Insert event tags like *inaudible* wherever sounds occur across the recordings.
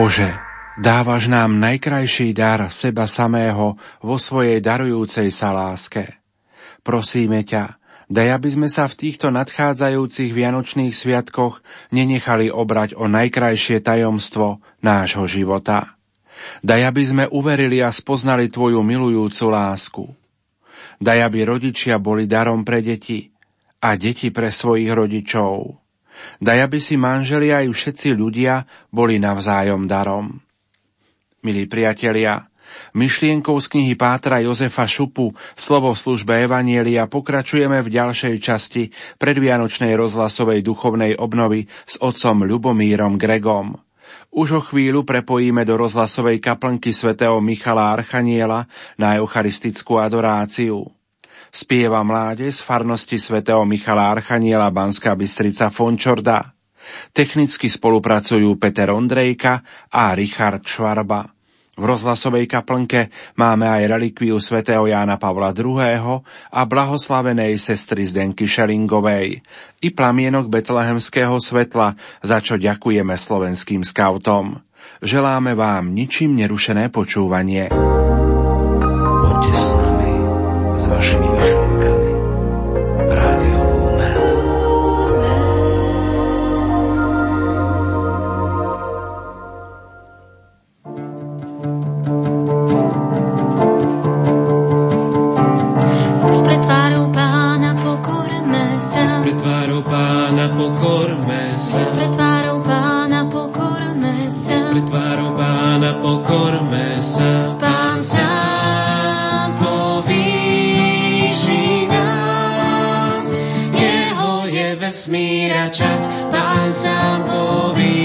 Bože, dávaš nám najkrajší dar seba samého vo svojej darujúcej sa láske. Prosíme ťa, daj, aby sme sa v týchto nadchádzajúcich vianočných sviatkoch nenechali obrať o najkrajšie tajomstvo nášho života. Daj, aby sme uverili a spoznali Tvoju milujúcu lásku. Daj, aby rodičia boli darom pre deti a deti pre svojich rodičov. Daj, aby si manželia aj všetci ľudia boli navzájom darom. Milí priatelia, myšlienkou z knihy Pátra Jozefa Šupu Slovo v službe Evanielia pokračujeme v ďalšej časti predvianočnej rozhlasovej duchovnej obnovy s otcom Ľubomírom Gregom. Už o chvíľu prepojíme do rozhlasovej kaplnky svätého Michala Archaniela na eucharistickú adoráciu. Spieva mláde z farnosti svätého Michala Archaniela Banská Bystrica Fončorda. Technicky spolupracujú Peter Ondrejka a Richard Švarba. V rozhlasovej kaplnke máme aj relikviu svätého Jána Pavla II. a blahoslavenej sestry Zdenky Šelingovej i plamienok betlehemského svetla, za čo ďakujeme slovenským skautom. Želáme vám ničím nerušené počúvanie. Poďte 是你的 s nami s vašimi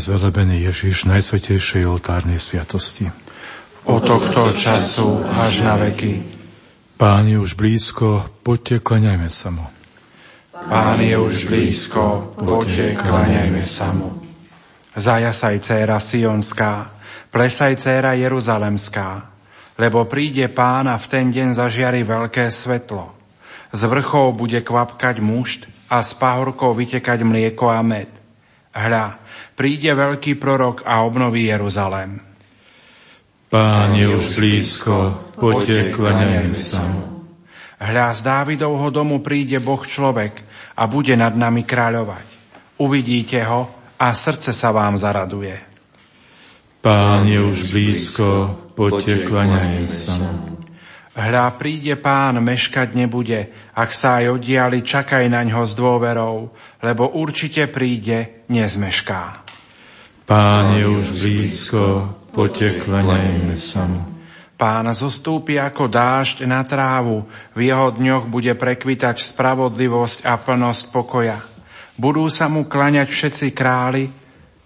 zvelebený Ježiš Najsvetejšej oltárnej sviatosti. O tohto času až na veky. Pán je už blízko, poďte, klaňajme sa mu. Pán je už blízko, poďte, klaňajme sa mu. Zajasaj, dcéra Sionská, plesaj, dcéra Jeruzalemská, lebo príde pán a v ten deň zažiari veľké svetlo. Z vrchov bude kvapkať mušt a z pahorkov vytekať mlieko a med. Hľa, príde veľký prorok a obnoví Jeruzalém. Pán je už blízko, poďte, klaňajme sa. Hľa z Dávidovho domu príde Boh človek a bude nad nami kráľovať. Uvidíte ho a srdce sa vám zaraduje. Pán je už blízko, poďte, klaňajme sa. Hľa príde pán, meškať nebude, ak sa aj oddiali, čakaj na ňo s dôverou, lebo určite príde, nezmešká. Pán je už blízko, poďte, klaňajme sa mu. Pán zostúpi ako dážď na trávu, v jeho dňoch bude prekvitať spravodlivosť a plnosť pokoja. Budú sa mu klaňať všetci králi,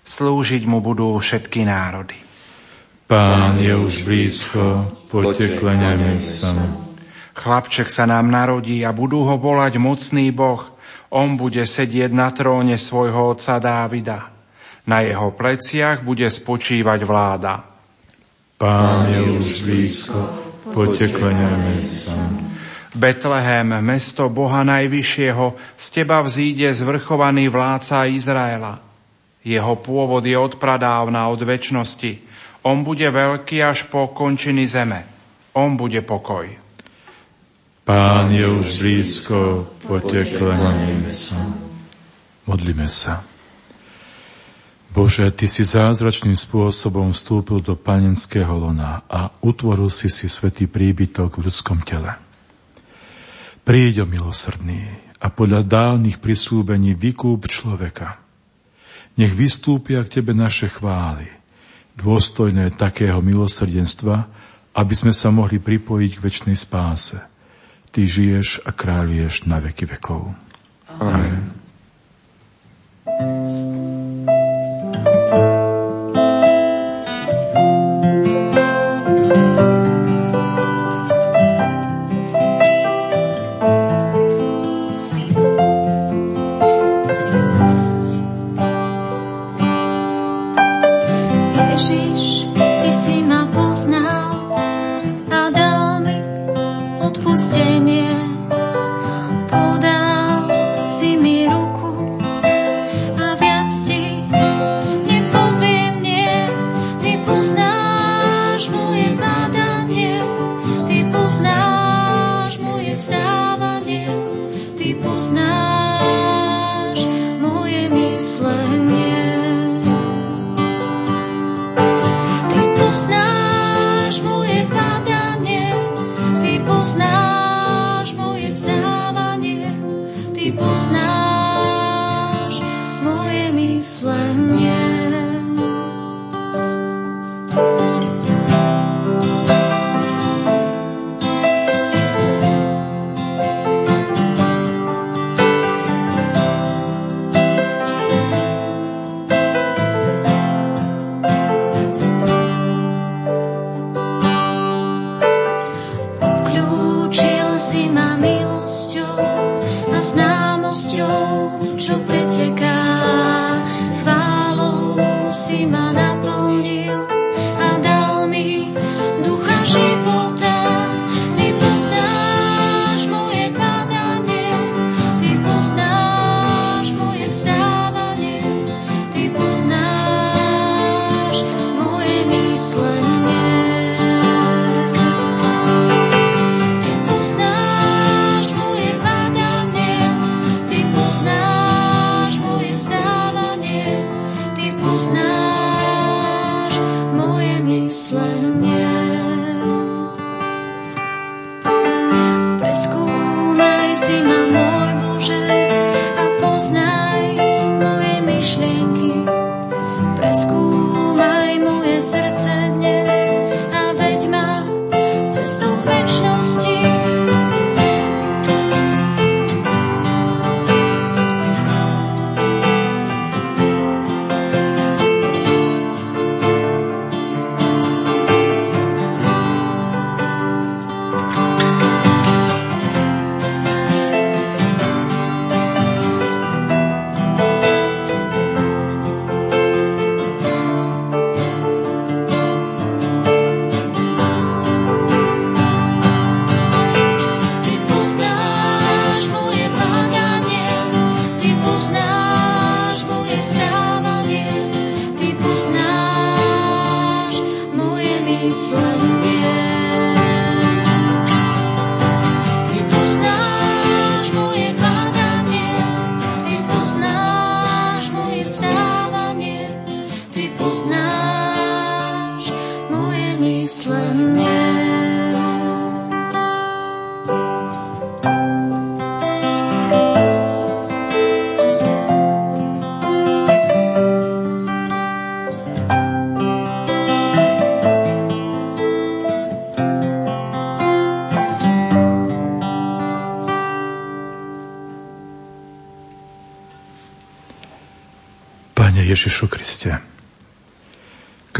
slúžiť mu budú všetky národy. Pán je už blízko, poďte, klaňajme sa mu. Chlapček sa nám narodí a budú ho volať mocný Boh. On bude sedieť na tróne svojho otca Dávida. Na jeho pleciach bude spočívať vláda. Pán je už blízko, poďte kleňajme sa. Betlehem, mesto Boha Najvyššieho, z teba vzíde zvrchovaný vládca Izraela. Jeho pôvod je od pradávna, od väčnosti. On bude veľký až po končiny zeme. On bude pokoj. Pán je už blízko, poďte klaňajme sa. Modlíme sa. Bože, Ty si zázračným spôsobom vstúpil do panenského lona a utvoril si si svetý príbytok v ľudskom tele. Príď o milosrdný a podľa dávnych prisúbení vykúp človeka. Nech vystúpia k Tebe naše chvály, dôstojné takého milosrdenstva, aby sme sa mohli pripojiť k väčšnej spáse – Ty žiješ a kráľuješ na veky vekov. Amen. Amen.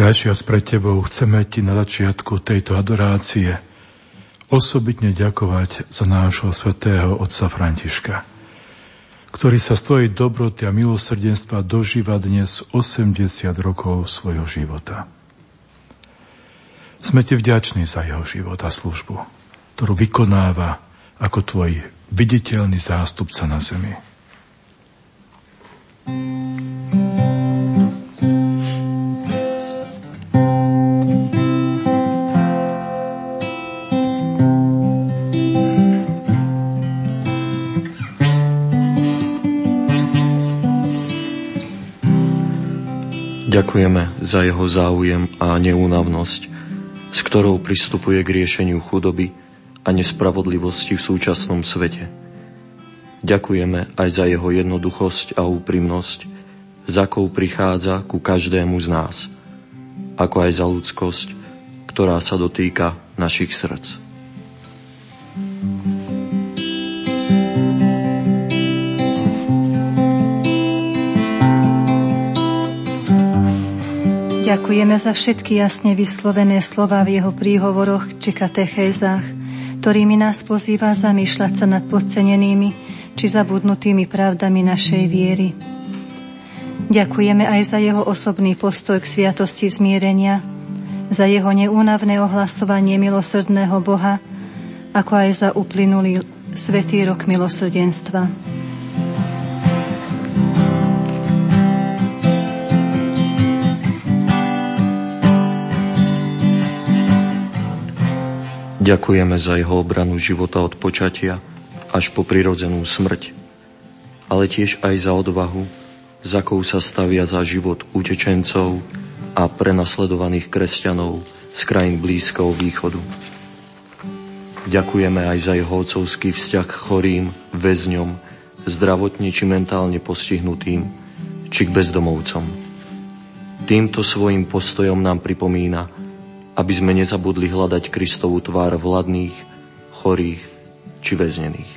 Kráčiac pred Tebou chceme Ti na začiatku tejto adorácie osobitne ďakovať za nášho svetého otca Františka, ktorý sa z Tvojej dobroty a milosrdenstva dožíva dnes 80 rokov svojho života. Sme Ti vďační za jeho život a službu, ktorú vykonáva ako Tvoj viditeľný zástupca na zemi. Za jeho záujem a neúnavnosť, s ktorou pristupuje k riešeniu chudoby a nespravodlivosti v súčasnom svete. Ďakujeme aj za jeho jednoduchosť a úprimnosť, za akou prichádza ku každému z nás, ako aj za ľudskosť, ktorá sa dotýka našich srdc. Ďakujeme za všetky jasne vyslovené slova v jeho príhovoroch či katechézach, ktorými nás pozýva zamýšľať sa nad podcenenými či zabudnutými pravdami našej viery. Ďakujeme aj za jeho osobný postoj k sviatosti zmierenia, za jeho neúnavné ohlasovanie milosrdného Boha, ako aj za uplynulý svetý rok milosrdenstva. Ďakujeme za jeho obranu života od počatia až po prirodzenú smrť, ale tiež aj za odvahu, za akou sa stavia za život utečencov a prenasledovaných kresťanov z krajín Blízkoho východu. Ďakujeme aj za jeho otcovský vzťah k chorým, väzňom, zdravotne či mentálne postihnutým, či k bezdomovcom. Týmto svojim postojom nám pripomína, aby sme nezabudli hľadať Kristovú tvár vladných, chorých či väznených.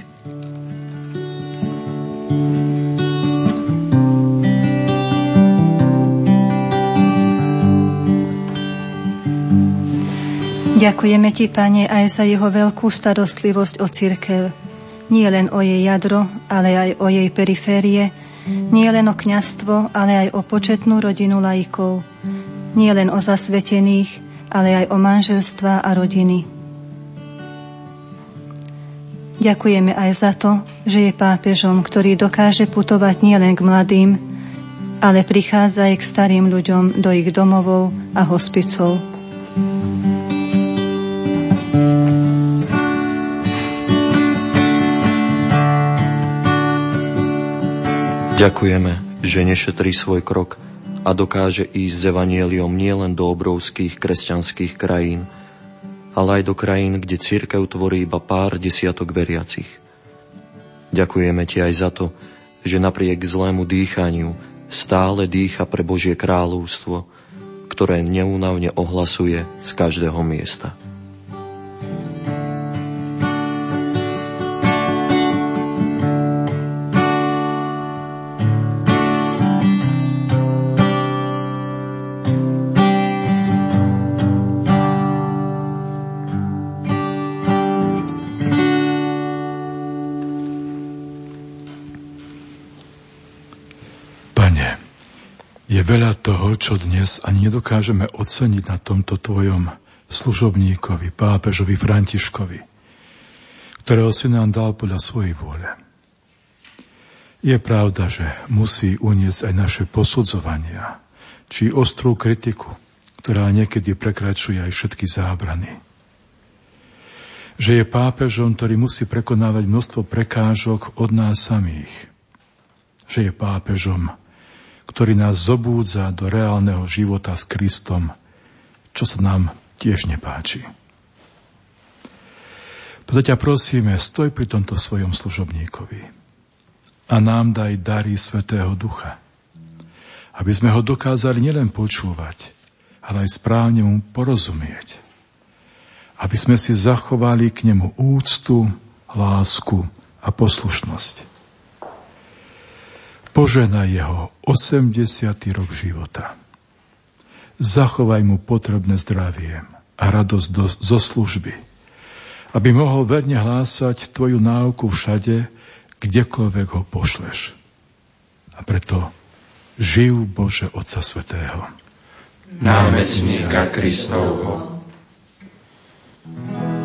Ďakujeme Ti, Pane, aj za jeho veľkú starostlivosť o cirkev. Nie len o jej jadro, ale aj o jej periférie, nie len o kňastvo, ale aj o početnú rodinu laikov, nie len o zasvetených, ale aj o manželstva a rodiny. Ďakujeme aj za to, že je pápežom, ktorý dokáže putovať nielen k mladým, ale prichádza aj k starým ľuďom do ich domovov a hospicov. Ďakujeme, že nešetrí svoj krok a dokáže ísť s evanieliom nielen do obrovských kresťanských krajín, ale aj do krajín, kde církev tvorí iba pár desiatok veriacich. Ďakujeme ti aj za to, že napriek zlému dýchaniu stále dýcha pre Božie kráľovstvo, ktoré neúnavne ohlasuje z každého miesta. Veľa toho, čo dnes ani nedokážeme oceniť na tomto tvojom služobníkovi, pápežovi Františkovi, ktorého si nám dal podľa svojej vôle. Je pravda, že musí uniesť aj naše posudzovania, či ostrú kritiku, ktorá niekedy prekračuje aj všetky zábrany. Že je pápežom, ktorý musí prekonávať množstvo prekážok od nás samých. Že je pápežom, ktorý nás zobúdza do reálneho života s Kristom, čo sa nám tiež nepáči. Preto ťa prosíme, stoj pri tomto svojom služobníkovi a nám daj dary Svetého Ducha, aby sme ho dokázali nielen počúvať, ale aj správne mu porozumieť. Aby sme si zachovali k nemu úctu, lásku a poslušnosť Poženaj jeho 80. rok života. Zachovaj mu potrebné zdravie a radosť do, zo služby, aby mohol verne hlásať tvoju náuku všade, kdekoľvek ho pošleš. A preto živ Bože Otca Svetého. Námestníka Kristovho. mojich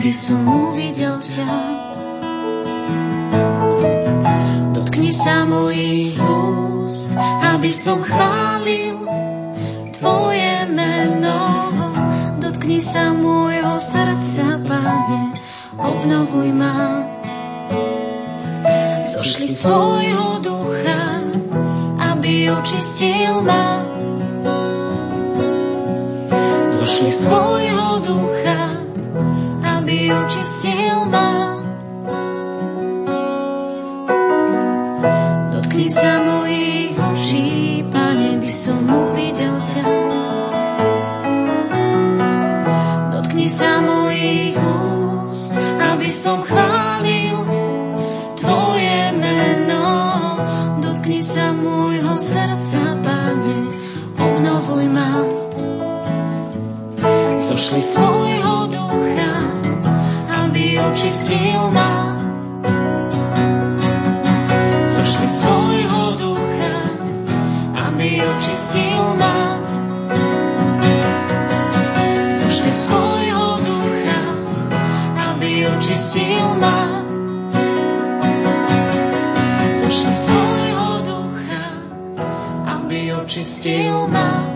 By som uvidel ťa. Dotkni sa mojich úst, aby som chválil Tvoje meno. Dotkni sa môjho srdca, Pane, obnovuj ma. Zošli svojho ducha, aby očistil ma zošli svojho ducha, očistil ma. Dotkni sa mojich očí, Pane, by som uvidel ťa. Dotkni sa mojich úst, aby som chválil Tvoje meno. Dotkni sa môjho srdca, Pane, obnovuj ma zošli svojho očistil ma. Zošli svojho ducha, aby očistil ma. Zošli svojho ducha, aby očistil ma. Zošli svojho ducha, aby očistil ma.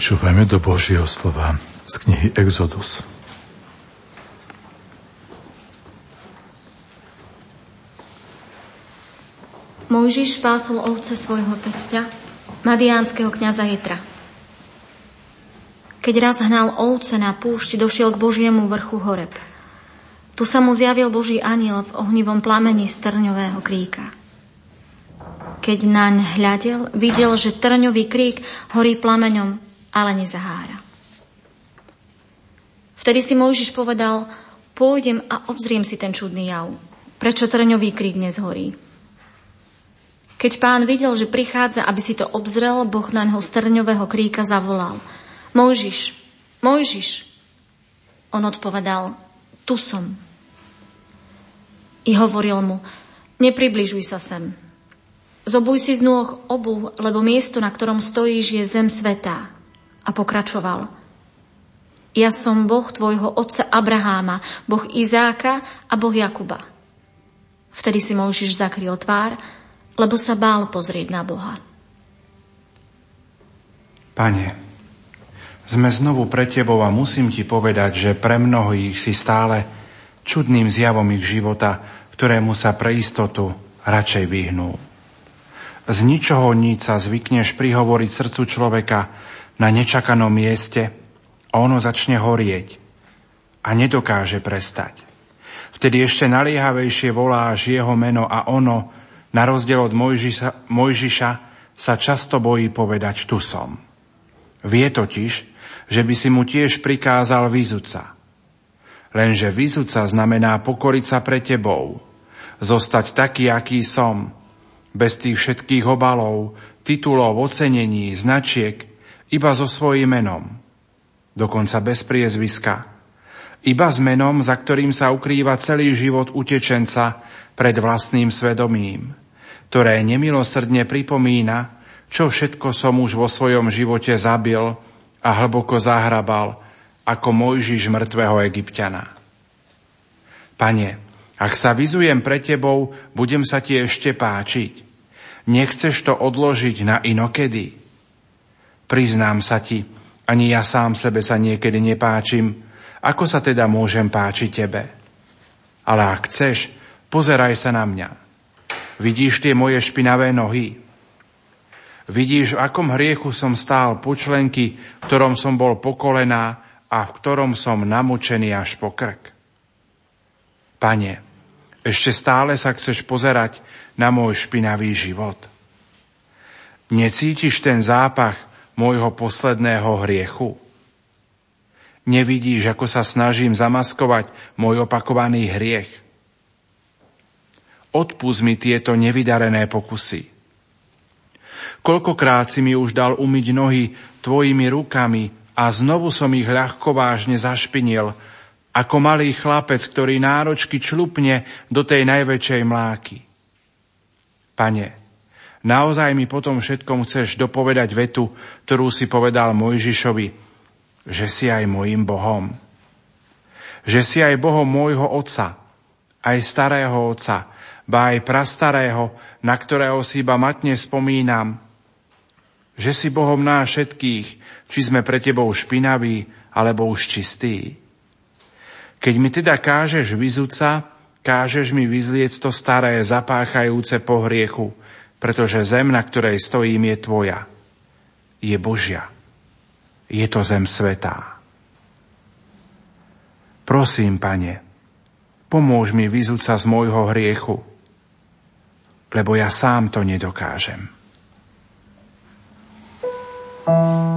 Sa započúvajme do Božieho slova z knihy Exodus. Mojžiš pásol ovce svojho testia, madiánskeho kniaza Jetra. Keď raz hnal ovce na púšť, došiel k Božiemu vrchu Horeb. Tu sa mu zjavil Boží aniel v ohnivom plamení strňového kríka. Keď naň hľadel, videl, že trňový krík horí plameňom, ale nezahára. Vtedy si Mojžiš povedal, pôjdem a obzriem si ten čudný jav. Prečo trňový krík nezhorí? Keď pán videl, že prichádza, aby si to obzrel, Boh na ňo z trňového kríka zavolal. Mojžiš, Mojžiš. On odpovedal, tu som. I hovoril mu, nepribližuj sa sem, Zobuj si z nôh obu, lebo miesto, na ktorom stojíš, je zem svetá. A pokračoval. Ja som Boh tvojho otca Abraháma, Boh Izáka a Boh Jakuba. Vtedy si Mojžiš zakryl tvár, lebo sa bál pozrieť na Boha. Pane, sme znovu pre Tebou a musím Ti povedať, že pre mnohých si stále čudným zjavom ich života, ktorému sa pre istotu radšej vyhnú. Z ničoho nič sa zvykneš prihovoriť srdcu človeka na nečakanom mieste a ono začne horieť a nedokáže prestať. Vtedy ešte naliehavejšie voláš jeho meno a ono, na rozdiel od Mojžiša, Mojžiša, sa často bojí povedať tu som. Vie totiž, že by si mu tiež prikázal vyzuca. Lenže vyzuca znamená pokoriť sa pre tebou, zostať taký, aký som, bez tých všetkých obalov, titulov, ocenení, značiek, iba so svojím menom. Dokonca bez priezviska. Iba s menom, za ktorým sa ukrýva celý život utečenca pred vlastným svedomím, ktoré nemilosrdne pripomína, čo všetko som už vo svojom živote zabil a hlboko zahrabal, ako Mojžiš mŕtvého egyptiana. Pane, ak sa vyzujem pre tebou, budem sa ti ešte páčiť. Nechceš to odložiť na inokedy? Priznám sa ti, ani ja sám sebe sa niekedy nepáčim. Ako sa teda môžem páčiť tebe? Ale ak chceš, pozeraj sa na mňa. Vidíš tie moje špinavé nohy? Vidíš, v akom hriechu som stál počlenky, v ktorom som bol pokolená a v ktorom som namočený až po krk. Pane, ešte stále sa chceš pozerať na môj špinavý život. Necítiš ten zápach môjho posledného hriechu? Nevidíš, ako sa snažím zamaskovať môj opakovaný hriech? Odpust mi tieto nevydarené pokusy. Koľkokrát si mi už dal umyť nohy tvojimi rukami a znovu som ich ľahko vážne zašpinil, ako malý chlapec, ktorý náročky člupne do tej najväčšej mláky. Pane, naozaj mi potom všetkom chceš dopovedať vetu, ktorú si povedal Mojžišovi, že si aj mojim Bohom. Že si aj Bohom môjho otca, aj starého otca, ba aj prastarého, na ktorého si iba matne spomínam, že si Bohom nás všetkých, či sme pre tebou špinaví, alebo už čistí. Keď mi teda kážeš vyzúca, kážeš mi vyzliec to staré, zapáchajúce po hriechu, pretože zem, na ktorej stojím, je tvoja. Je Božia. Je to zem svetá. Prosím, pane, pomôž mi vyzúca z môjho hriechu, lebo ja sám to nedokážem. thank you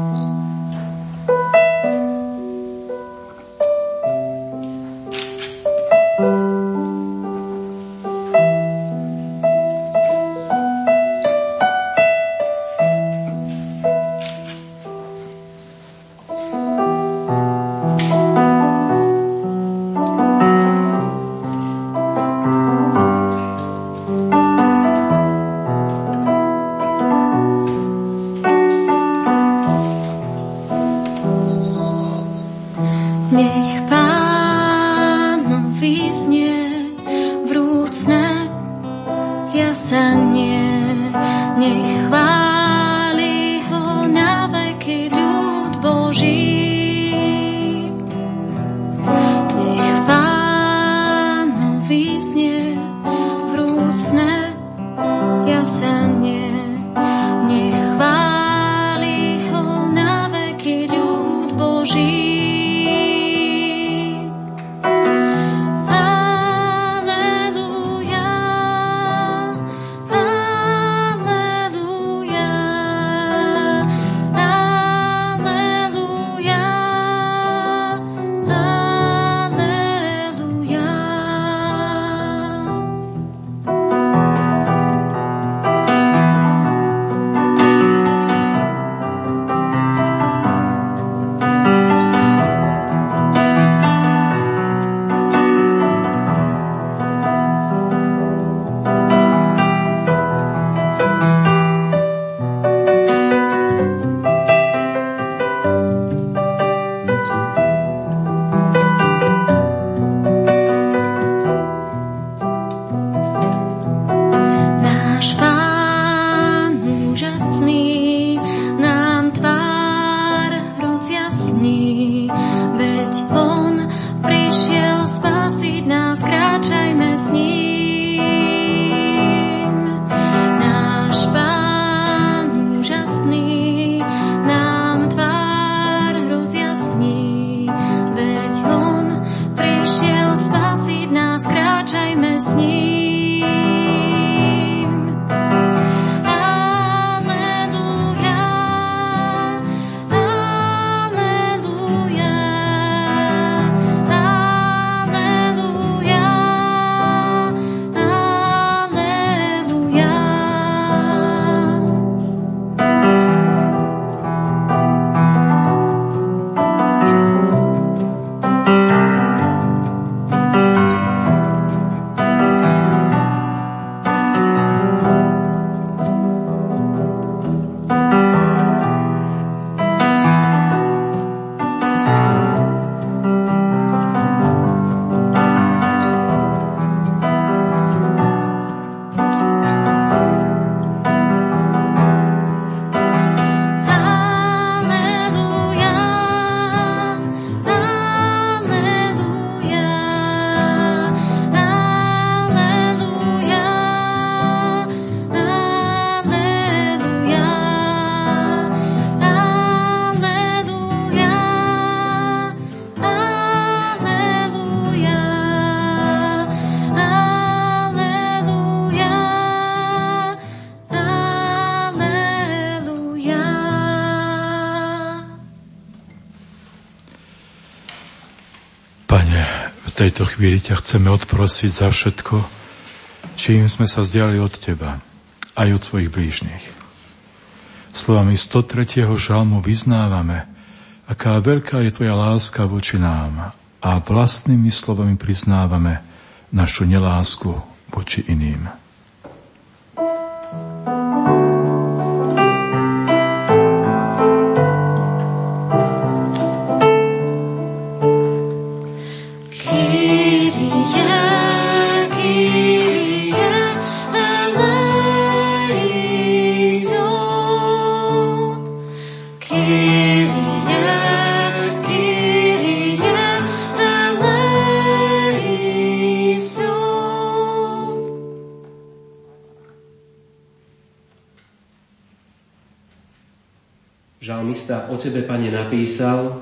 chvíli ťa chceme odprosiť za všetko, čím sme sa vzdiali od Teba, aj od svojich blížnych. Slovami 103. žalmu vyznávame, aká veľká je Tvoja láska voči nám a vlastnými slovami priznávame našu nelásku voči iným. Napísal,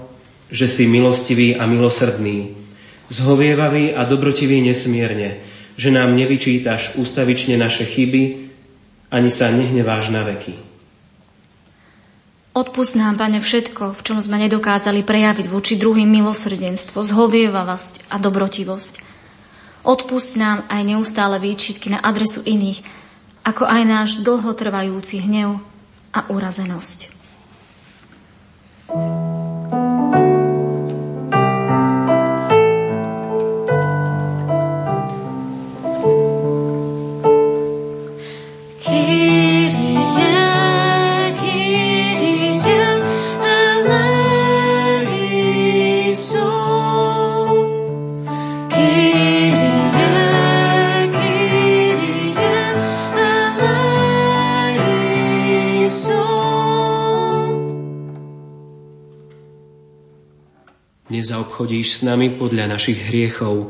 že si milostivý a milosrdný, zhovievavý a dobrotivý nesmierne, že nám nevyčítaš ústavične naše chyby, ani sa nehneváš na veky. Odpust nám, Pane, všetko, v čom sme nedokázali prejaviť voči druhým milosrdenstvo, zhovievavosť a dobrotivosť. Odpust nám aj neustále výčitky na adresu iných, ako aj náš dlhotrvajúci hnev a urazenosť. Thank you. Nezaobchodíš s nami podľa našich hriechov,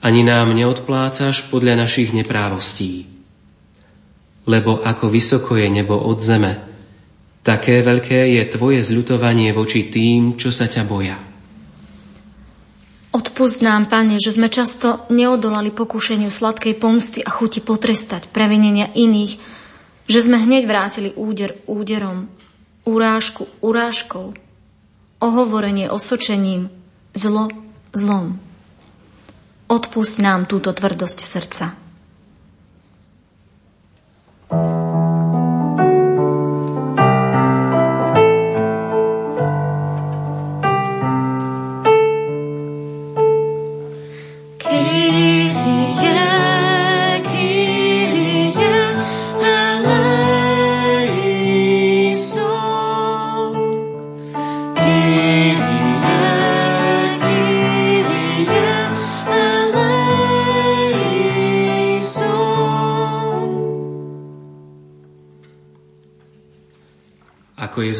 ani nám neodplácaš podľa našich neprávostí. Lebo ako vysoko je nebo od zeme, také veľké je tvoje zľutovanie voči tým, čo sa ťa boja. Odpust nám, Pane, že sme často neodolali pokušeniu sladkej pomsty a chuti potrestať previnenia iných, že sme hneď vrátili úder úderom, urážku urážkou, ohovorenie osočením, zlo zlom. Odpust nám túto tvrdosť srdca.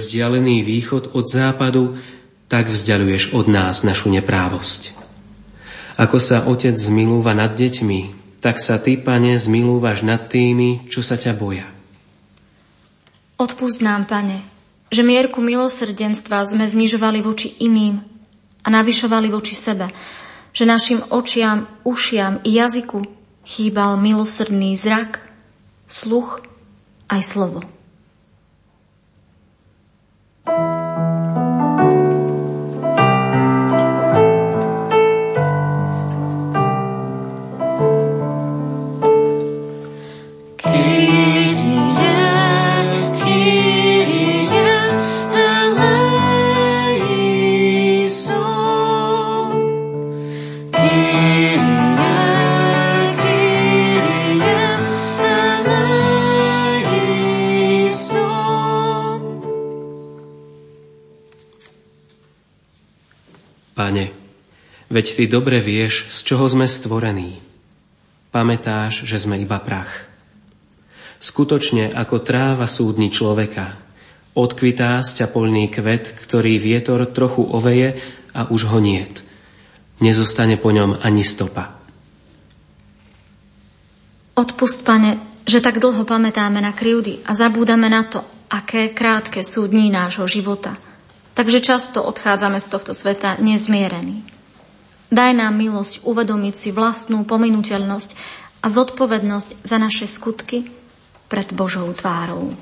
Vzdialený východ od západu, tak vzdialuješ od nás našu neprávosť. Ako sa otec zmilúva nad deťmi, tak sa ty, pane, zmilúvaš nad tými, čo sa ťa boja. Odpust nám, pane, že mierku milosrdenstva sme znižovali voči iným a navyšovali voči sebe, že našim očiam, ušiam i jazyku chýbal milosrdný zrak, sluch aj slovo. Veď ty dobre vieš, z čoho sme stvorení. Pamätáš, že sme iba prach. Skutočne ako tráva súdni človeka, odkvitá polný kvet, ktorý vietor trochu oveje a už ho niet. Nezostane po ňom ani stopa. Odpust, pane, že tak dlho pamätáme na krivdy a zabúdame na to, aké krátke sú dní nášho života. Takže často odchádzame z tohto sveta nezmierení. Daj nám milosť uvedomiť si vlastnú pominuteľnosť a zodpovednosť za naše skutky pred Božou tvárou.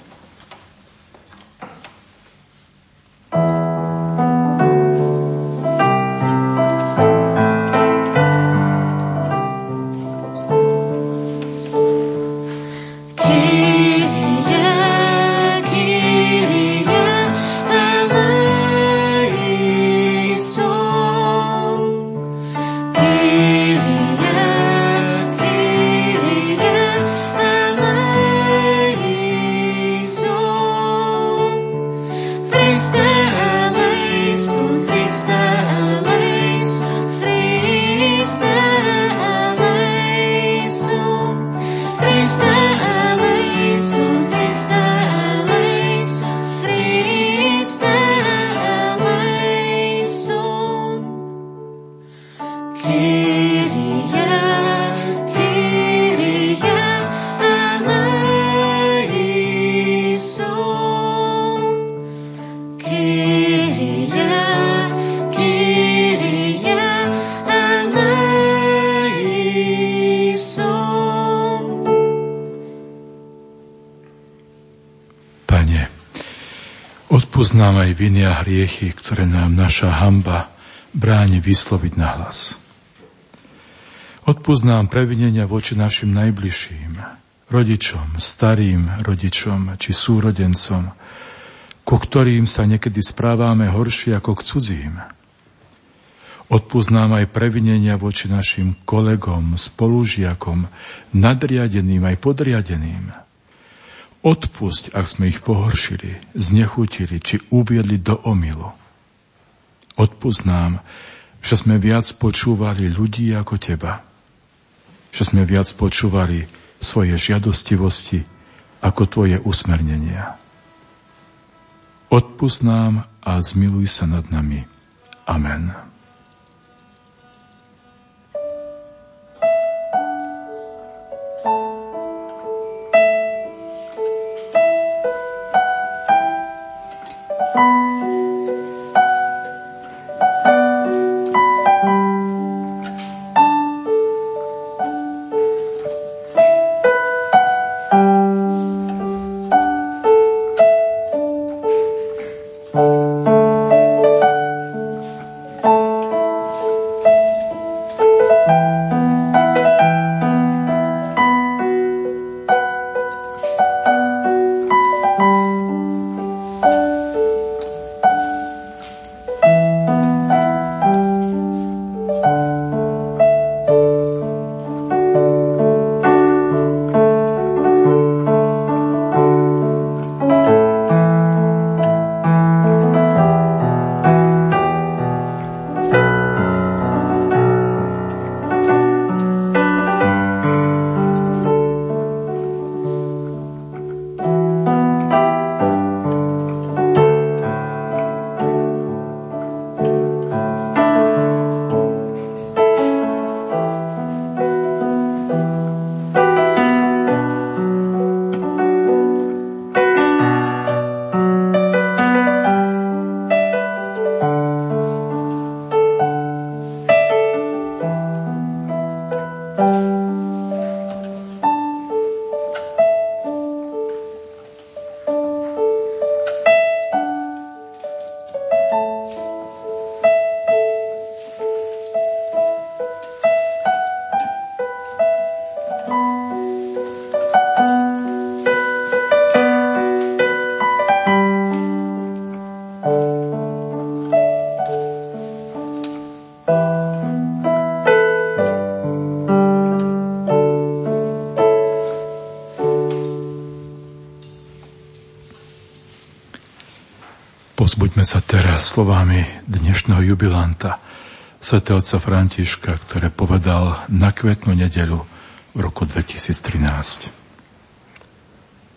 Odpúsť nám aj viny a hriechy, ktoré nám naša hamba bráni vysloviť na hlas. Odpúsť nám previnenia voči našim najbližším, rodičom, starým rodičom či súrodencom, ku ktorým sa niekedy správame horšie ako k cudzím. Odpúsť nám aj previnenia voči našim kolegom, spolužiakom, nadriadeným aj podriadeným – Odpusť, ak sme ich pohoršili, znechutili či uviedli do omilu. Odpusť nám, že sme viac počúvali ľudí ako teba. Že sme viac počúvali svoje žiadostivosti ako tvoje usmernenia. Odpusť nám a zmiluj sa nad nami. Amen. Slovami dnešného jubilanta, svätého otca Františka, ktoré povedal na kvetnú nedelu v roku 2013.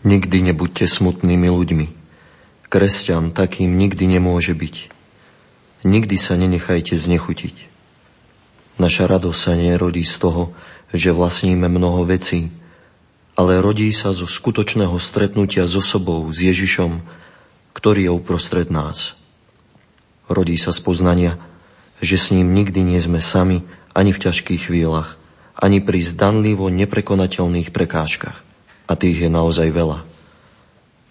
Nikdy nebuďte smutnými ľuďmi. Kresťan takým nikdy nemôže byť. Nikdy sa nenechajte znechutiť. Naša radosť sa nerodí z toho, že vlastníme mnoho vecí, ale rodí sa zo skutočného stretnutia s osobou, s Ježišom, ktorý je uprostred nás. Rodí sa z poznania, že s ním nikdy nie sme sami ani v ťažkých chvíľach, ani pri zdanlivo neprekonateľných prekážkach. A tých je naozaj veľa.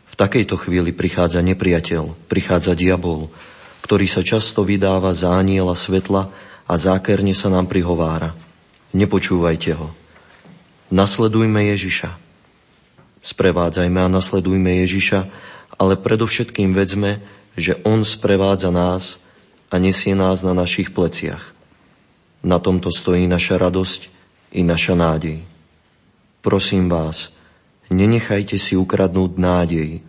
V takejto chvíli prichádza nepriateľ, prichádza diabol, ktorý sa často vydáva za aniela svetla a zákerne sa nám prihovára. Nepočúvajte ho. Nasledujme Ježiša. Sprevádzajme a nasledujme Ježiša ale predovšetkým vedzme, že On sprevádza nás a nesie nás na našich pleciach. Na tomto stojí naša radosť i naša nádej. Prosím vás, nenechajte si ukradnúť nádej,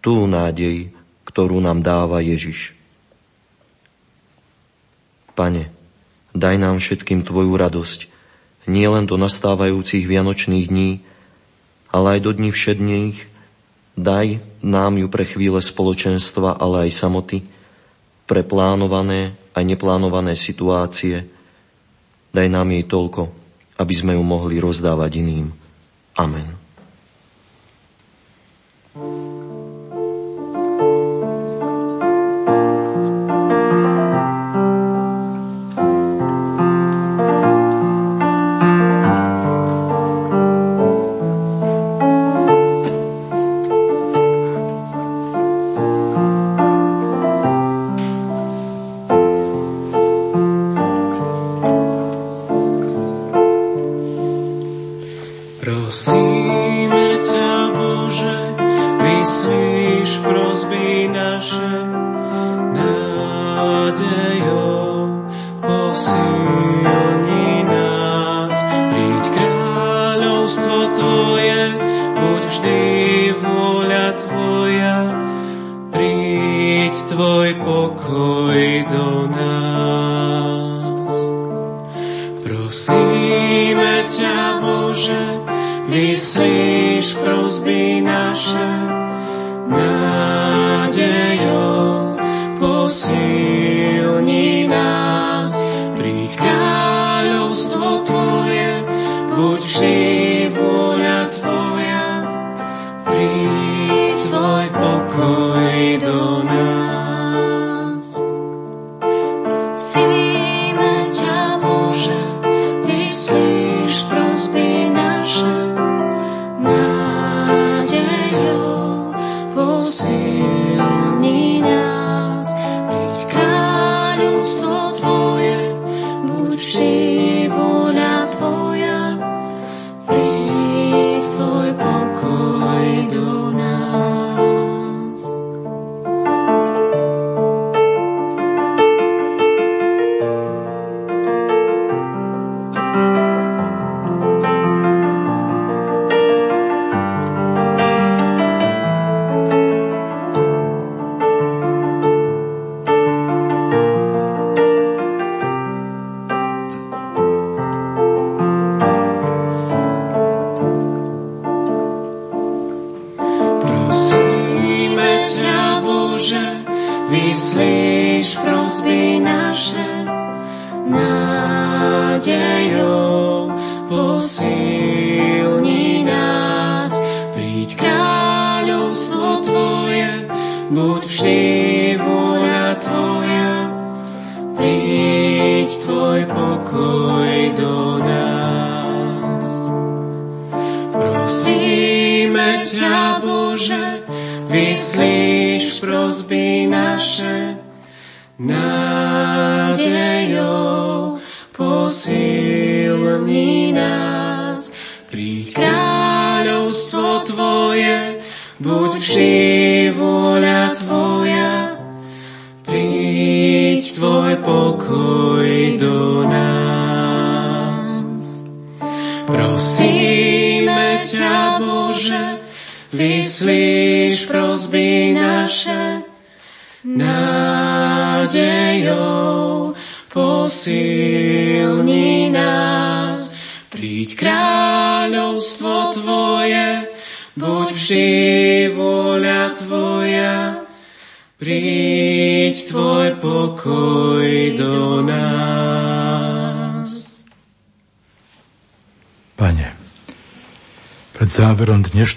tú nádej, ktorú nám dáva Ježiš. Pane, daj nám všetkým Tvoju radosť, nielen do nastávajúcich vianočných dní, ale aj do dní všedných, Daj nám ju pre chvíle spoločenstva, ale aj samoty, pre plánované aj neplánované situácie. Daj nám jej toľko, aby sme ju mohli rozdávať iným. Amen. vyslíš do nás. Prosíme ťa, Bože, vyslíš prosby naše,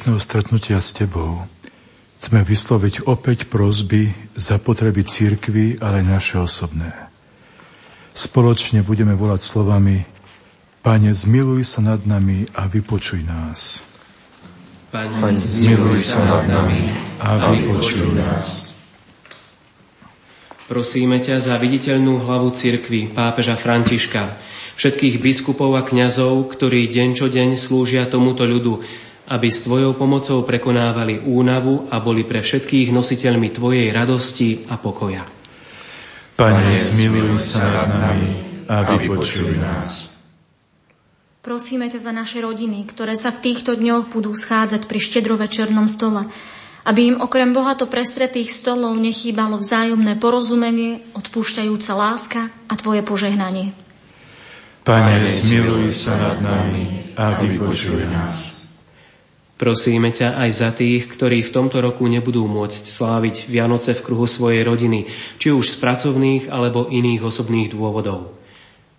dnešného stretnutia s Tebou chceme vysloviť opäť prozby za potreby církvy, ale aj naše osobné. Spoločne budeme volať slovami Pane, zmiluj sa nad nami a vypočuj nás. Pane, zmiluj sa nad nami A vypočuj nás. Prosíme ťa za viditeľnú hlavu cirkvi, pápeža Františka, všetkých biskupov a kňazov, ktorí deň čo deň slúžia tomuto ľudu, aby s Tvojou pomocou prekonávali únavu a boli pre všetkých nositeľmi Tvojej radosti a pokoja. Pane, zmiluj sa nad nami a vypočuj nás. Prosíme ťa za naše rodiny, ktoré sa v týchto dňoch budú schádzať pri štedrovečernom stole, aby im okrem bohato prestretých stolov nechýbalo vzájomné porozumenie, odpúšťajúca láska a Tvoje požehnanie. Pane, zmiluj sa nad nami a vypočuj nás. Prosíme ťa aj za tých, ktorí v tomto roku nebudú môcť sláviť Vianoce v kruhu svojej rodiny, či už z pracovných alebo iných osobných dôvodov.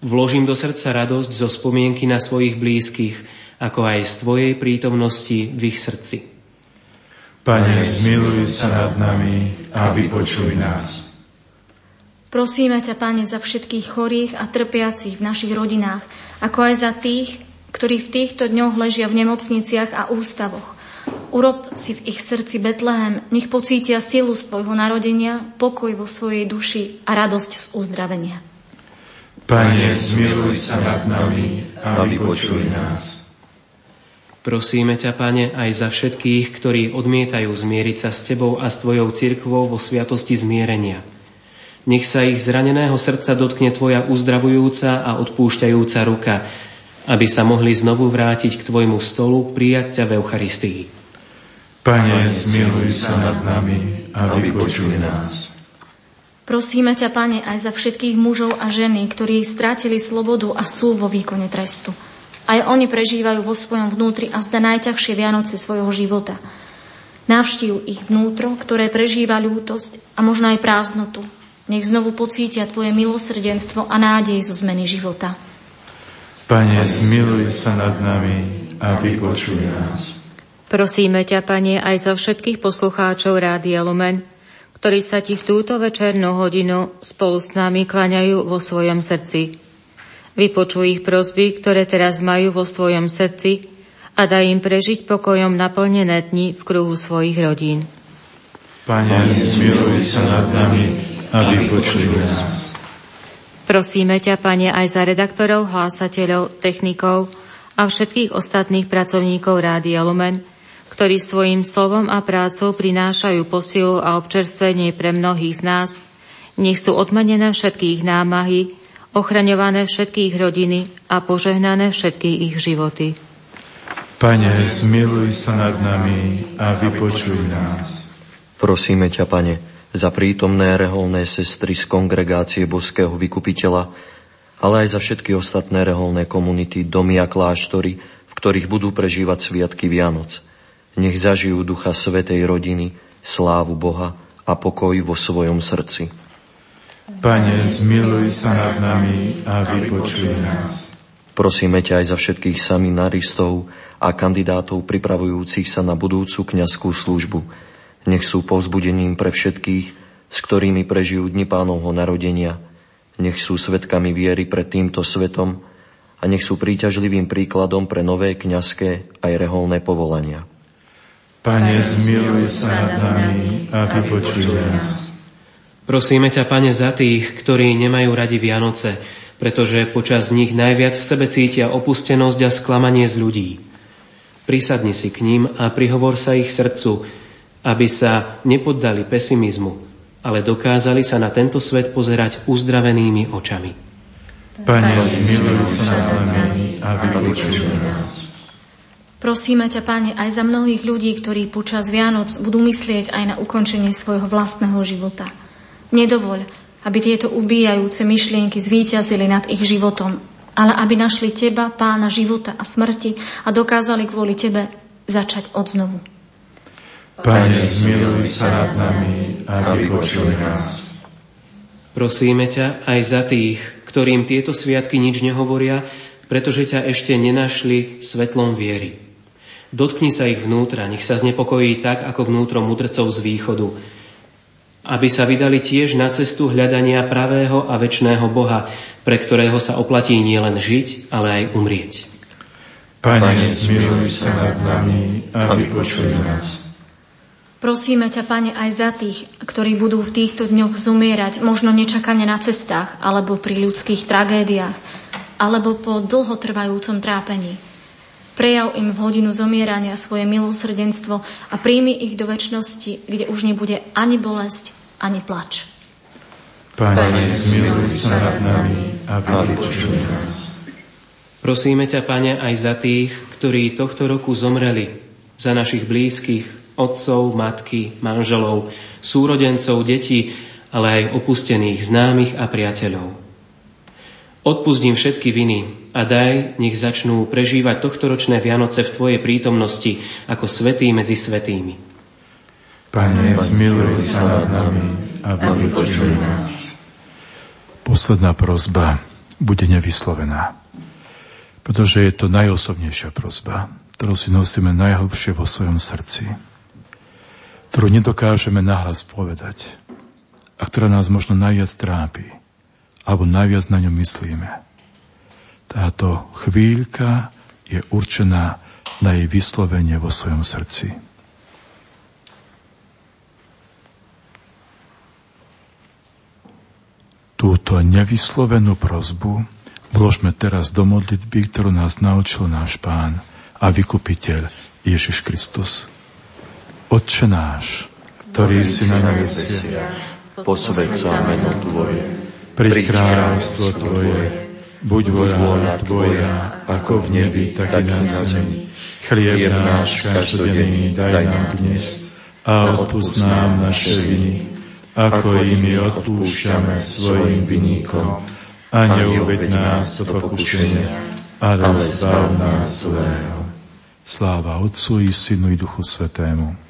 Vložím do srdca radosť zo spomienky na svojich blízkych, ako aj z Tvojej prítomnosti v ich srdci. Pane, zmiluj sa nad nami a vypočuj nás. Prosíme ťa, Pane, za všetkých chorých a trpiacich v našich rodinách, ako aj za tých, ktorí v týchto dňoch ležia v nemocniciach a ústavoch. Urob si v ich srdci Betlehem, nech pocítia silu z Tvojho narodenia, pokoj vo svojej duši a radosť z uzdravenia. Pane, zmiluj sa nad nami a vypočuj nás. Prosíme ťa, Pane, aj za všetkých, ktorí odmietajú zmieriť sa s Tebou a s Tvojou cirkvou vo sviatosti zmierenia. Nech sa ich zraneného srdca dotkne Tvoja uzdravujúca a odpúšťajúca ruka, aby sa mohli znovu vrátiť k Tvojmu stolu, prijať ťa v Eucharistii. Pane, zmiluj sa nad nami a vypočuj nás. Prosíme ťa, Pane, aj za všetkých mužov a ženy, ktorí strátili slobodu a sú vo výkone trestu. Aj oni prežívajú vo svojom vnútri a zda najťažšie Vianoce svojho života. Navštív ich vnútro, ktoré prežíva ľútosť a možno aj prázdnotu. Nech znovu pocítia Tvoje milosrdenstvo a nádej zo zmeny života. Pane, zmiluj sa nad nami a vypočuj nás. Prosíme ťa, Pane, aj za všetkých poslucháčov Rádia Lumen, ktorí sa Ti v túto večernú hodinu spolu s nami klaňajú vo svojom srdci. Vypočuj ich prosby, ktoré teraz majú vo svojom srdci a daj im prežiť pokojom naplnené dni v kruhu svojich rodín. Pane, zmiluj sa nad nami a vypočuj nás. Prosíme ťa, Pane, aj za redaktorov, hlásateľov, technikov a všetkých ostatných pracovníkov Rádia Lumen, ktorí svojim slovom a prácou prinášajú posilu a občerstvenie pre mnohých z nás, nech sú odmenené všetkých námahy, ochraňované všetkých rodiny a požehnané všetky ich životy. Pane, zmiluj sa nad nami a vypočuj nás. Prosíme ťa, Pane, za prítomné reholné sestry z kongregácie Boského vykupiteľa, ale aj za všetky ostatné reholné komunity, domy a kláštory, v ktorých budú prežívať sviatky Vianoc. Nech zažijú ducha Svetej rodiny, slávu Boha a pokoj vo svojom srdci. Pane, zmiluj sa nad nami a vypočuj nás. Prosíme ťa aj za všetkých seminaristov a kandidátov pripravujúcich sa na budúcu kňazskú službu. Nech sú povzbudením pre všetkých, s ktorými prežijú dni pánovho narodenia. Nech sú svetkami viery pred týmto svetom a nech sú príťažlivým príkladom pre nové kňazské aj reholné povolania. Pane, zmiluj sa nad nami a vypočuj nás. Prosíme ťa, Pane, za tých, ktorí nemajú radi Vianoce, pretože počas nich najviac v sebe cítia opustenosť a sklamanie z ľudí. Prisadni si k ním a prihovor sa ich srdcu, aby sa nepoddali pesimizmu, ale dokázali sa na tento svet pozerať uzdravenými očami. Pane, zmiluj sa nad nami a vypočuj nás. Prosíme ťa, Pane, aj za mnohých ľudí, ktorí počas Vianoc budú myslieť aj na ukončenie svojho vlastného života – Nedovoľ, aby tieto ubíjajúce myšlienky zvíťazili nad ich životom, ale aby našli Teba, Pána života a smrti a dokázali kvôli Tebe začať od znovu. Pane, zmiluj sa nad nami a vypočuj nás. Prosíme ťa aj za tých, ktorým tieto sviatky nič nehovoria, pretože ťa ešte nenašli svetlom viery. Dotkni sa ich vnútra, nech sa znepokojí tak, ako vnútro mudrcov z východu, aby sa vydali tiež na cestu hľadania pravého a väčšného Boha, pre ktorého sa oplatí nielen žiť, ale aj umrieť. Pane, zmiluj sa nad nami a vypočuj nás. Prosíme ťa, Pane, aj za tých, ktorí budú v týchto dňoch zomierať, možno nečakane na cestách, alebo pri ľudských tragédiách, alebo po dlhotrvajúcom trápení. Prejav im v hodinu zomierania svoje milosrdenstvo a príjmi ich do väčšnosti, kde už nebude ani bolesť, ani plač. Pane, zmiluj sa nad nami a vypočuj nás. Prosíme ťa, Pane, aj za tých, ktorí tohto roku zomreli, za našich blízkych, otcov, matky, manželov, súrodencov, detí, ale aj opustených známych a priateľov. Odpustím všetky viny, a daj, nech začnú prežívať tohtoročné Vianoce v Tvojej prítomnosti ako svetý medzi svetými. Pane, zmiluj sa nad nami a vypočuj nás. Posledná prozba bude nevyslovená, pretože je to najosobnejšia prozba, ktorú si nosíme najhlbšie vo svojom srdci, ktorú nedokážeme nahlas povedať a ktorá nás možno najviac trápi alebo najviac na ňu myslíme. Táto chvíľka je určená na jej vyslovenie vo svojom srdci. Túto nevyslovenú prozbu vložme teraz do modlitby, ktorú nás naučil náš pán a vykupiteľ Ježiš Kristus. Otče náš, ktorý si na nebesiach, posved sa meno Tvoje, príď kráľovstvo Tvoje, buď vôľa Tvoja, ako v nebi, tak i na zemi. Chlieb náš každodenný daj nám dnes a odpust nám naše viny, ako i my odpúšťame svojim vinníkom. A neuved nás do pokušenia, ale zbav nás zlého. Sláva Otcu i Synu i Duchu Svetému.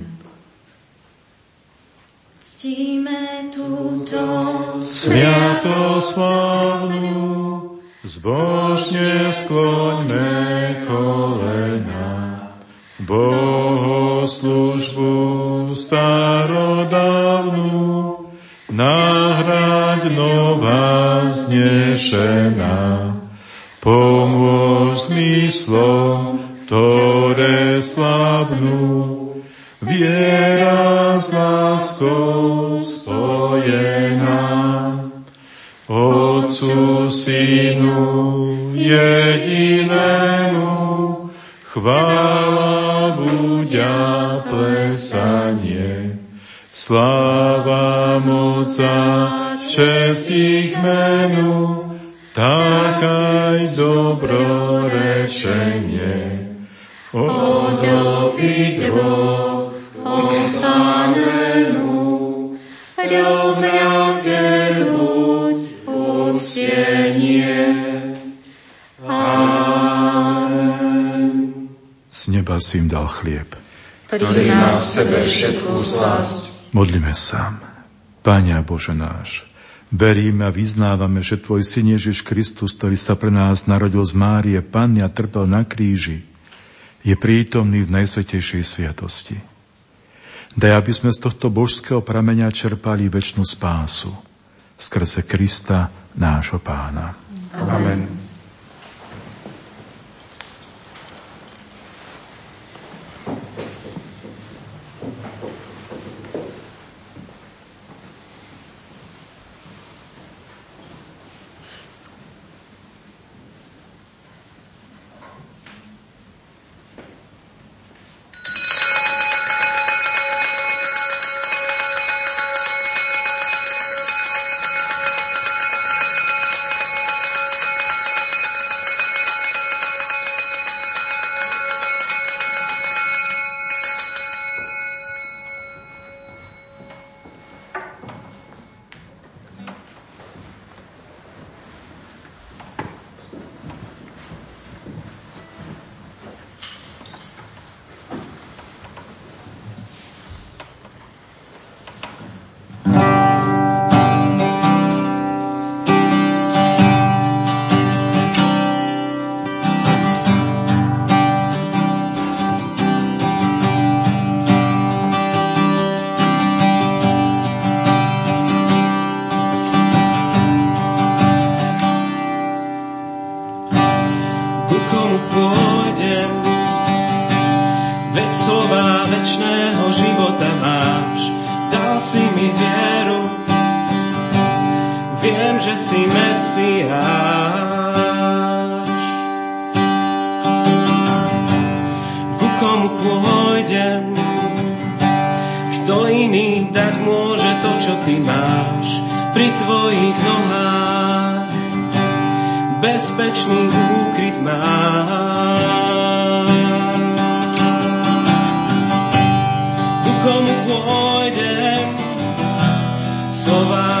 Ctíme túto Sviatoslavnú, zbožne skloňme kolena. Bohoslužbu starodávnu, nahrať nová vznešená. Pomôž zmyslom, ktoré slabnú, viera s láskou spojená. Otcu, Synu, jedinému, chvála buďa plesanie. Sláva moca, čest ich menu, tak aj dobrorečenie. Odobiť dvoch buď. Amen. Z neba si im dal chlieb, ktorý má v sebe všetku slasť. Modlíme sa. Pane Bože náš, veríme a vyznávame, že Tvoj Syn Ježiš Kristus, ktorý sa pre nás narodil z Márie, Panny a trpel na kríži, je prítomný v Najsvetejšej sviatosti. Daj, aby sme z tohto božského prameňa čerpali väčšinu spásu skrze Krista, nášho pána. Amen. Viem, že si Mesiáš. Ku komu pôjdem, kto iný dať môže to, čo ty máš pri tvojich nohách. Bezpečný úkryt máš. Ku komu pôjdem, slova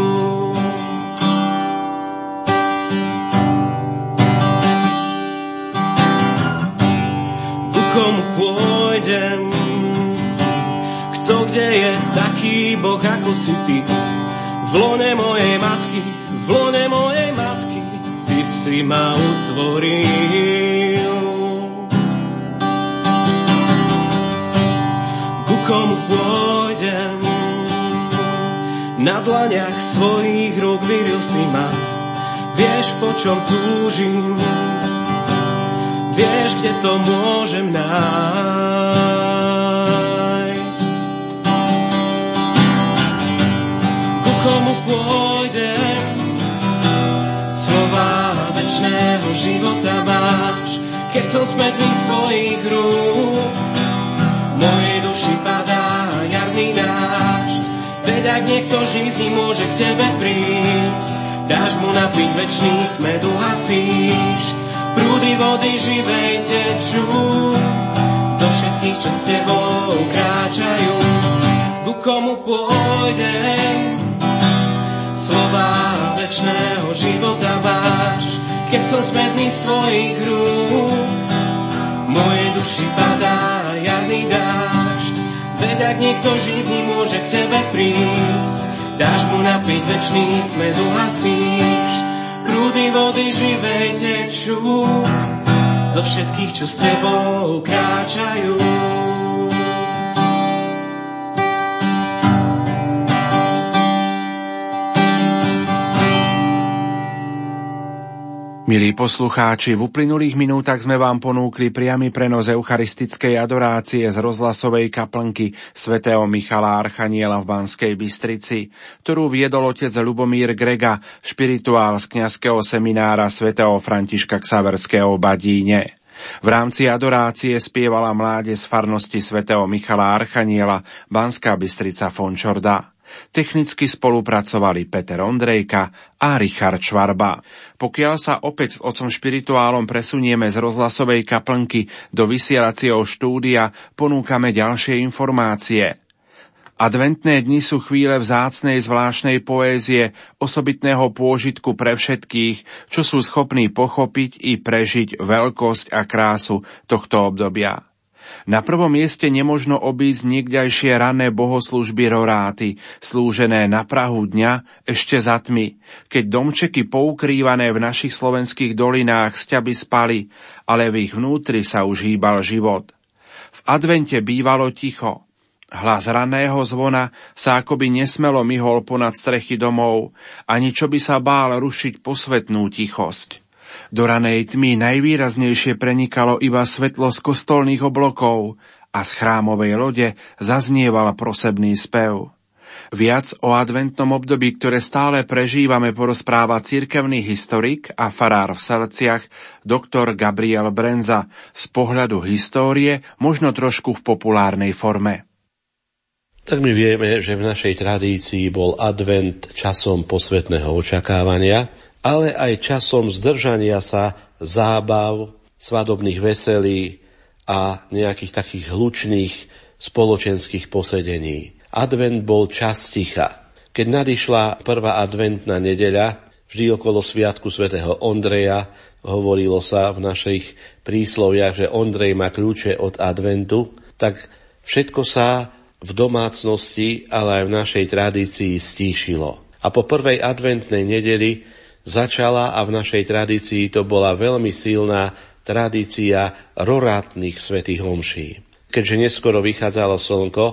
taký Boh ako si ty? V lone mojej matky, v lone mojej matky, ty si ma utvoril. Ku komu pôjdem? Na dlaniach svojich rúk vyril si ma, vieš po čom túžim, vieš, kde to môžem nájsť. Života máš, keď som smetný svojich rúk, v mojej duši padá jarný dážď, veď ak niekto žízni môže k tebe prísť, dáš mu napiť večný smed, uhasíš, Prúdy vody živej tečú, zo všetkých, čo s tebou kráčajú. Ku komu pôjdem, slova večného života máš, keď som smedný z tvojich rúk. V mojej duši padá jarný dážď, veď ak niekto žízni môže k tebe prísť, dáš mu napiť večný smed, uhasíš, prúdy vody živej tečú, zo všetkých, čo s tebou kráčajú. Milí poslucháči, v uplynulých minútach sme vám ponúkli priamy prenos eucharistickej adorácie z rozhlasovej kaplnky svätého Michala Archaniela v Banskej Bystrici, ktorú viedol otec Lubomír Grega, špirituál z kňazského seminára svätého Františka Ksaverského Badíne. V rámci adorácie spievala mláde z farnosti svätého Michala Archaniela Banská Bystrica Fončorda. Technicky spolupracovali Peter Ondrejka a Richard Švarba. Pokiaľ sa opäť s otcom špirituálom presunieme z rozhlasovej kaplnky do vysielacieho štúdia, ponúkame ďalšie informácie. Adventné dni sú chvíle vzácnej zvláštnej poézie, osobitného pôžitku pre všetkých, čo sú schopní pochopiť i prežiť veľkosť a krásu tohto obdobia. Na prvom mieste nemožno obísť niekdajšie rané bohoslužby roráty, slúžené na Prahu dňa ešte za tmy, keď domčeky poukrývané v našich slovenských dolinách sťaby spali, ale v ich vnútri sa už hýbal život. V advente bývalo ticho. Hlas raného zvona sa akoby nesmelo myhol ponad strechy domov, ani čo by sa bál rušiť posvetnú tichosť. Do ranej tmy najvýraznejšie prenikalo iba svetlo z kostolných oblokov a z chrámovej lode zaznieval prosebný spev. Viac o adventnom období, ktoré stále prežívame, porozpráva cirkevný historik a farár v Selciach, doktor Gabriel Brenza, z pohľadu histórie, možno trošku v populárnej forme. Tak my vieme, že v našej tradícii bol advent časom posvetného očakávania, ale aj časom zdržania sa zábav, svadobných veselí a nejakých takých hlučných spoločenských posedení. Advent bol čas ticha. Keď nadišla prvá adventná nedeľa, vždy okolo sviatku svätého Ondreja, hovorilo sa v našich prísloviach, že Ondrej má kľúče od adventu, tak všetko sa v domácnosti, ale aj v našej tradícii stíšilo. A po prvej adventnej nedeli začala a v našej tradícii to bola veľmi silná tradícia rorátnych svetých homší. Keďže neskoro vychádzalo slnko,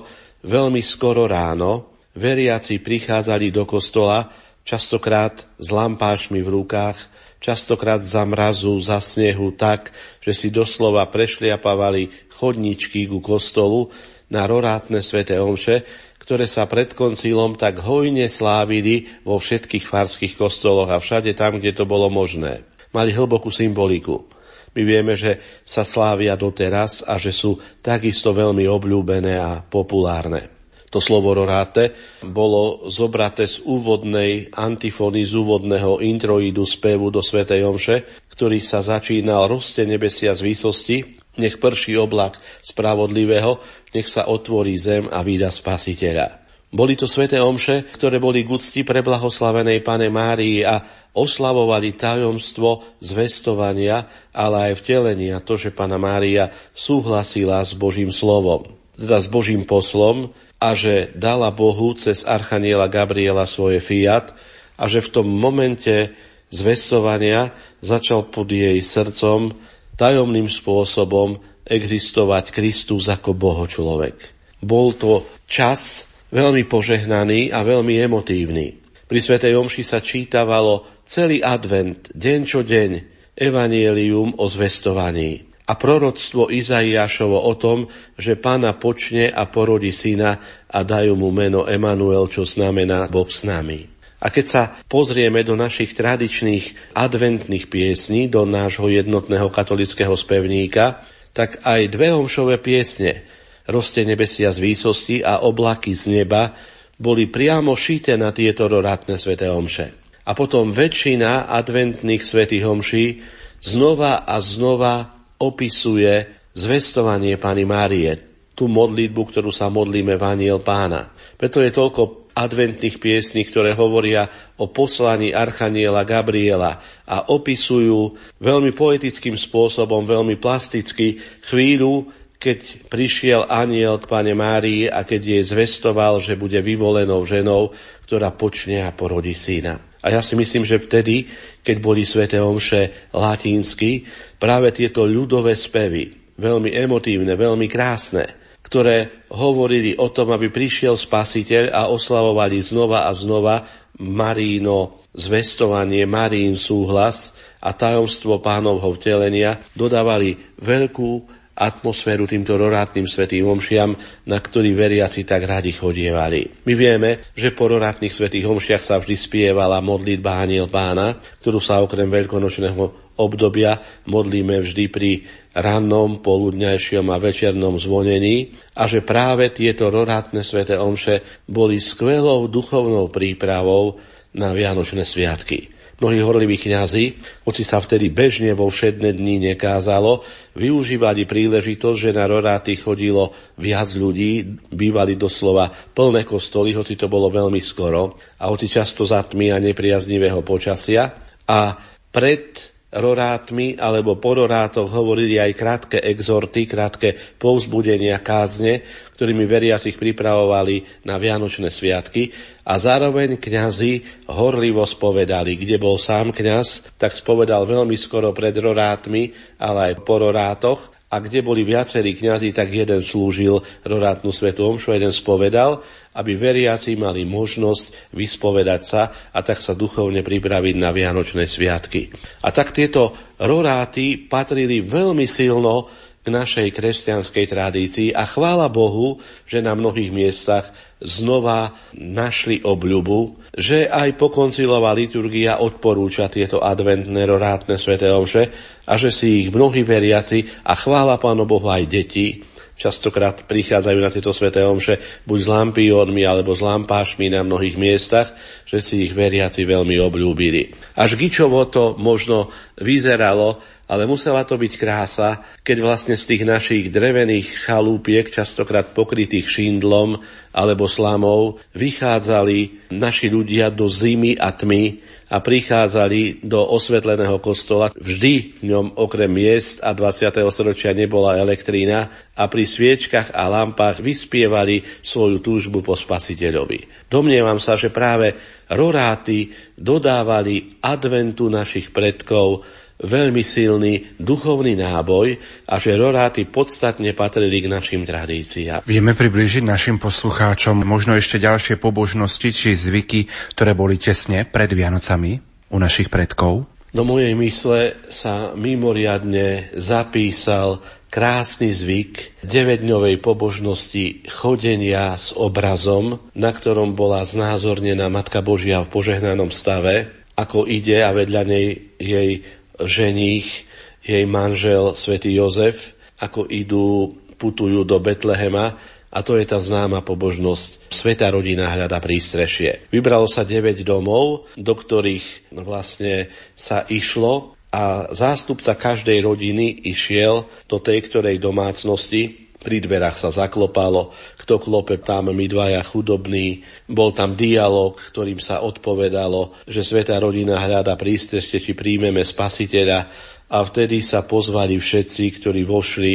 veľmi skoro ráno veriaci prichádzali do kostola, častokrát s lampášmi v rukách, častokrát za mrazu, za snehu tak, že si doslova prešliapavali chodničky ku kostolu na rorátne svete omše, ktoré sa pred koncílom tak hojne slávili vo všetkých farských kostoloch a všade tam, kde to bolo možné. Mali hlbokú symboliku. My vieme, že sa slávia doteraz a že sú takisto veľmi obľúbené a populárne. To slovo roráte bolo zobraté z úvodnej antifóny, z úvodného introidu spevu do Svetej Omše, ktorý sa začínal Roste nebesia z výsosti, nech prší oblak spravodlivého, nech sa otvorí zem a vyda spasiteľa. Boli to sveté omše, ktoré boli k úcti pre blahoslavenej Pane Márii a oslavovali tajomstvo zvestovania, ale aj vtelenia, to, že Pana Mária súhlasila s Božím slovom, teda s Božím poslom a že dala Bohu cez Archaniela Gabriela svoje fiat a že v tom momente zvestovania začal pod jej srdcom tajomným spôsobom existovať Kristus ako Boho človek. Bol to čas, veľmi požehnaný a veľmi emotívny. Pri Svetej Omši sa čítavalo celý advent, deň čo deň, evanielium o zvestovaní a proroctvo Izaiášovo o tom, že pána počne a porodí syna a dajú mu meno Emanuel, čo znamená Boh s nami. A keď sa pozrieme do našich tradičných adventných piesní, do nášho jednotného katolického spevníka, tak aj dve homšové piesne roste nebesia z výsosti a oblaky z neba, boli priamo šité na tieto rorátne sväté omše. A potom väčšina adventných svätých omší znova a znova opisuje zvestovanie Pany Márie, tú modlitbu, ktorú sa modlíme v Aniel Pána. Preto je toľko adventných piesní, ktoré hovoria o poslaní Archaniela Gabriela a opisujú veľmi poetickým spôsobom, veľmi plasticky chvíľu, keď prišiel aniel k pane Márii a keď jej zvestoval, že bude vyvolenou ženou, ktorá počne a porodí syna. A ja si myslím, že vtedy, keď boli sveté omše latínsky, práve tieto ľudové spevy, veľmi emotívne, veľmi krásne, ktoré hovorili o tom, aby prišiel spasiteľ a oslavovali znova a znova Maríno zvestovanie, Marín súhlas a tajomstvo pánovho vtelenia, dodávali veľkú atmosféru týmto rorátnym svetým omšiam, na ktorý veriaci tak radi chodievali. My vieme, že po rorátnych svetých omšiach sa vždy spievala modlitba Aniel pána, ktorú sa okrem veľkonočného obdobia modlíme vždy pri rannom, poludňajšom a večernom zvonení a že práve tieto rorátne sveté omše boli skvelou duchovnou prípravou na Vianočné sviatky. Mnohí horliví kňazi, hoci sa vtedy bežne vo všedné dni nekázalo, využívali príležitosť, že na roráty chodilo viac ľudí, bývali doslova plné kostoly, hoci to bolo veľmi skoro a hoci často za tmy a nepriaznivého počasia. A pred rorátmi alebo po rorátoch hovorili aj krátke exorty, krátke povzbudenia kázne, ktorými veriacich pripravovali na Vianočné sviatky a zároveň kňazi horlivo spovedali. Kde bol sám kňaz, tak spovedal veľmi skoro pred rorátmi, ale aj po rorátoch a kde boli viacerí kňazi, tak jeden slúžil rorátnu svetu omšu, jeden spovedal, aby veriaci mali možnosť vyspovedať sa a tak sa duchovne pripraviť na Vianočné sviatky. A tak tieto roráty patrili veľmi silno k našej kresťanskej tradícii a chvála Bohu, že na mnohých miestach znova našli obľubu, že aj pokoncilová liturgia odporúča tieto adventné rorátne sveté omše a že si ich mnohí veriaci a chvála Pánu Bohu aj deti častokrát prichádzajú na tieto sveté omše buď s lampiónmi alebo s lampášmi na mnohých miestach, že si ich veriaci veľmi obľúbili. Až Gičovo to možno vyzeralo, ale musela to byť krása, keď vlastne z tých našich drevených chalúpiek, častokrát pokrytých šindlom alebo slamou, vychádzali naši ľudia do zimy a tmy a prichádzali do osvetleného kostola. Vždy v ňom okrem miest a 20. storočia nebola elektrína a pri sviečkach a lampách vyspievali svoju túžbu po spasiteľovi. Domnievam sa, že práve roráty dodávali adventu našich predkov veľmi silný duchovný náboj a že roráty podstatne patrili k našim tradíciám. Vieme priblížiť našim poslucháčom možno ešte ďalšie pobožnosti či zvyky, ktoré boli tesne pred Vianocami u našich predkov? Do mojej mysle sa mimoriadne zapísal krásny zvyk 9-dňovej pobožnosti chodenia s obrazom, na ktorom bola znázornená Matka Božia v požehnanom stave, ako ide a vedľa nej jej ženích, jej manžel svätý Jozef, ako idú, putujú do Betlehema a to je tá známa pobožnosť. Sveta rodina hľada prístrešie. Vybralo sa 9 domov, do ktorých vlastne sa išlo a zástupca každej rodiny išiel do tej ktorej domácnosti pri dverách sa zaklopalo, kto klope tam, my dvaja chudobní. Bol tam dialog, ktorým sa odpovedalo, že Sveta rodina hľada prístrešte, či príjmeme spasiteľa a vtedy sa pozvali všetci, ktorí vošli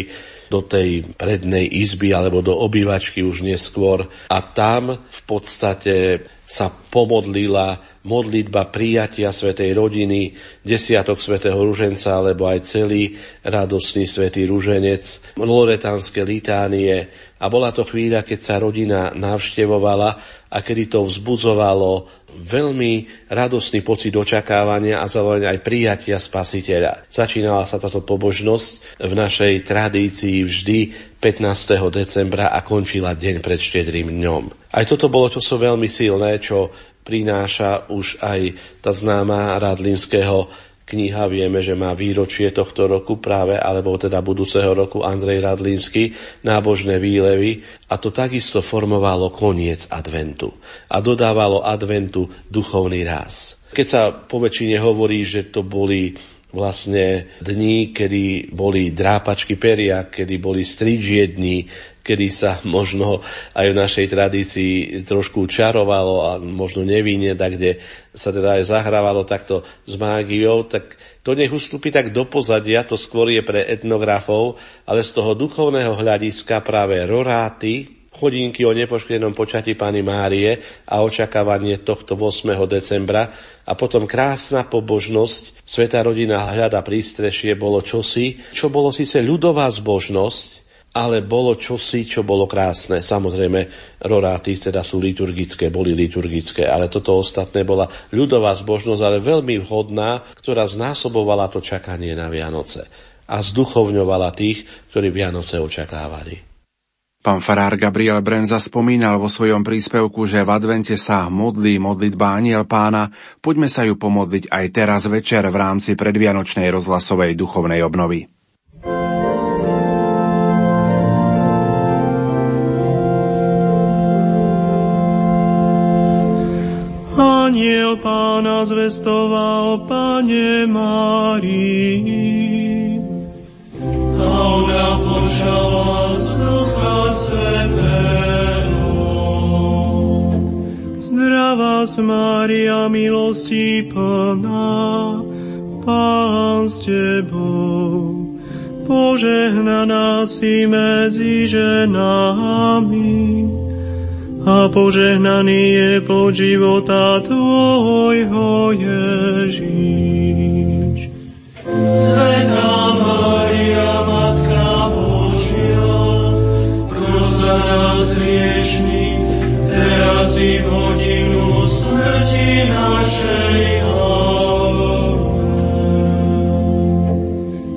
do tej prednej izby alebo do obývačky už neskôr a tam v podstate sa pomodlila modlitba prijatia Svetej rodiny, desiatok Svetého Ruženca, alebo aj celý radosný Svetý Ruženec, loretánske litánie. A bola to chvíľa, keď sa rodina navštevovala a kedy to vzbudzovalo veľmi radosný pocit očakávania a zároveň aj prijatia spasiteľa. Začínala sa táto pobožnosť v našej tradícii vždy 15. decembra a končila deň pred štedrým dňom. Aj toto bolo čoso veľmi silné, čo prináša už aj tá známa Radlinského kniha. Vieme, že má výročie tohto roku práve, alebo teda budúceho roku Andrej Radlínsky, nábožné výlevy. A to takisto formovalo koniec adventu. A dodávalo adventu duchovný ráz. Keď sa po väčšine hovorí, že to boli vlastne dní, kedy boli drápačky peria, kedy boli strížie dní, kedy sa *laughs* možno aj v našej tradícii trošku čarovalo a možno nevinne, tak kde sa teda aj zahrávalo takto s mágiou, tak to nech ustúpi tak do pozadia, to skôr je pre etnografov, ale z toho duchovného hľadiska práve roráty, chodinky o nepoškvenom počati Pany Márie a očakávanie tohto 8. decembra a potom krásna pobožnosť, Sveta rodina hľada prístrešie bolo čosi, čo bolo síce ľudová zbožnosť, ale bolo čosi, čo bolo krásne. Samozrejme, roráty teda sú liturgické, boli liturgické, ale toto ostatné bola ľudová zbožnosť, ale veľmi vhodná, ktorá znásobovala to čakanie na Vianoce a zduchovňovala tých, ktorí Vianoce očakávali. Pán farár Gabriel Brenza spomínal vo svojom príspevku, že v advente sa modlí modlitba Aniel pána. Poďme sa ju pomodliť aj teraz večer v rámci predvianočnej rozhlasovej duchovnej obnovy. Aniel pána zvestoval Pane Márii. A ona počala z Ducha Svetého. Zdravá Mária, milosti plná, Pán s Tebou, požehnaná si medzi ženami a požehnaný je plod života Tvojho Ježíš. Svetá teraz i v hodinu smrti našej.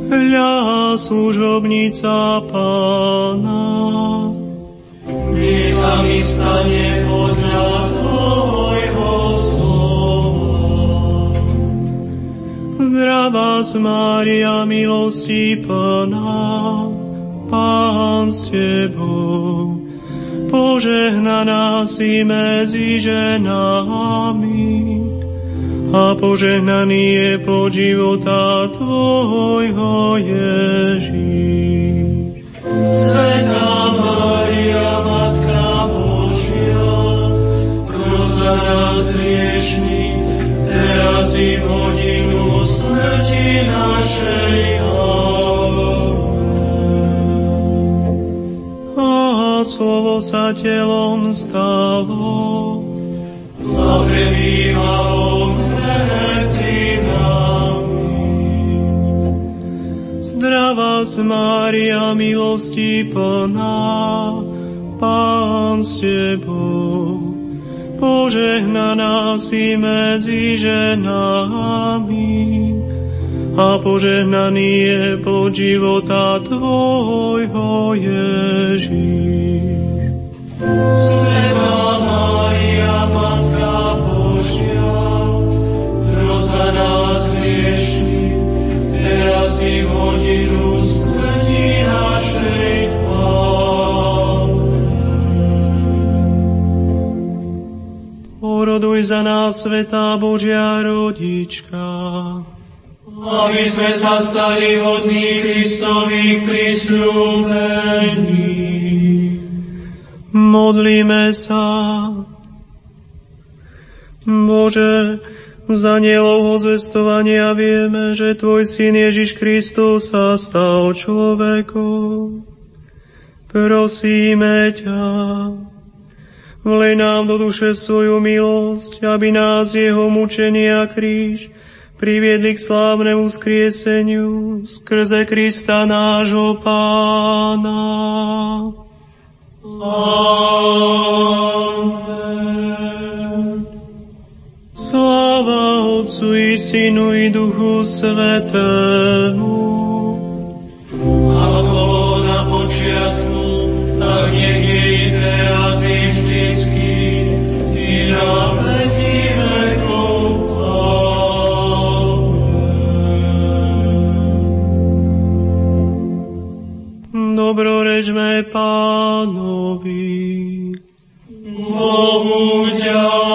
Hľa služobnica Pána, sa mi stane podľa Tvojho slova. Zdravá Mária, milosti plná, Pán s Tebou, požehnaná si medzi ženami a požehnaný je plod života Tvojho Ježíš. Svetá Maria, nás hriešný, teraz i v hodinu smrti našej. Slovo sa telom stalo, a prebývalo medzi nami. Zdravá Mária, milosti plná, Pán s Tebou, požehnaná si medzi ženami a požehnaný je plod života Tvojho Ježíš. Sveta Maria, Matka Božia, za nás hriešných, teraz i v hodinu smrti našej Oroduj za nás, Svetá Božia rodička. Aby sme sa stali hodní Kristových prisľúbení. Modlíme sa. Bože, za nielovho zvestovania vieme, že Tvoj Syn Ježiš Kristus sa stal človekom. Prosíme ťa, vlej nám do duše svoju milosť, aby nás jeho mučenie a kríž priviedli k slávnemu skrieseniu skrze Krista nášho Pána. Amen. Sláva Otcu i Synu i Duchu Svetému. Pánovi. Bohu ďakujem.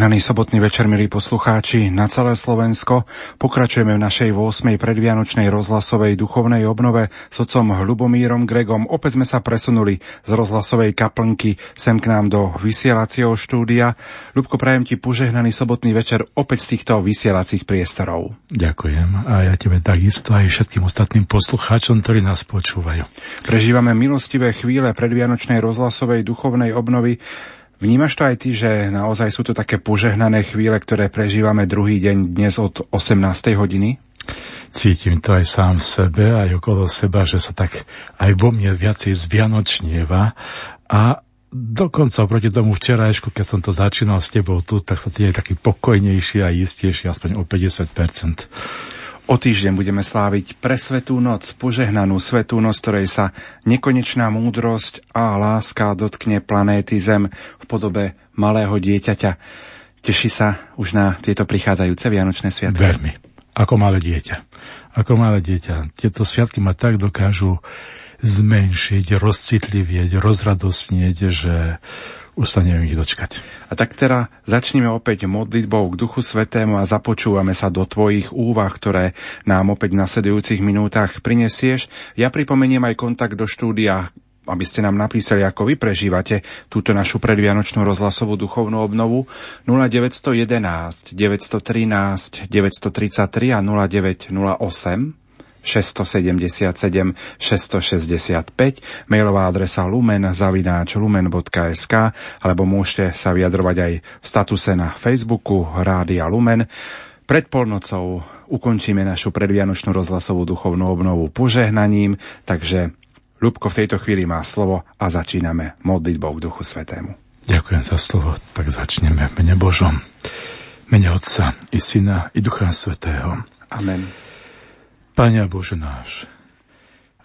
Požehnaný sobotný večer, milí poslucháči, na celé Slovensko. Pokračujeme v našej 8. predvianočnej rozhlasovej duchovnej obnove s otcom Hlubomírom Gregom. Opäť sme sa presunuli z rozhlasovej kaplnky sem k nám do vysielacieho štúdia. Ľubko, prajem ti požehnaný sobotný večer opäť z týchto vysielacích priestorov. Ďakujem a ja tebe takisto aj všetkým ostatným poslucháčom, ktorí nás počúvajú. Prežívame milostivé chvíle predvianočnej rozhlasovej duchovnej obnovy. Vnímaš to aj ty, že naozaj sú to také požehnané chvíle, ktoré prežívame druhý deň dnes od 18. hodiny? Cítim to aj sám v sebe, aj okolo seba, že sa tak aj vo mne viacej zvianočnieva a dokonca oproti tomu včerajšku, keď som to začínal s tebou tu, tak sa je taký pokojnejší a istejší, aspoň o 50%. O týždeň budeme sláviť pre Svetú noc, požehnanú Svetú noc, ktorej sa nekonečná múdrosť a láska dotkne planéty Zem podobe malého dieťaťa. Teší sa už na tieto prichádzajúce Vianočné sviatky? Veľmi. Ako malé dieťa. Ako malé dieťa. Tieto sviatky ma tak dokážu zmenšiť, rozcitlivieť, rozradosnieť, že už sa neviem ich dočkať. A tak teda začneme opäť modlitbou k Duchu Svetému a započúvame sa do tvojich úvah, ktoré nám opäť v nasledujúcich minútach prinesieš. Ja pripomeniem aj kontakt do štúdia aby ste nám napísali, ako vy prežívate túto našu predvianočnú rozhlasovú duchovnú obnovu 0911 913 933 a 0908 677 665, mailová adresa lumen zavináč lumen.sk alebo môžete sa vyjadrovať aj v statuse na Facebooku Rádia Lumen. Pred polnocou ukončíme našu predvianočnú rozhlasovú duchovnú obnovu požehnaním, takže Ľubko v tejto chvíli má slovo a začíname modlitbou k Duchu Svetému. Ďakujem za slovo, tak začneme v mene Božom, mene Otca i Syna i Ducha Svetého. Amen. Pane Bože náš,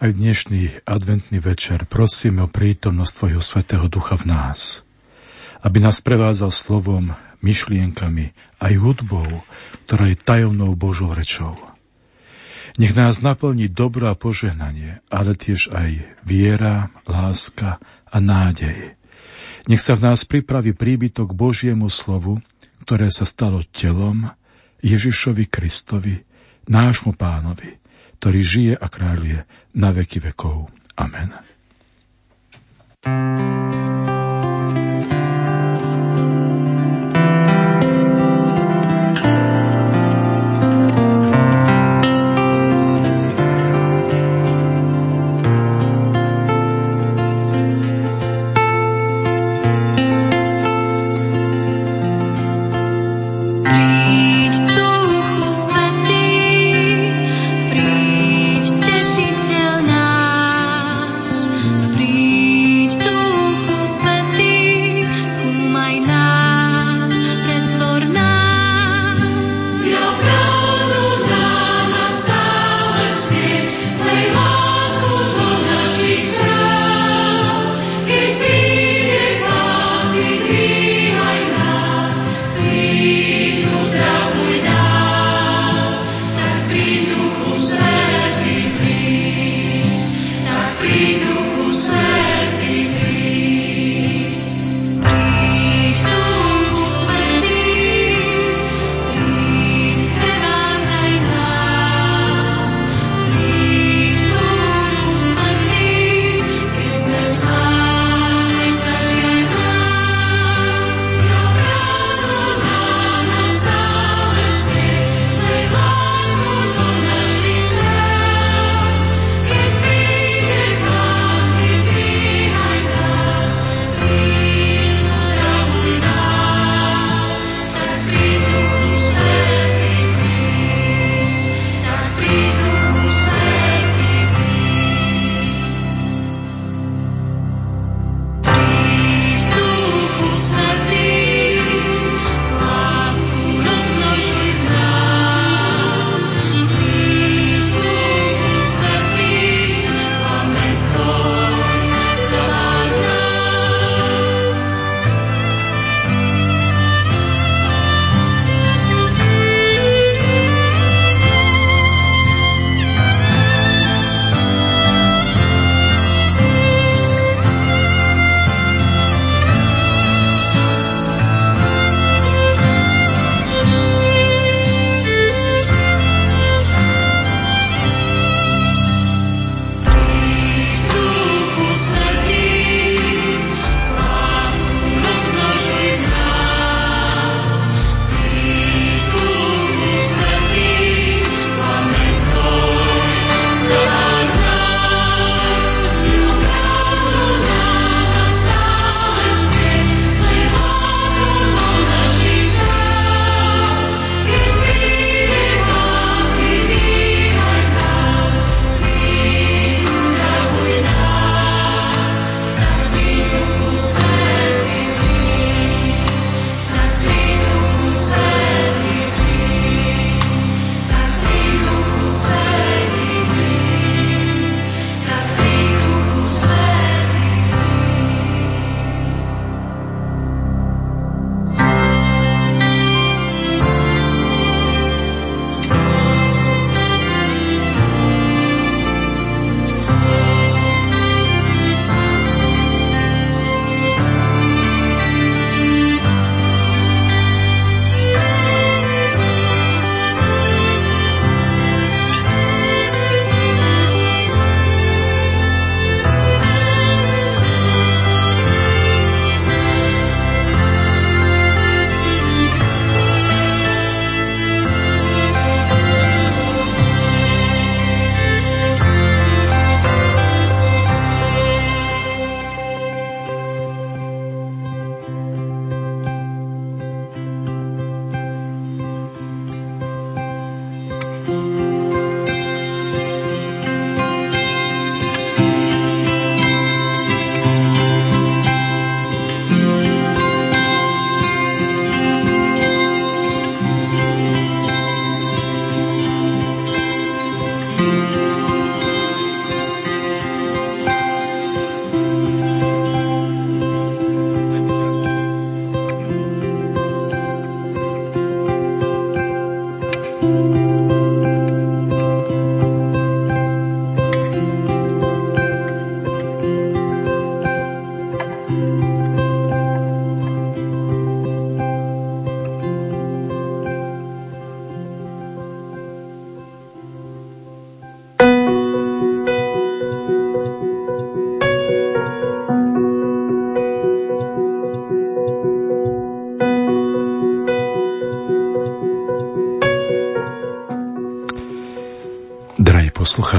aj dnešný adventný večer prosíme o prítomnosť Tvojho Svetého Ducha v nás, aby nás prevádzal slovom, myšlienkami, aj hudbou, ktorá je tajomnou Božou rečou. Nech nás naplní dobro a požehnanie, ale tiež aj viera, láska a nádej. Nech sa v nás pripraví príbytok Božiemu slovu, ktoré sa stalo telom Ježišovi Kristovi, nášmu pánovi, ktorý žije a kráľuje na veky vekov. Amen. thank you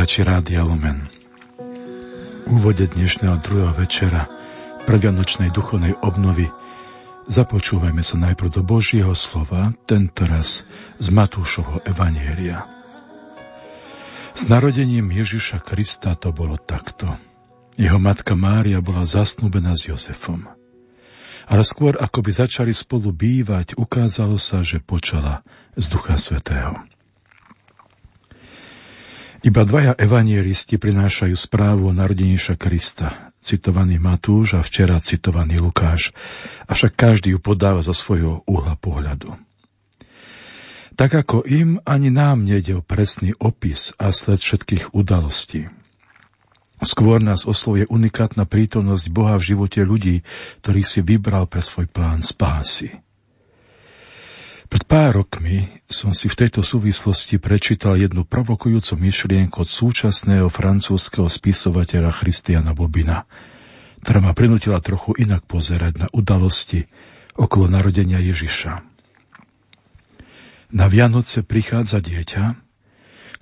poslucháči Rádia Lumen, v úvode dnešného druhého večera predvianočnej duchovnej obnovy započúvajme sa najprv do Božieho slova, tentoraz z Matúšovho Evanielia. S narodením Ježiša Krista to bolo takto. Jeho matka Mária bola zasnúbená s Jozefom. Ale skôr, ako by začali spolu bývať, ukázalo sa, že počala z Ducha Svetého. Iba dvaja evanielisti prinášajú správu o narodeníša Krista, citovaný Matúš a včera citovaný Lukáš, avšak každý ju podáva zo svojho uhla pohľadu. Tak ako im, ani nám nejde o presný opis a sled všetkých udalostí. Skôr nás oslovuje unikátna prítomnosť Boha v živote ľudí, ktorých si vybral pre svoj plán spásy. Pred pár rokmi som si v tejto súvislosti prečítal jednu provokujúcu myšlienku od súčasného francúzského spisovateľa Christiana Bobina, ktorá ma prinútila trochu inak pozerať na udalosti okolo narodenia Ježiša. Na Vianoce prichádza dieťa,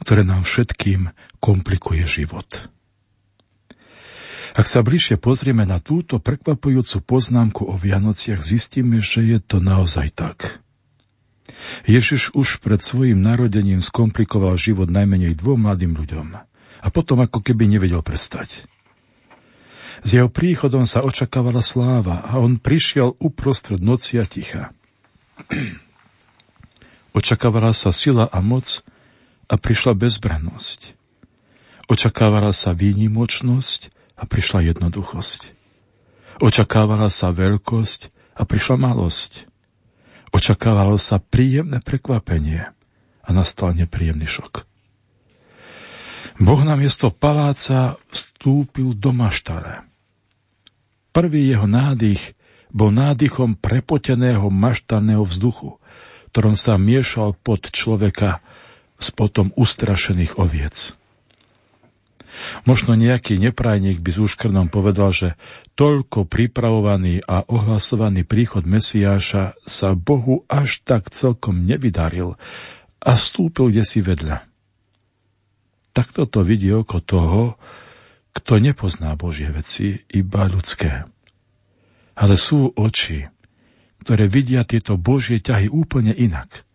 ktoré nám všetkým komplikuje život. Ak sa bližšie pozrieme na túto prekvapujúcu poznámku o Vianociach, zistíme, že je to naozaj tak – Ježiš už pred svojim narodením skomplikoval život najmenej dvom mladým ľuďom a potom ako keby nevedel prestať. S jeho príchodom sa očakávala sláva a on prišiel uprostred noci a ticha. *clears throat* Očakávala sa sila a moc a prišla bezbrannosť. Očakávala sa výnimočnosť a prišla jednoduchosť. Očakávala sa veľkosť a prišla malosť. Očakávalo sa príjemné prekvapenie a nastal nepríjemný šok. Boh na miesto paláca vstúpil do maštare. Prvý jeho nádych bol nádychom prepoteného maštarného vzduchu, ktorom sa miešal pod človeka s potom ustrašených oviec. Možno nejaký neprajník by s úškrnom povedal, že toľko pripravovaný a ohlasovaný príchod Mesiáša sa Bohu až tak celkom nevydaril a stúpil kde si vedľa. Takto to vidí oko toho, kto nepozná Božie veci, iba ľudské. Ale sú oči, ktoré vidia tieto Božie ťahy úplne inak,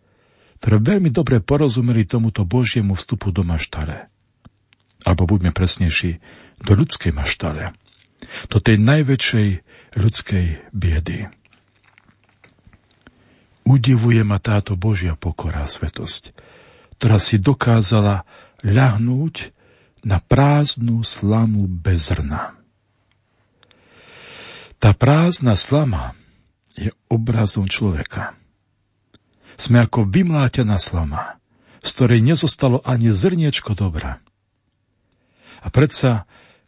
ktoré veľmi dobre porozumeli tomuto Božiemu vstupu do maštale alebo buďme presnejší, do ľudskej maštale, do tej najväčšej ľudskej biedy. Udivuje ma táto Božia pokora a svetosť, ktorá si dokázala ľahnúť na prázdnu slamu bez zrna. Tá prázdna slama je obrazom človeka. Sme ako vymlátená slama, z ktorej nezostalo ani zrniečko dobra. A predsa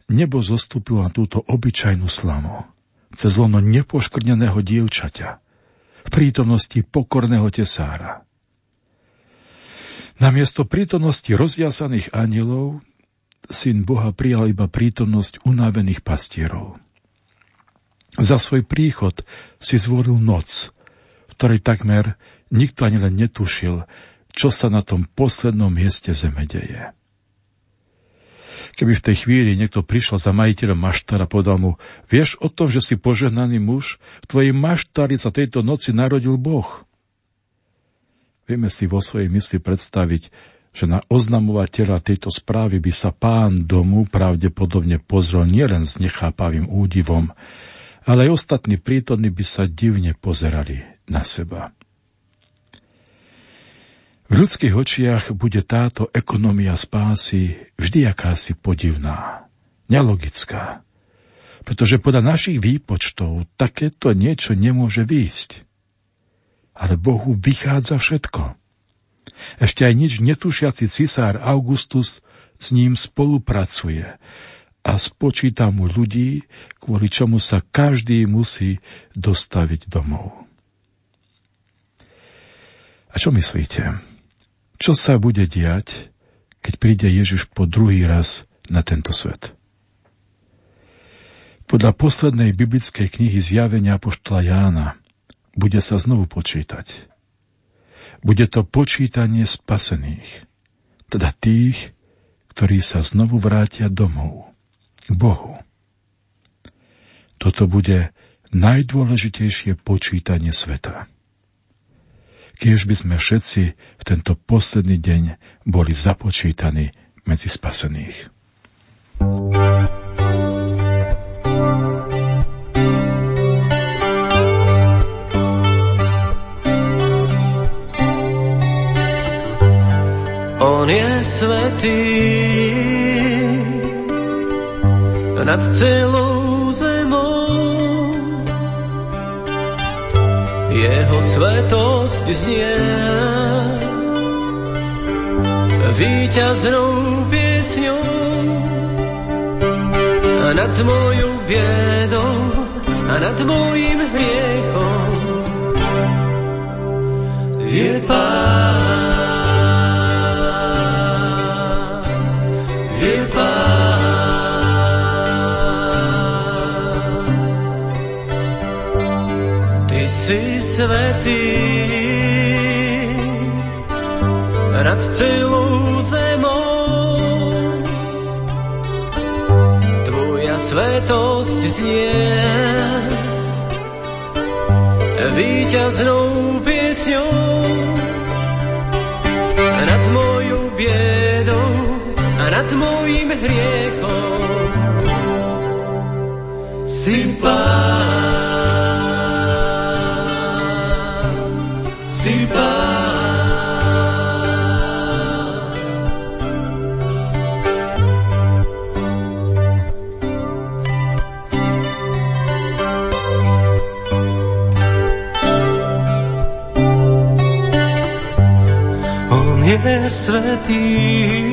nebo zostúpilo na túto obyčajnú slamu, cez lono nepoškrneného dievčaťa, v prítomnosti pokorného tesára. Namiesto prítomnosti rozjasaných anielov syn Boha prijal iba prítomnosť unavených pastierov. Za svoj príchod si zvolil noc, v ktorej takmer nikto ani len netušil, čo sa na tom poslednom mieste zeme deje. Keby v tej chvíli niekto prišiel za majiteľom maštára a povedal mu, vieš o tom, že si požehnaný muž, v tvojej maštári sa tejto noci narodil Boh. Vieme si vo svojej mysli predstaviť, že na oznamovateľa tejto správy by sa pán domu pravdepodobne pozrel nielen s nechápavým údivom, ale aj ostatní prítomní by sa divne pozerali na seba. V ľudských očiach bude táto ekonomia spásy vždy akási podivná, nelogická. Pretože podľa našich výpočtov takéto niečo nemôže výjsť. Ale Bohu vychádza všetko. Ešte aj nič netušiaci cisár Augustus s ním spolupracuje a spočíta mu ľudí, kvôli čomu sa každý musí dostaviť domov. A čo myslíte? Čo sa bude diať, keď príde Ježiš po druhý raz na tento svet? Podľa poslednej biblickej knihy Zjavenia poštola Jána bude sa znovu počítať. Bude to počítanie spasených, teda tých, ktorí sa znovu vrátia domov, k Bohu. Toto bude najdôležitejšie počítanie sveta. Kiež by sme všetci v tento posledný deň boli započítaní medzi spasených. On je svetý nad celou Jeho svetosť znie víťaznou piesňou a nad mojou biedou a nad mojím hriechom je Pán. Svetý nad celou zemou. Tvoja svetosť znie víťaznou piesňou nad mojou biedou a nad mojím hriechom. Si pán. Svetý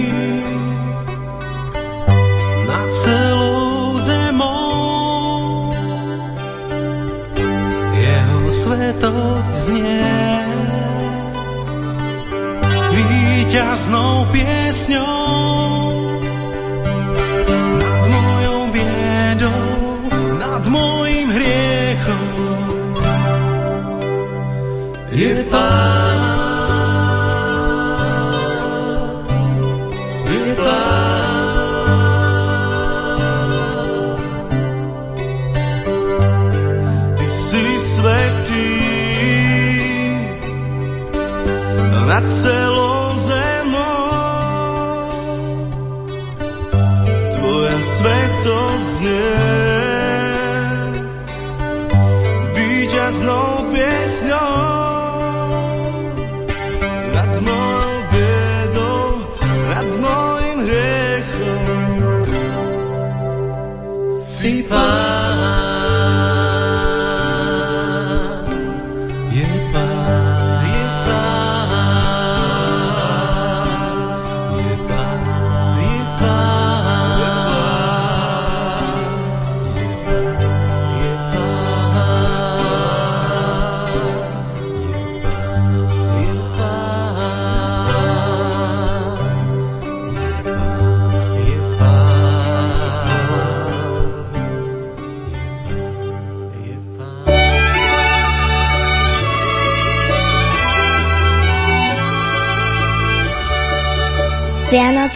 víťaznou piesňou nad mojou biedou, nad mojím hriechom. Je Pán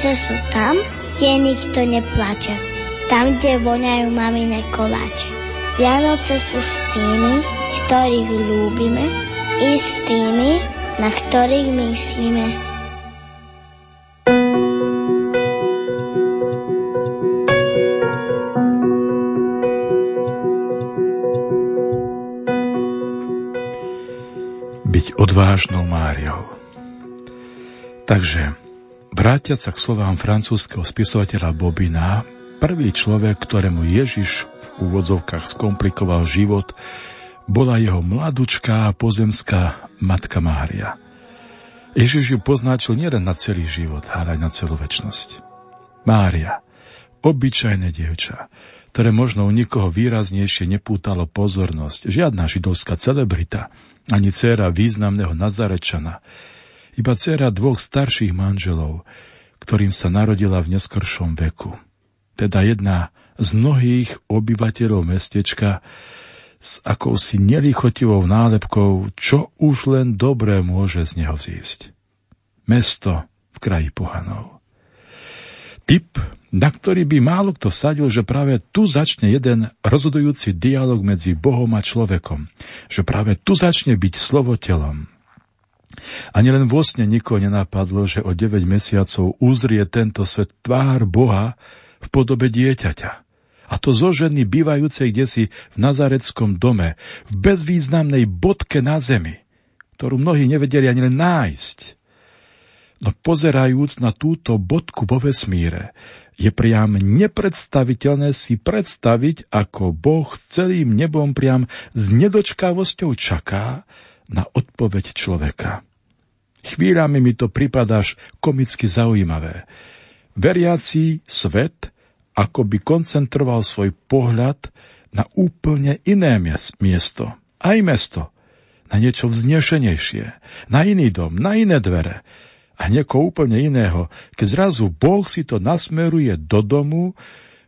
Vianoce sú tam, kde nikto neplače. Tam, kde voňajú mamine koláče. Vianoce sú s tými, ktorých ľúbime, i s tými, na ktorých myslíme. Odvážnou Máriou. Takže Vrátiac sa k slovám francúzského spisovateľa Bobina, prvý človek, ktorému Ježiš v úvodzovkách skomplikoval život, bola jeho mladučká pozemská matka Mária. Ježiš ju poznačil nielen na celý život, ale aj na celú väčnosť. Mária, obyčajné dievča, ktoré možno u nikoho výraznejšie nepútalo pozornosť, žiadna židovská celebrita, ani dcéra významného Nazarečana, iba dcera dvoch starších manželov, ktorým sa narodila v neskoršom veku. Teda jedna z mnohých obyvateľov mestečka s akousi nelichotivou nálepkou, čo už len dobré môže z neho vzísť. Mesto v kraji pohanov. typ, na ktorý by málo kto vsadil, že práve tu začne jeden rozhodujúci dialog medzi Bohom a človekom. Že práve tu začne byť slovotelom. Ani len vo sne nikoho nenapadlo, že o 9 mesiacov uzrie tento svet tvár Boha v podobe dieťaťa. A to zo ženy bývajúcej desi v Nazareckom dome, v bezvýznamnej bodke na zemi, ktorú mnohí nevedeli ani len nájsť. No pozerajúc na túto bodku vo vesmíre, je priam nepredstaviteľné si predstaviť, ako Boh celým nebom priam s nedočkavosťou čaká na odpoveď človeka. Chvíľami mi to pripadáš komicky zaujímavé. Veriaci svet ako by koncentroval svoj pohľad na úplne iné miesto, aj mesto, na niečo vznešenejšie, na iný dom, na iné dvere a niekoho úplne iného, keď zrazu Boh si to nasmeruje do domu,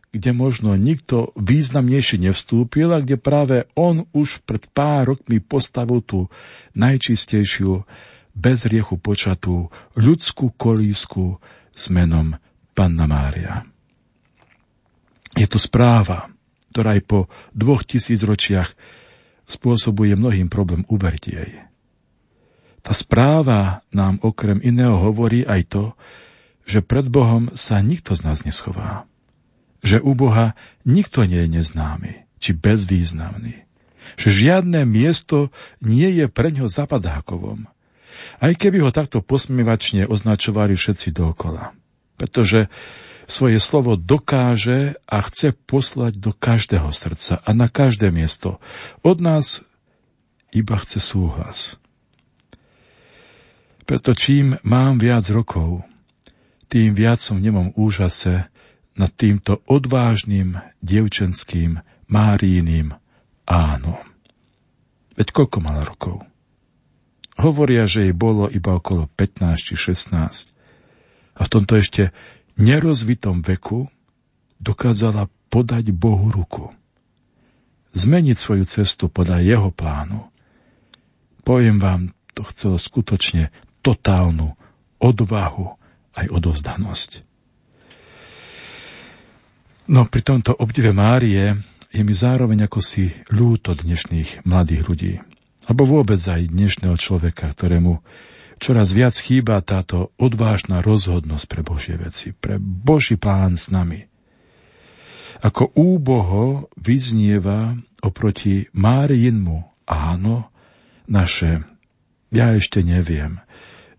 kde možno nikto významnejší nevstúpil a kde práve on už pred pár rokmi postavil tú najčistejšiu, bez riechu počatú ľudskú kolísku s menom Panna Mária. Je to správa, ktorá aj po dvoch tisíc ročiach spôsobuje mnohým problém uveriť jej. Tá správa nám okrem iného hovorí aj to, že pred Bohom sa nikto z nás neschová. Že u Boha nikto nie je neznámy či bezvýznamný. Že žiadne miesto nie je pre ňo zapadákovom. Aj keby ho takto posmievačne označovali všetci dookola. Pretože svoje slovo dokáže a chce poslať do každého srdca a na každé miesto. Od nás iba chce súhlas. Preto čím mám viac rokov, tým viac som v nemom úžase nad týmto odvážnym, dievčenským, Máriiným áno. Veď koľko mala rokov? Hovoria, že jej bolo iba okolo 15 či 16. A v tomto ešte nerozvitom veku dokázala podať Bohu ruku. Zmeniť svoju cestu podľa jeho plánu. Poviem vám, to chcelo skutočne totálnu odvahu aj odovzdanosť. No pri tomto obdive Márie je mi zároveň ako si ľúto dnešných mladých ľudí. Alebo vôbec aj dnešného človeka, ktorému čoraz viac chýba táto odvážna rozhodnosť pre Božie veci, pre Boží plán s nami. Ako úboho vyznieva oproti Máriinmu áno naše ja ešte neviem.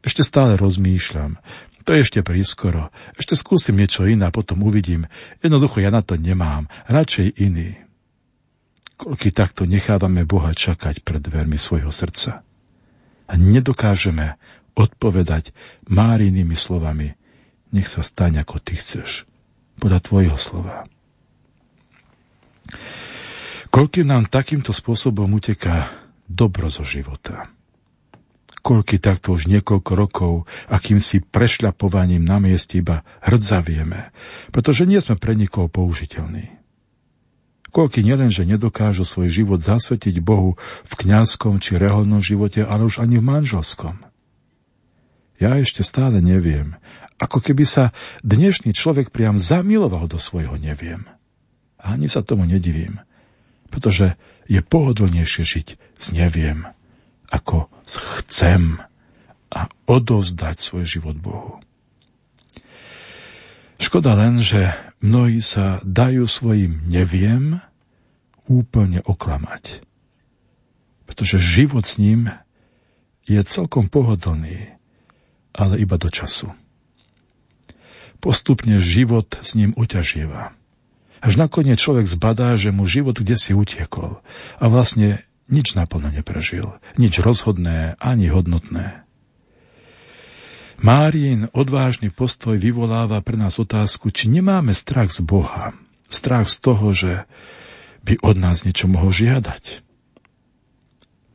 Ešte stále rozmýšľam. To je ešte prískoro. Ešte skúsim niečo iné a potom uvidím. Jednoducho ja na to nemám. Radšej iný. Koľky takto nechávame Boha čakať pred dvermi svojho srdca. A nedokážeme odpovedať Márinými slovami nech sa staň ako ty chceš, podľa tvojho slova. Koľky nám takýmto spôsobom uteká dobro zo života. Koľky takto už niekoľko rokov akýmsi prešľapovaním na mieste iba hrdzavieme, pretože nie sme pre nikoho použiteľní. Koľky nielenže nedokážu svoj život zasvetiť Bohu v kňazskom či reholnom živote, ale už ani v manželskom. Ja ešte stále neviem. Ako keby sa dnešný človek priam zamiloval do svojho neviem. A ani sa tomu nedivím. Pretože je pohodlnejšie žiť s neviem, ako chcem a odovzdať svoj život Bohu. Škoda len, že mnohí sa dajú svojim neviem úplne oklamať. Pretože život s ním je celkom pohodlný ale iba do času. Postupne život s ním uťažieva. Až nakoniec človek zbadá, že mu život kde si utiekol a vlastne nič naplno neprežil, nič rozhodné ani hodnotné. Márin odvážny postoj vyvoláva pre nás otázku, či nemáme strach z Boha, strach z toho, že by od nás niečo mohol žiadať.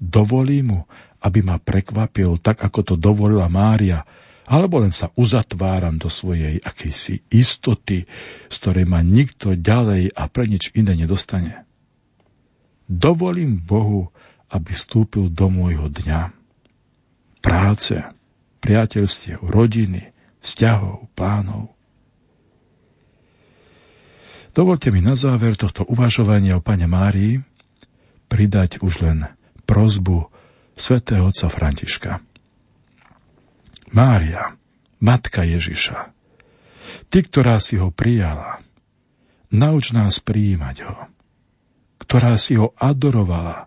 Dovolí mu, aby ma prekvapil tak, ako to dovolila Mária, alebo len sa uzatváram do svojej akejsi istoty, z ktorej ma nikto ďalej a pre nič iné nedostane. Dovolím Bohu, aby vstúpil do môjho dňa. Práce, priateľstiev, rodiny, vzťahov, plánov. Dovolte mi na záver tohto uvažovania o Pane Márii pridať už len prozbu svätého otca Františka. Mária, matka Ježiša, ty, ktorá si ho prijala, nauč nás prijímať ho. Ktorá si ho adorovala,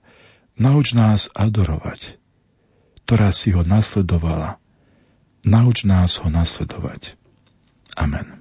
nauč nás adorovať. Ktorá si ho nasledovala, nauč nás ho nasledovať. Amen.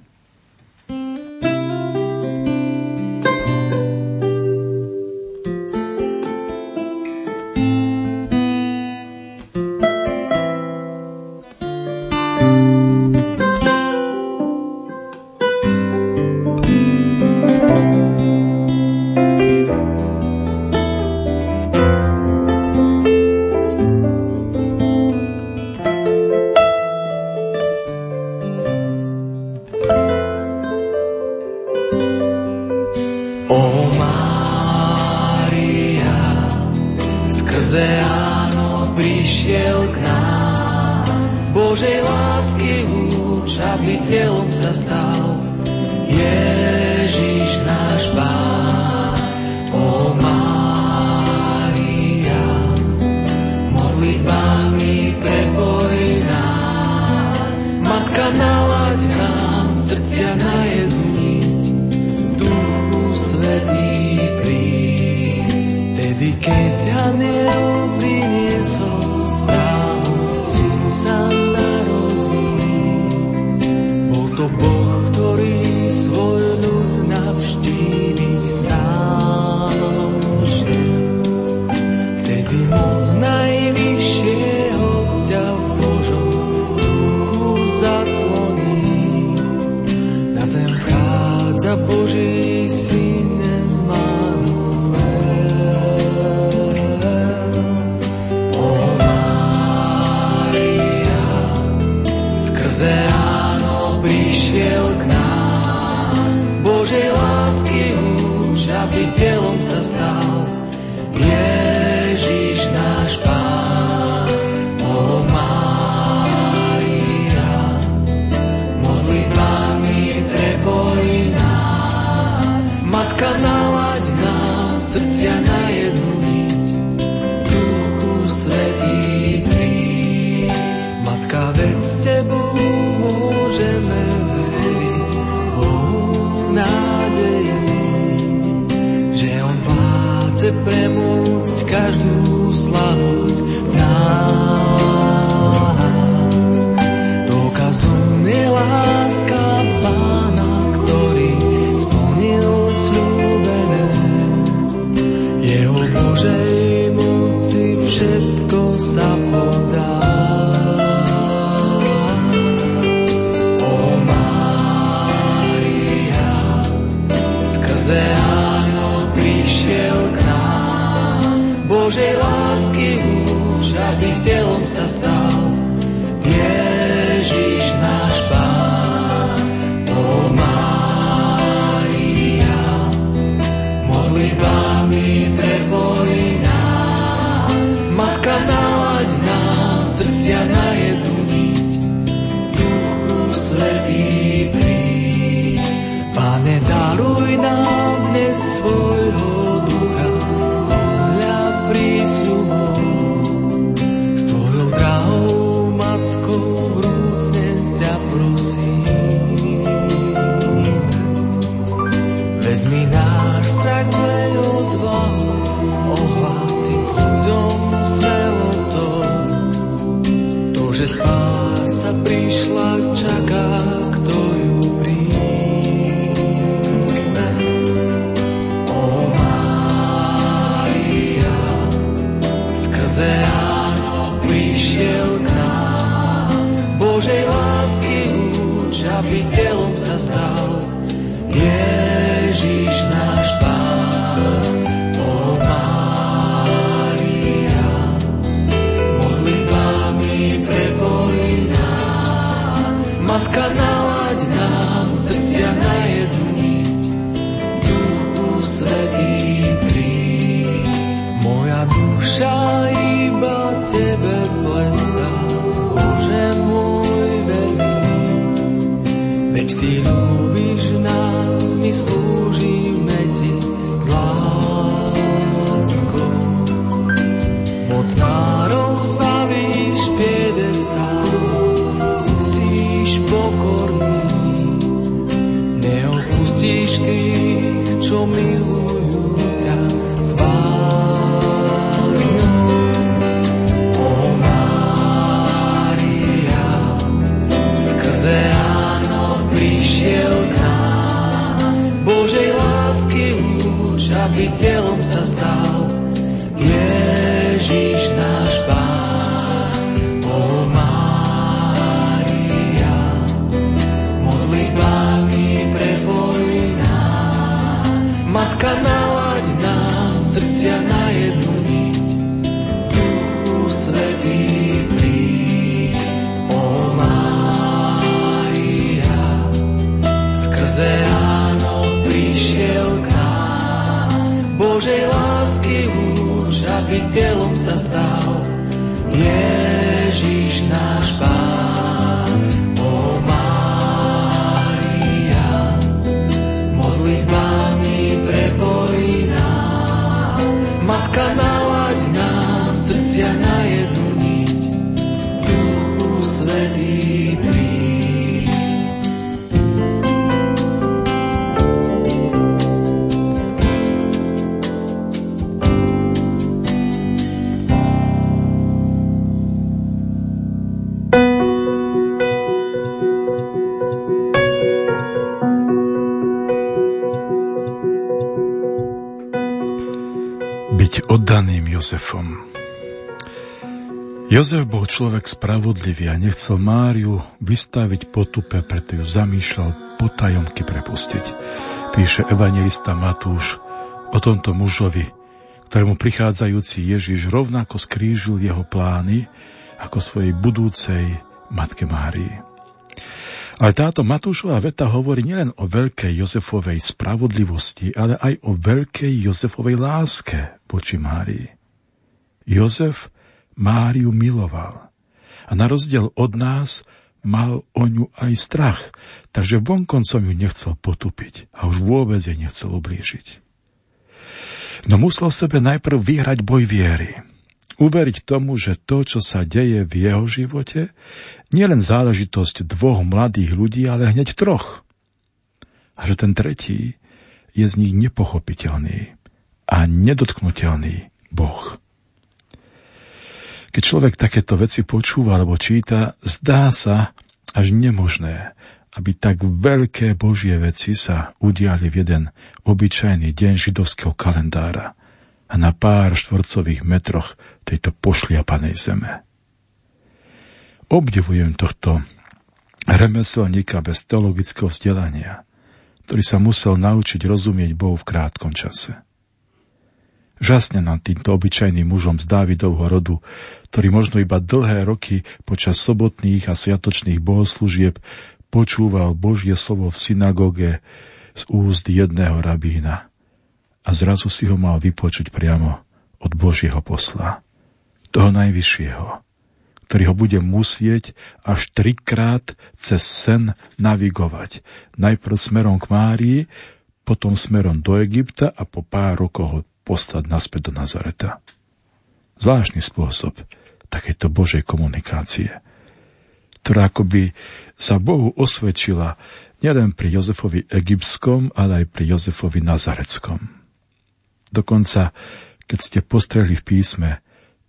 Ty ľúbiš nás, Jozefom. Jozef bol človek spravodlivý a nechcel Máriu vystaviť potupe, preto ju zamýšľal potajomky prepustiť. Píše evangelista Matúš o tomto mužovi, ktorému prichádzajúci Ježiš rovnako skrížil jeho plány ako svojej budúcej matke Márii. Ale táto Matúšová veta hovorí nielen o veľkej Jozefovej spravodlivosti, ale aj o veľkej Jozefovej láske voči Márii. Jozef Máriu miloval a na rozdiel od nás mal o ňu aj strach, takže vonkoncom ju nechcel potupiť a už vôbec jej nechcel ublížiť. No musel sebe najprv vyhrať boj viery. Uveriť tomu, že to, čo sa deje v jeho živote, nie len záležitosť dvoch mladých ľudí, ale hneď troch. A že ten tretí je z nich nepochopiteľný a nedotknutelný Boh. Keď človek takéto veci počúva alebo číta, zdá sa až nemožné, aby tak veľké Božie veci sa udiali v jeden obyčajný deň židovského kalendára a na pár štvorcových metroch tejto pošliapanej zeme. Obdivujem tohto remeselníka bez teologického vzdelania, ktorý sa musel naučiť rozumieť Bohu v krátkom čase. Žasne nám týmto obyčajným mužom z Dávidovho rodu, ktorý možno iba dlhé roky počas sobotných a sviatočných bohoslúžieb počúval Božie slovo v synagóge z úst jedného rabína a zrazu si ho mal vypočuť priamo od Božieho posla, toho najvyššieho, ktorý ho bude musieť až trikrát cez sen navigovať. Najprv smerom k Márii, potom smerom do Egypta a po pár rokoch poslať naspäť do Nazareta. Zvláštny spôsob takéto Božej komunikácie, ktorá akoby sa Bohu osvedčila nielen pri Jozefovi egyptskom, ale aj pri Jozefovi nazareckom. Dokonca, keď ste postrehli v písme,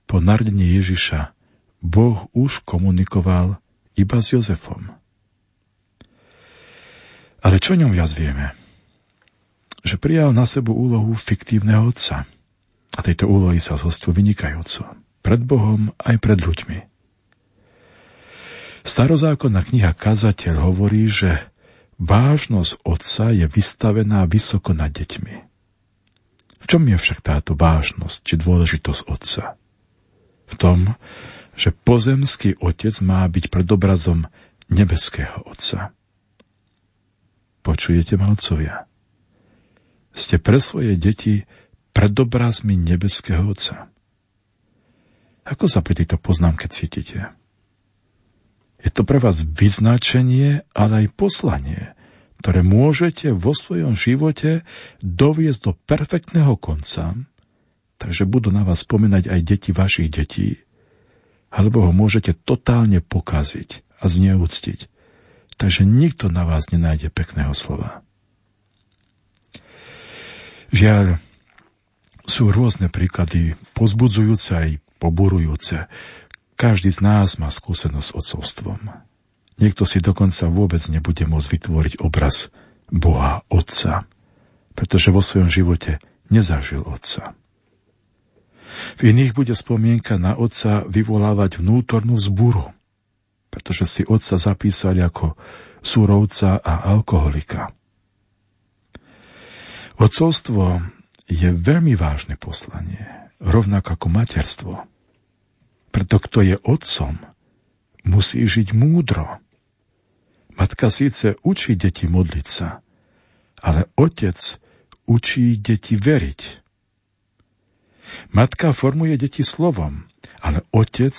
po narodení Ježiša Boh už komunikoval iba s Jozefom. Ale čo o ňom viac vieme? Že prijal na sebu úlohu fiktívneho otca. A tejto úlohy sa zhostil vynikajúco. Pred Bohom aj pred ľuďmi. Starozákonná kniha Kazateľ hovorí, že vážnosť otca je vystavená vysoko nad deťmi. V čom je však táto vážnosť či dôležitosť otca? V tom, že pozemský otec má byť predobrazom nebeského otca. Počujete, malcovia? Ste pre svoje deti predobrazmi nebeského Otca. Ako sa pri tejto poznámke cítite? Je to pre vás vyznačenie, ale aj poslanie, ktoré môžete vo svojom živote doviesť do perfektného konca, takže budú na vás spomínať aj deti vašich detí, alebo ho môžete totálne pokaziť a zneúctiť. Takže nikto na vás nenájde pekného slova. Žiaľ, sú rôzne príklady, pozbudzujúce aj poburujúce. Každý z nás má skúsenosť s otcovstvom. Niekto si dokonca vôbec nebude môcť vytvoriť obraz Boha Otca, pretože vo svojom živote nezažil Otca. V iných bude spomienka na Otca vyvolávať vnútornú vzburu, pretože si Otca zapísali ako súrovca a alkoholika. Otcovstvo je veľmi vážne poslanie, rovnako ako materstvo. Preto kto je otcom, musí žiť múdro. Matka síce učí deti modliť sa, ale otec učí deti veriť. Matka formuje deti slovom, ale otec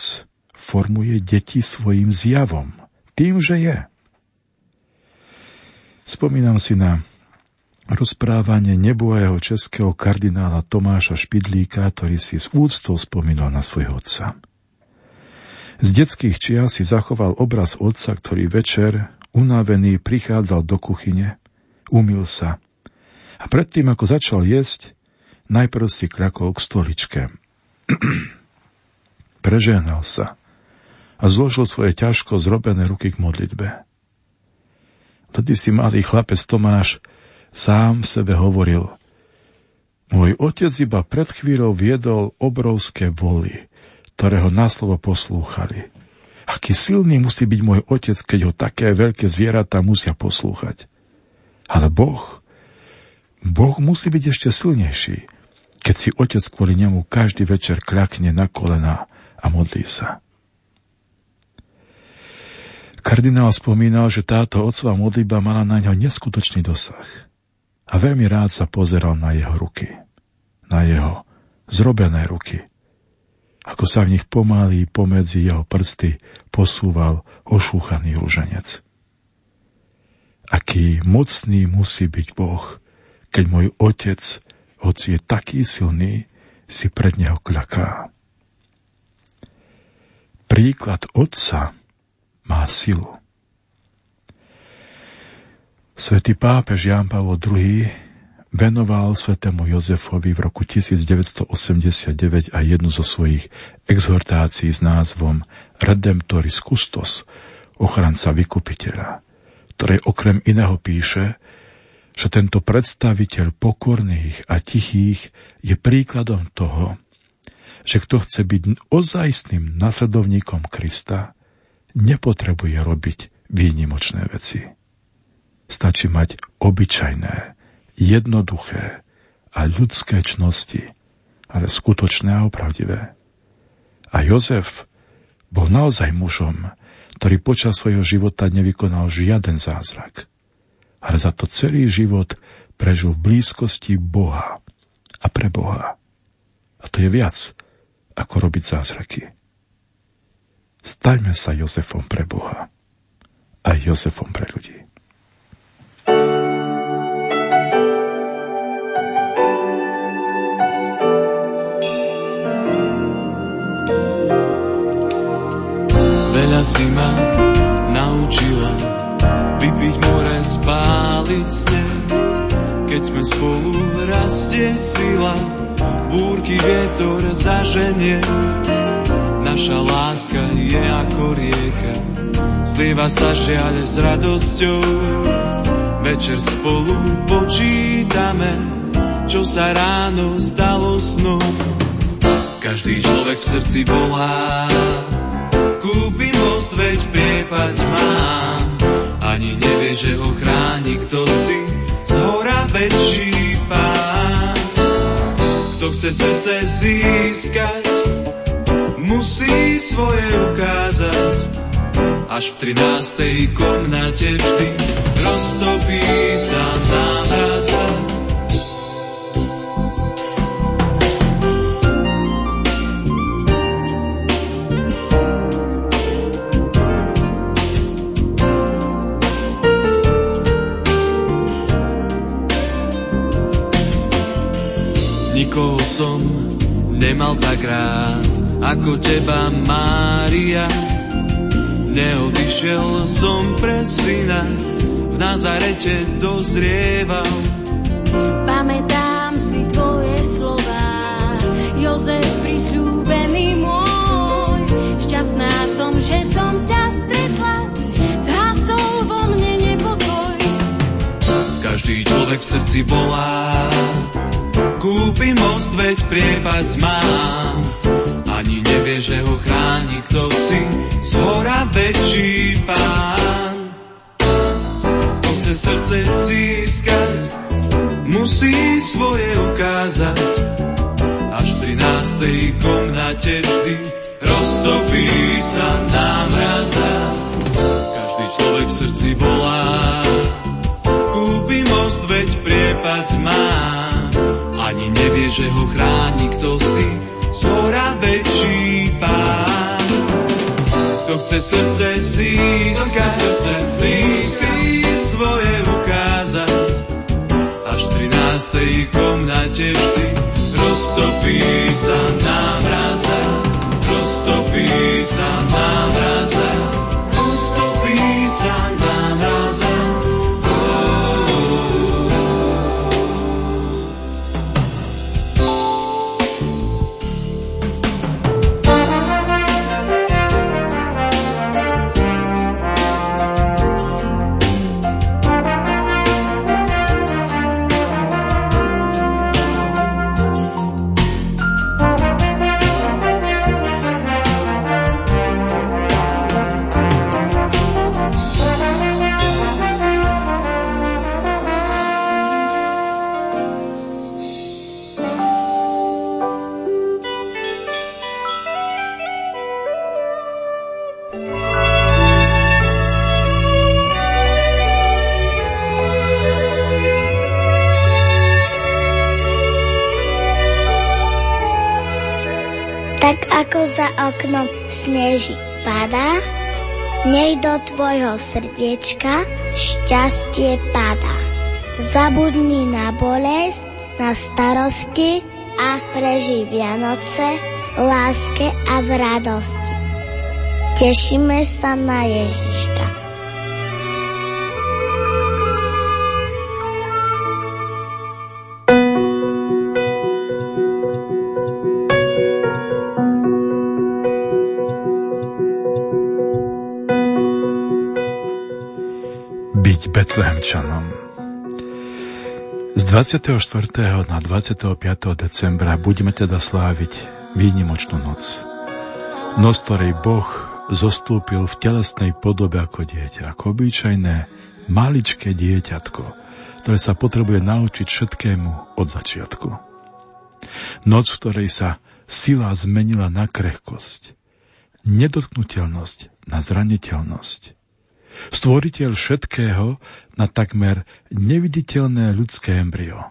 formuje deti svojim zjavom, tým, že je. Spomínam si na rozprávanie nebojeho českého kardinála Tomáša Špidlíka, ktorý si s úctou spomínal na svojho otca. Z detských čia si zachoval obraz otca, ktorý večer, unavený, prichádzal do kuchyne, umil sa a predtým, ako začal jesť, najprv si krakol k stoličke. *clears throat* Prežehnal sa a zložil svoje ťažko zrobené ruky k modlitbe. Vtedy si malý chlapec Tomáš Sám v sebe hovoril, môj otec iba pred chvíľou viedol obrovské voly, ktoré ho na slovo poslúchali. Aký silný musí byť môj otec, keď ho také veľké zvieratá musia poslúchať. Ale Boh, Boh musí byť ešte silnejší, keď si otec kvôli nemu každý večer kľakne na kolena a modlí sa. Kardinál spomínal, že táto otcová modlíba mala na ňo neskutočný dosah a veľmi rád sa pozeral na jeho ruky, na jeho zrobené ruky, ako sa v nich pomaly pomedzi jeho prsty posúval ošúchaný rúženec. Aký mocný musí byť Boh, keď môj otec, hoci je taký silný, si pred neho kľaká. Príklad otca má silu. Svetý pápež Ján Pavol II venoval svetému Jozefovi v roku 1989 aj jednu zo svojich exhortácií s názvom Redemptoris Custos, ochranca vykupiteľa, ktorej okrem iného píše, že tento predstaviteľ pokorných a tichých je príkladom toho, že kto chce byť ozajstným nasledovníkom Krista, nepotrebuje robiť výnimočné veci. Stačí mať obyčajné, jednoduché a ľudské čnosti, ale skutočné a opravdivé. A Jozef bol naozaj mužom, ktorý počas svojho života nevykonal žiaden zázrak, ale za to celý život prežil v blízkosti Boha a pre Boha. A to je viac, ako robiť zázraky. Stajme sa Jozefom pre Boha a Jozefom pre ľudí. Veľa si ma naučila vypiť more, spáliť sneh. Keď sme spolu rastie sila, búrky vietor zaženie. Naša láska je ako rieka, zlieva sa žiaľ s radosťou. Večer spolu počítame, čo sa ráno zdalo snom. Každý človek v srdci volá, veď priepasť mám. Ani nevie, že ho chráni kto si, z hora väčší pán. Kto chce srdce získať, musí svoje ukázať. Až v 13. komnate vždy roztopí sa návrat som nemal tak rád, ako teba, Mária. Neodišiel som pre syna, v Nazarete dozrieval. Pamätám si tvoje slova, Jozef prisľúbený môj. Šťastná som, že som ťa stretla, zhasol vo mne nepokoj. Každý človek v srdci volá, Kúpi most, veď priepasť má. Ani nevie, že ho chráni kto si, z hora väčší pán. Kto chce srdce získať, musí svoje ukázať. Až v 13. komnate vždy roztopí sa námraza. Každý človek v srdci volá, kúpi most, veď priepas má. Ani nevie, že ho chráni kto si, z hora väčší pán. Kto chce srdce získať, srdce získať, svoje ukázať. Až v 13. komnate vždy roztopí sa námraza, roztopí sa námraza, roztopí sa námraza. Nech do tvojho srdiečka šťastie padá. Zabudni na bolesť, na starosti a prežij Vianoce v láske a v radosti. Tešíme sa na Ježiška. Betlehemčanom. Z 24. na 25. decembra budeme teda sláviť výnimočnú noc. Noc, ktorej Boh zostúpil v telesnej podobe ako dieťa, ako obyčajné maličké dieťatko, ktoré sa potrebuje naučiť všetkému od začiatku. Noc, v ktorej sa sila zmenila na krehkosť, nedotknutelnosť na zraniteľnosť, stvoriteľ všetkého na takmer neviditeľné ľudské embryo.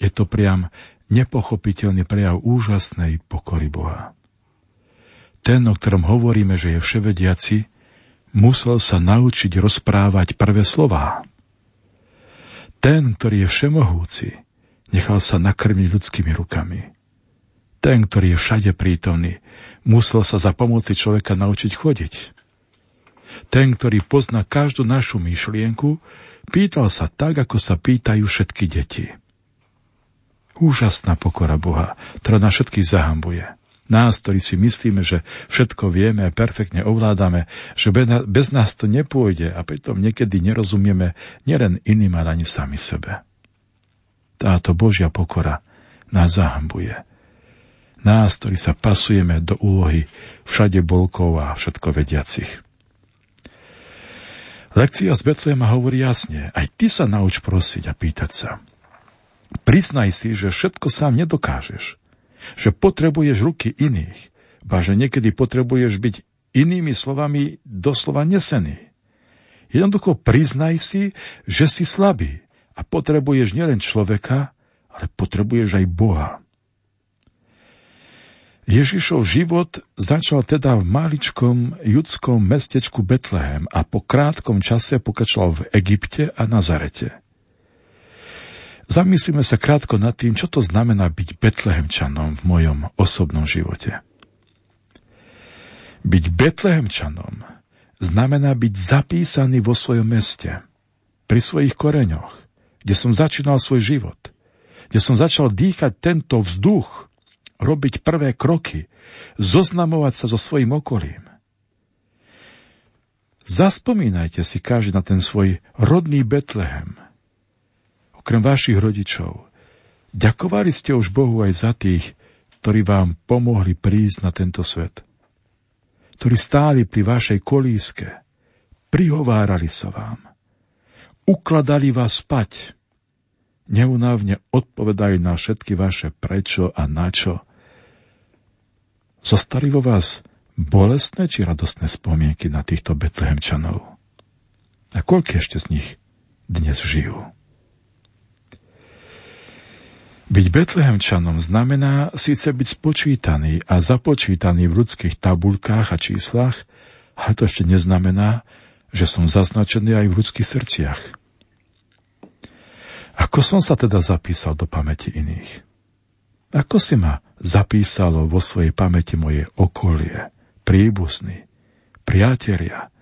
Je to priam nepochopiteľný prejav úžasnej pokory Boha. Ten, o ktorom hovoríme, že je vševediaci, musel sa naučiť rozprávať prvé slová. Ten, ktorý je všemohúci, nechal sa nakrmiť ľudskými rukami. Ten, ktorý je všade prítomný, musel sa za pomoci človeka naučiť chodiť. Ten, ktorý pozná každú našu myšlienku, pýtal sa tak, ako sa pýtajú všetky deti. Úžasná pokora Boha, ktorá na všetkých zahambuje. Nás, ktorí si myslíme, že všetko vieme a perfektne ovládame, že bez nás to nepôjde a pritom niekedy nerozumieme nielen iným, ale ani sami sebe. Táto Božia pokora nás zahambuje. Nás, ktorí sa pasujeme do úlohy všade bolkov a všetko vediacich. Lekcia z Betlema hovorí jasne, aj ty sa nauč prosiť a pýtať sa. Priznaj si, že všetko sám nedokážeš, že potrebuješ ruky iných, ba že niekedy potrebuješ byť inými slovami doslova nesený. Jednoducho priznaj si, že si slabý a potrebuješ nielen človeka, ale potrebuješ aj Boha. Ježišov život začal teda v maličkom judskom mestečku Betlehem a po krátkom čase pokračoval v Egypte a Nazarete. Zamyslíme sa krátko nad tým, čo to znamená byť Betlehemčanom v mojom osobnom živote. Byť Betlehemčanom znamená byť zapísaný vo svojom meste, pri svojich koreňoch, kde som začínal svoj život, kde som začal dýchať tento vzduch, robiť prvé kroky, zoznamovať sa so svojim okolím. Zaspomínajte si každý na ten svoj rodný Betlehem. okrem vašich rodičov. Ďakovali ste už Bohu aj za tých, ktorí vám pomohli prísť na tento svet. Ktorí stáli pri vašej kolíske, prihovárali sa vám, ukladali vás spať, neunávne odpovedali na všetky vaše prečo a na čo. Zostali vo vás bolestné či radostné spomienky na týchto betlehemčanov? A koľko ešte z nich dnes žijú? Byť Betlehemčanom znamená síce byť spočítaný a započítaný v ľudských tabulkách a číslach, ale to ešte neznamená, že som zaznačený aj v ľudských srdciach. Ako som sa teda zapísal do pamäti iných? Ako si ma zapísalo vo svojej pamäti moje okolie, príbuzní, priatelia,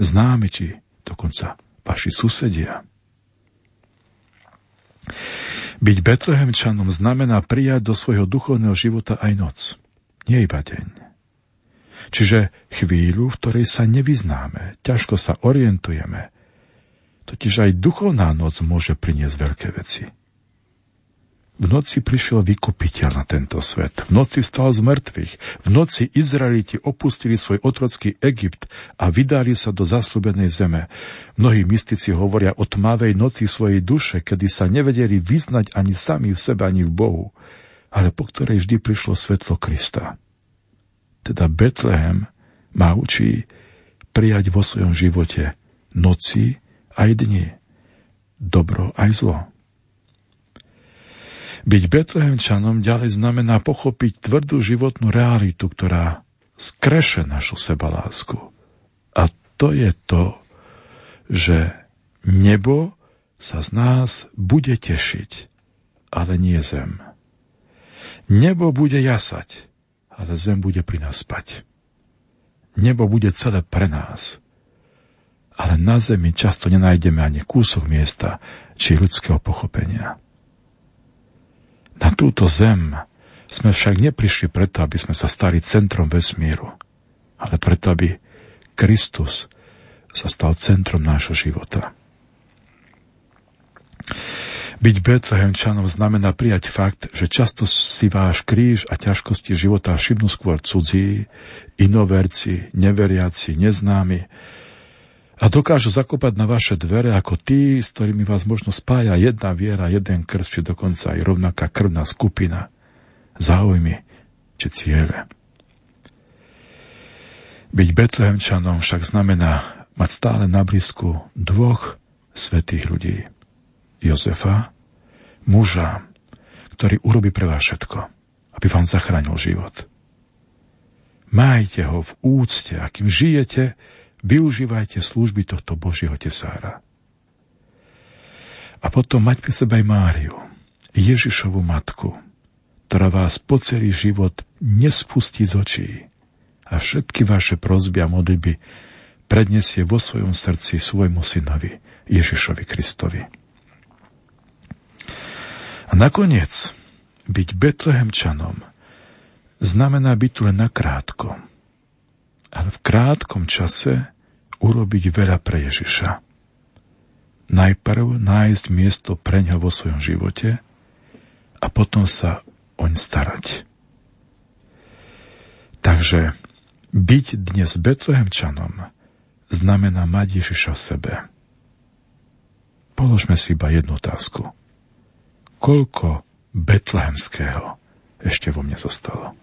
známi či dokonca vaši susedia? Byť Betlehemčanom znamená prijať do svojho duchovného života aj noc, nie iba deň. Čiže chvíľu, v ktorej sa nevyznáme, ťažko sa orientujeme, totiž aj duchovná noc môže priniesť veľké veci. V noci prišiel vykupiteľ na tento svet. V noci vstal z mŕtvych. V noci Izraeliti opustili svoj otrocký Egypt a vydali sa do zaslúbenej zeme. Mnohí mystici hovoria o tmavej noci svojej duše, kedy sa nevedeli vyznať ani sami v sebe, ani v Bohu, ale po ktorej vždy prišlo svetlo Krista. Teda Betlehem má učí prijať vo svojom živote noci aj dni, dobro aj zlo. Byť Betlehemčanom ďalej znamená pochopiť tvrdú životnú realitu, ktorá skreše našu sebalásku. A to je to, že nebo sa z nás bude tešiť, ale nie zem. Nebo bude jasať, ale zem bude pri nás spať. Nebo bude celé pre nás, ale na zemi často nenájdeme ani kúsok miesta či ľudského pochopenia. Na túto zem sme však neprišli preto, aby sme sa stali centrom vesmíru, ale preto, aby Kristus sa stal centrom nášho života. Byť Betlehemčanom znamená prijať fakt, že často si váš kríž a ťažkosti života všimnú skôr cudzí, inoverci, neveriaci, neznámi, a dokážu zakopať na vaše dvere ako tí, s ktorými vás možno spája jedna viera, jeden krst, či dokonca aj rovnaká krvná skupina, záujmy či ciele. Byť Betlehemčanom však znamená mať stále na blízku dvoch svetých ľudí. Jozefa, muža, ktorý urobí pre vás všetko, aby vám zachránil život. Majte ho v úcte, akým žijete, Využívajte služby tohto Božieho tesára. A potom mať pri sebe aj Máriu, Ježišovu matku, ktorá vás po celý život nespustí z očí a všetky vaše prozby a modlitby predniesie vo svojom srdci svojmu synovi Ježišovi Kristovi. A nakoniec byť Betlehemčanom znamená byť tu len nakrátko, ale v krátkom čase urobiť veľa pre Ježiša. Najprv nájsť miesto pre ňo vo svojom živote a potom sa oň starať. Takže byť dnes Betlehemčanom znamená mať Ježiša v sebe. Položme si iba jednu otázku. Koľko betlehemského ešte vo mne zostalo?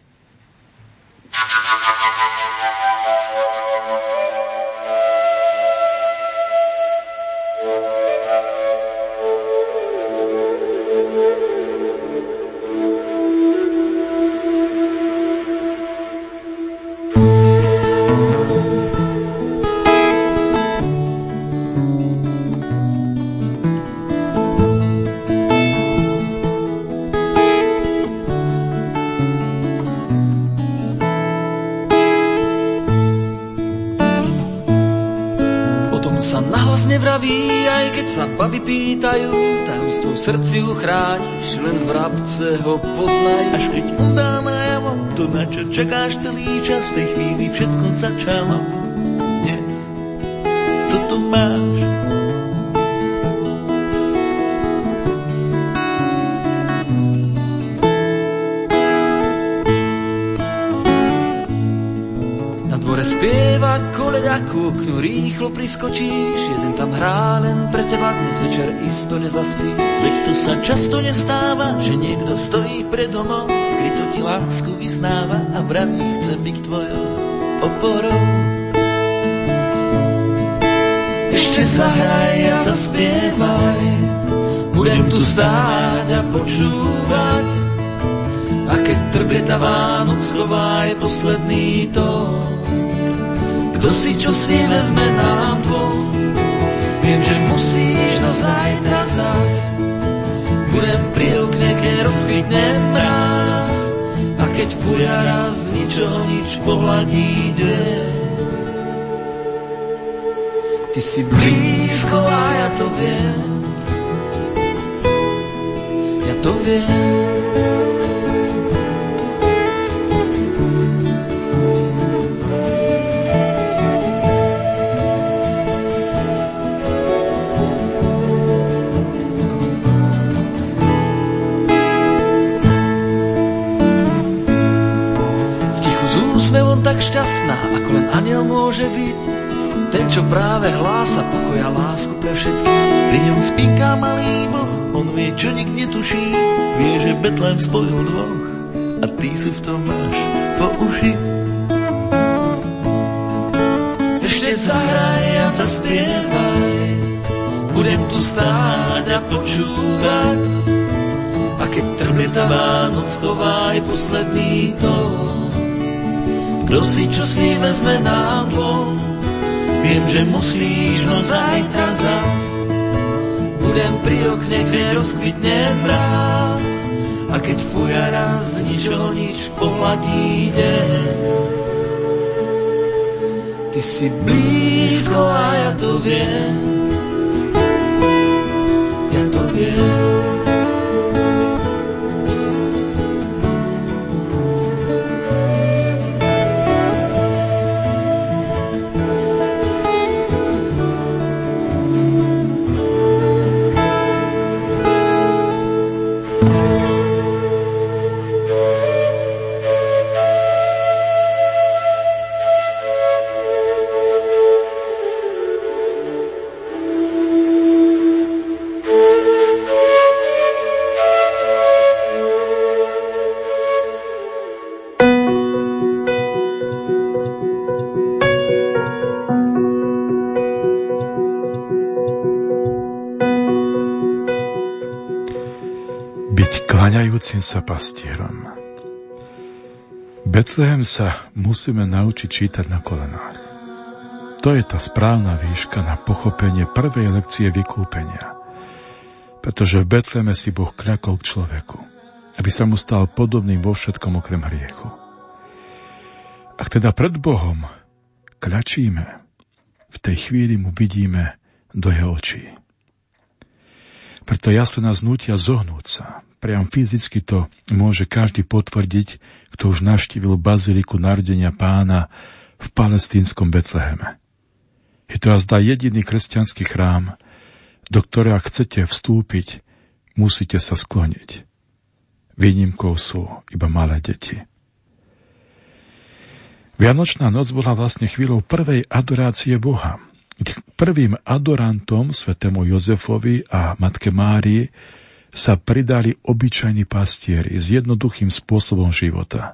Baby pýtajú, tajomstvo srdci uchrániš, len v rabce ho poznajú. Až keď on najavo, to na čo čakáš celý čas, v tej chvíli všetko začalo. Dnes to tu máš. Koleďa kúknu, rýchlo priskočíš, jeden tam hrá, len pre teba dnes večer isto nezaspí. Veď to sa často nestáva, že niekto stojí pred domom, skryto ti lásku vyznáva a vraví, chcem byť tvojou oporou. Ešte zahraj a zaspievaj, budem tu stáť a počúvať, a keď trbieta Vánoc schová je posledný tón. Kto si čo si vezme nám dvom, viem, že musíš no zajtra zas. Budem pri okne, keď rozkvitne mráz, a keď fuja raz ničoho nič pohľadí deň. Ty si blízko a ja to viem, ja to viem. Šťastná, ako len aniel môže byť. Ten, čo práve hlása pokoja lásku pre všetkých. Pri ňom spinká malý boh, on vie, čo nik netuší. Vie, že Betlem spojil dvoch a ty si v tom máš po uši. Ešte zahraj a zaspievaj, budem tu stáť a počúvať. A keď trblieta Vánoc chová aj posledný tón, kto si čo si vezme nám dvom, viem, že musíš, no zajtra zas. Budem pri okne, kde rozkvitne mráz, a keď fuja raz, ničoho nič pohľadí deň. Ty si blízko a ja to viem, kláňajúcim sa pastierom. Betlehem sa musíme naučiť čítať na kolenách. To je tá správna výška na pochopenie prvej lekcie vykúpenia. Pretože v Betleme si Boh kľakol k človeku, aby sa mu stal podobným vo všetkom okrem hriechu. Ak teda pred Bohom kľačíme, v tej chvíli mu vidíme do jeho očí. Preto ja sa nás nutia zohnúť sa, priam fyzicky to môže každý potvrdiť, kto už navštívil baziliku narodenia pána v palestínskom Betleheme. Je to azda jediný kresťanský chrám, do ktorého chcete vstúpiť, musíte sa skloniť. Výnimkou sú iba malé deti. Vianočná noc bola vlastne chvíľou prvej adorácie Boha. Prvým adorantom svetému Jozefovi a matke Márii sa pridali obyčajní pastieri s jednoduchým spôsobom života.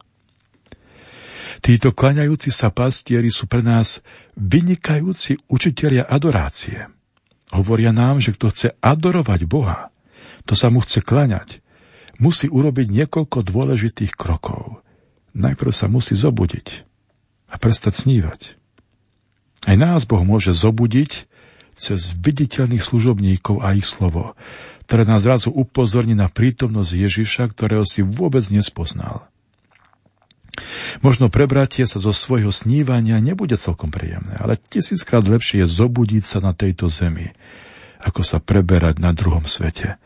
Títo klaňajúci sa pastieri sú pre nás vynikajúci učitelia adorácie. Hovoria nám, že kto chce adorovať Boha, to sa mu chce klaňať, musí urobiť niekoľko dôležitých krokov. Najprv sa musí zobudiť a prestať snívať. Aj nás Boh môže zobudiť cez viditeľných služobníkov a ich slovo, ktoré nás zrazu upozorní na prítomnosť Ježiša, ktorého si vôbec nespoznal. Možno prebratie sa zo svojho snívania nebude celkom príjemné, ale tisíckrát lepšie je zobudiť sa na tejto zemi, ako sa preberať na druhom svete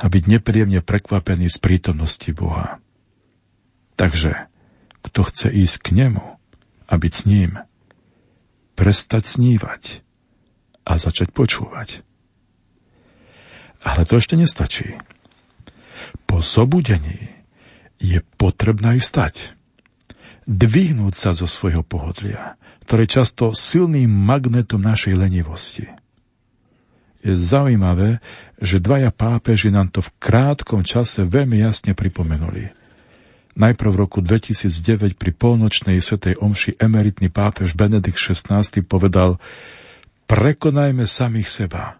a byť nepríjemne prekvapený z prítomnosti Boha. Takže, kto chce ísť k nemu a byť s ním, prestať snívať a začať počúvať. Ale to ešte nestačí. Po zobudení je potrebné aj stať. Dvihnúť sa zo svojho pohodlia. ktoré často silným magnetom našej lenivosti. Je zaujímavé, že dvaja pápeži nám to v krátkom čase veľmi jasne pripomenuli. Najprv v roku 2009 pri polnočnej svetej omši emeritný pápež Benedikt XVI povedal Prekonajme samých seba.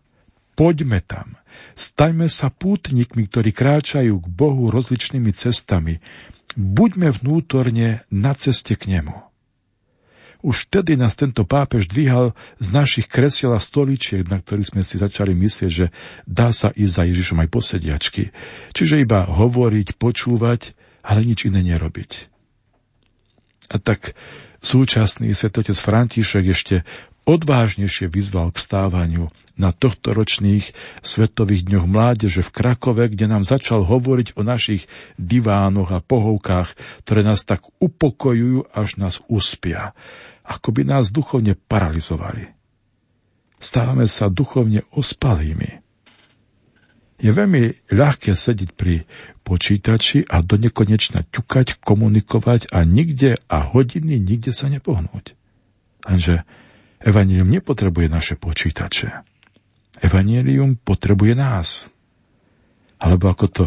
Poďme tam. Staňme sa pútnikmi, ktorí kráčajú k Bohu rozličnými cestami. Buďme vnútorne na ceste k Nemu. Už vtedy nás tento pápež dvíhal z našich kresiel a stoličiek, na ktorých sme si začali myslieť, že dá sa ísť za Ježišom aj posediačky. Čiže iba hovoriť, počúvať, ale nič iné nerobiť. A tak súčasný svetotec František ešte odvážnejšie vyzval k stávaniu na tohto ročných Svetových dňoch mládeže v Krakove, kde nám začal hovoriť o našich divánoch a pohovkách, ktoré nás tak upokojujú, až nás uspia ako by nás duchovne paralizovali. Stávame sa duchovne ospalými. Je veľmi ľahké sedieť pri počítači a do nekonečna ťukať, komunikovať a nikde a hodiny nikde sa nepohnúť. Lenže Evangelium nepotrebuje naše počítače. Evangelium potrebuje nás. Alebo ako to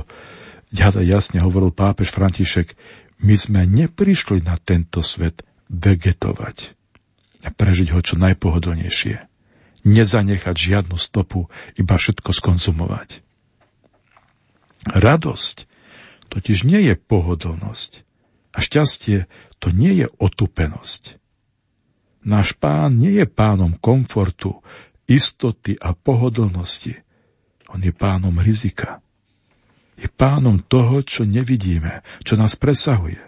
ďalej jasne hovoril pápež František, my sme neprišli na tento svet vegetovať a prežiť ho čo najpohodlnejšie. Nezanechať žiadnu stopu, iba všetko skonzumovať. Radosť totiž nie je pohodlnosť a šťastie to nie je otupenosť. Náš pán nie je pánom komfortu, istoty a pohodlnosti. On je pánom rizika. Je pánom toho, čo nevidíme, čo nás presahuje.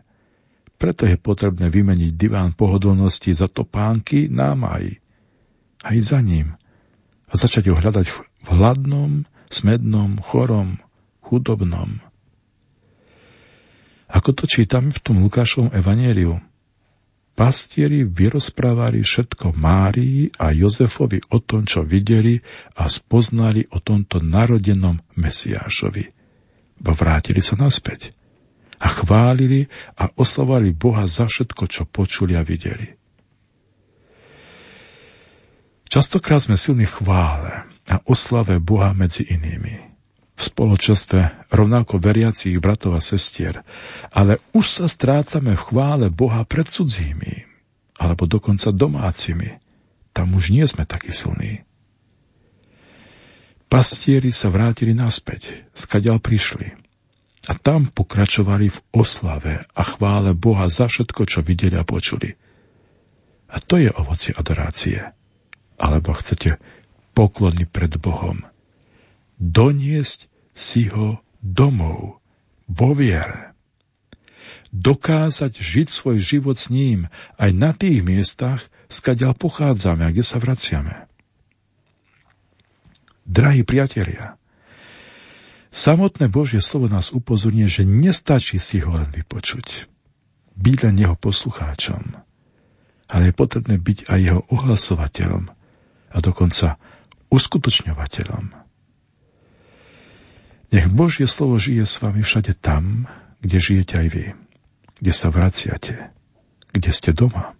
Preto je potrebné vymeniť diván pohodlnosti za topánky nám aj, za ním a začať ho hľadať v hladnom, smednom, chorom, chudobnom. Ako to čítame v tom Lukášovom evaneliu, pastieri vyrozprávali všetko Márii a Jozefovi o tom, čo videli a spoznali o tomto narodenom Mesiášovi. Bo vrátili sa naspäť a chválili a oslavovali Boha za všetko, čo počuli a videli. Častokrát sme silní chvále a oslave Boha medzi inými. V spoločenstve rovnako veriacich bratov a sestier, ale už sa strácame v chvále Boha pred cudzími, alebo dokonca domácimi. Tam už nie sme takí silní. Pastieri sa vrátili naspäť, skadiaľ prišli a tam pokračovali v oslave a chvále Boha za všetko, čo videli a počuli. A to je ovocie adorácie. Alebo chcete poklony pred Bohom. Doniesť si ho domov, vo viere. Dokázať žiť svoj život s ním aj na tých miestach, skadiaľ pochádzame a kde sa vraciame. Drahí priatelia, Samotné Božie slovo nás upozorňuje, že nestačí si ho len vypočuť. Byť len jeho poslucháčom. Ale je potrebné byť aj jeho ohlasovateľom a dokonca uskutočňovateľom. Nech Božie slovo žije s vami všade tam, kde žijete aj vy, kde sa vraciate, kde ste doma.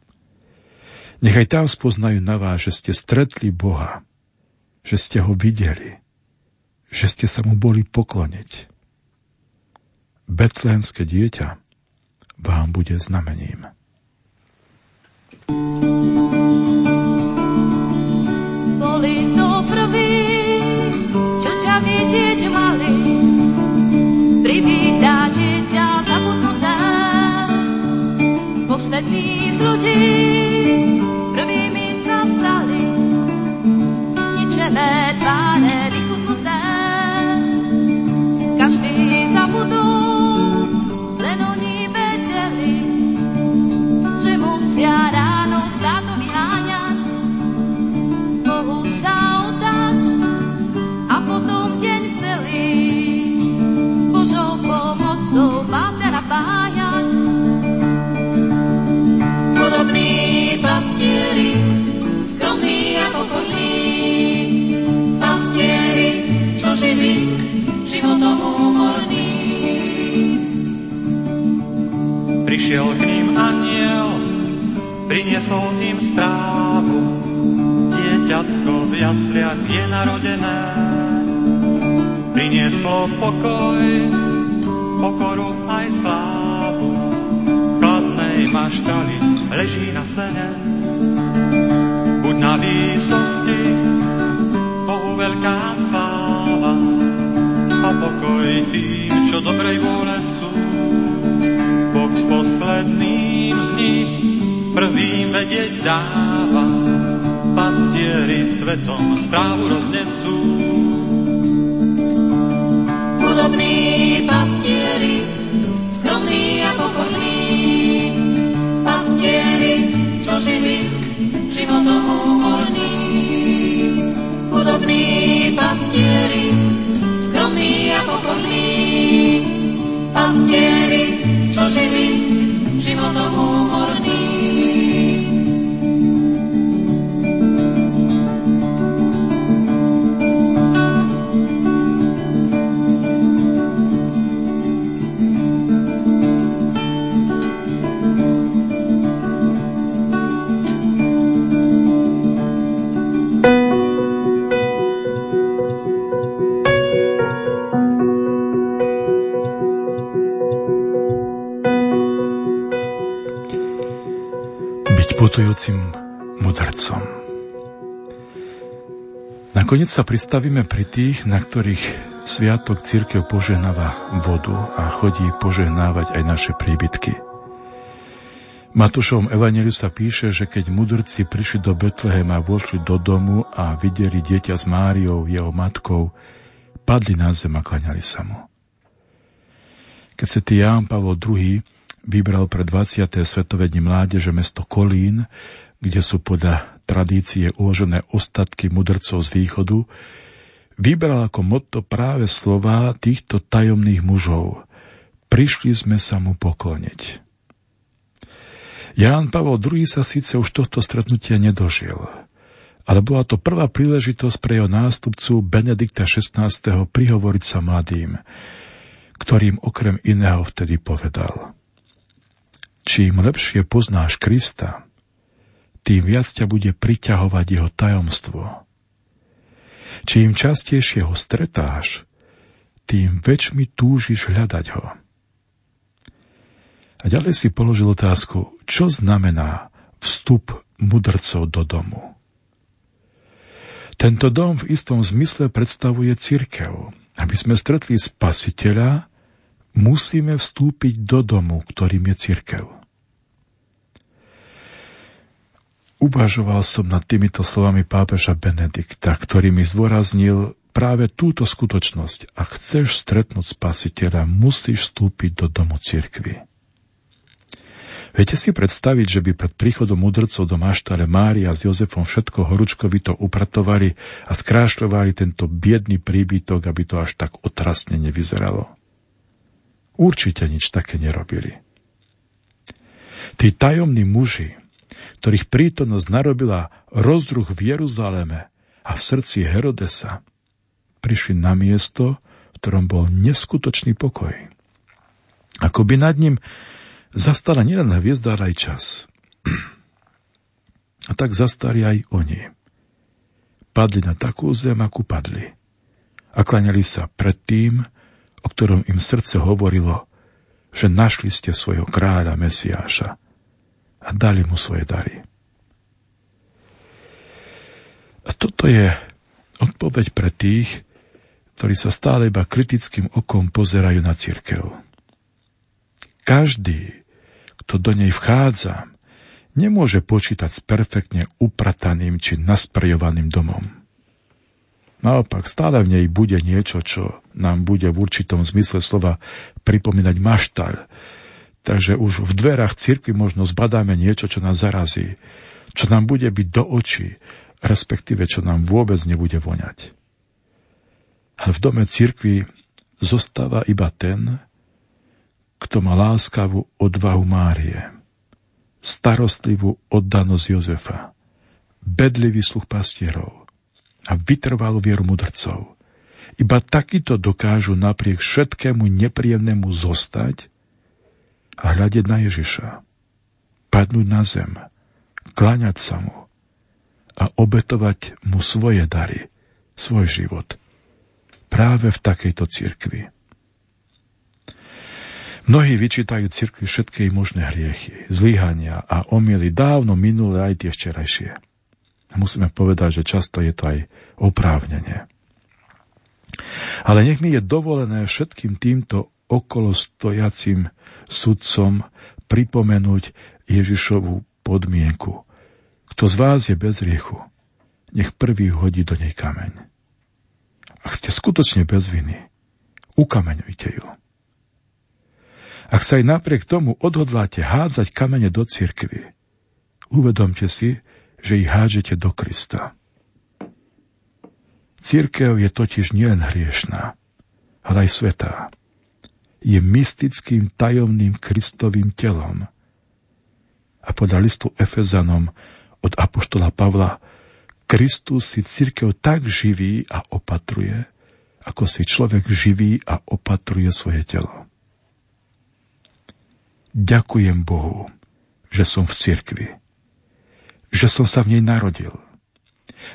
Nech aj tam spoznajú na vás, že ste stretli Boha, že ste ho videli, že ste sa mu boli pokloniť. Betlémske dieťa vám bude znamením. Privítate ťa zabudnuté. Poslední z ľudí prvými sa stali, ničené tváre doba včera pájať. podobný pastieri, skromný a pokorní, pastieri, čo žili životom úmorní. Prišiel k ním aniel, priniesol im správu, dieťatko v jasliach je narodené. Prinieslo pokoj, pokoru aj slávu. Kladnej maštali leží na sene, buď na výsosti, Bohu veľká sláva a pokoj tým, čo dobrej vôle sú. Boh posledným z nich prvým vedieť dáva, pastieri svetom správu roznesú. Chudobní pastieri, skromní a pokorní, pastieri, čo žili životom úmorní. Chudobní pastieri, skromní a pokorní, pastieri, čo žili životom úmorní. Nakoniec sa pristavíme pri tých, na ktorých sviatok církev požehnáva vodu a chodí požehnávať aj naše príbytky. Matúšovom evaneliu sa píše, že keď mudrci prišli do Betlehema, vošli do domu a videli dieťa s Máriou, jeho matkou, padli na zem a klaňali sa mu. Keď sa Ján Pavol II vybral pre 20. svetové dni mládeže mesto Kolín, kde sú podľa tradície uložené ostatky mudrcov z východu, vybral ako motto práve slova týchto tajomných mužov. Prišli sme sa mu pokloniť. Ján Pavol II sa síce už tohto stretnutia nedožil, ale bola to prvá príležitosť pre jeho nástupcu Benedikta XVI. prihovoriť sa mladým, ktorým okrem iného vtedy povedal – Čím lepšie poznáš Krista, tým viac ťa bude priťahovať jeho tajomstvo. Čím častejšie ho stretáš, tým väčšmi túžiš hľadať ho. A ďalej si položil otázku, čo znamená vstup mudrcov do domu. Tento dom v istom zmysle predstavuje cirkev. Aby sme stretli spasiteľa, musíme vstúpiť do domu, ktorým je cirkev. Uvažoval som nad týmito slovami pápeža Benedikta, ktorý mi zdôraznil práve túto skutočnosť. Ak chceš stretnúť spasiteľa, musíš vstúpiť do domu cirkvy. Viete si predstaviť, že by pred príchodom mudrcov do maštale Mária s Jozefom všetko horúčkovito upratovali a skrášľovali tento biedný príbytok, aby to až tak otrasne nevyzeralo? Určite nič také nerobili. Tí tajomní muži, ktorých prítomnosť narobila rozruch v Jeruzaleme a v srdci Herodesa, prišli na miesto, v ktorom bol neskutočný pokoj. Ako by nad ním zastala nielen hviezda, ale aj čas. A tak zastali aj oni. Padli na takú zem, akú padli. A klaňali sa pred tým, o ktorom im srdce hovorilo, že našli ste svojho kráľa Mesiáša a dali mu svoje dary. A toto je odpoveď pre tých, ktorí sa stále iba kritickým okom pozerajú na církev. Každý, kto do nej vchádza, nemôže počítať s perfektne uprataným či nasprejovaným domom. Naopak, stále v nej bude niečo, čo nám bude v určitom zmysle slova pripomínať maštaľ. Takže už v dverách cirkvi možno zbadáme niečo, čo nás zarazí, čo nám bude byť do očí, respektíve čo nám vôbec nebude voňať. Ale v dome cirkvi zostáva iba ten, kto má láskavú odvahu Márie, starostlivú oddanosť Jozefa, bedlivý sluch pastierov, a vytrvalú vieru mudrcov. Iba takýto dokážu napriek všetkému nepríjemnému zostať a hľadiť na Ježiša. Padnúť na zem kláňať sa mu a obetovať mu svoje dary, svoj život. Práve v takejto cirkvi. Mnohí vyčítajú cirkvi všetky možné hriechy, zlyhania a omily dávno minulé aj tie včerajšie. A musíme povedať, že často je to aj oprávnenie. Ale nech mi je dovolené všetkým týmto okolo stojacim sudcom pripomenúť Ježišovú podmienku. Kto z vás je bez riechu, nech prvý hodí do nej kameň. Ak ste skutočne bez viny, ukameňujte ju. Ak sa aj napriek tomu odhodláte hádzať kamene do cirkvy, uvedomte si, že ich hádžete do Krista. Církev je totiž nielen hriešná, ale aj svetá. Je mystickým tajomným Kristovým telom. A podľa listu Efezanom od Apoštola Pavla Kristus si církev tak živí a opatruje, ako si človek živí a opatruje svoje telo. Ďakujem Bohu, že som v cirkvi. Že som sa v nej narodil.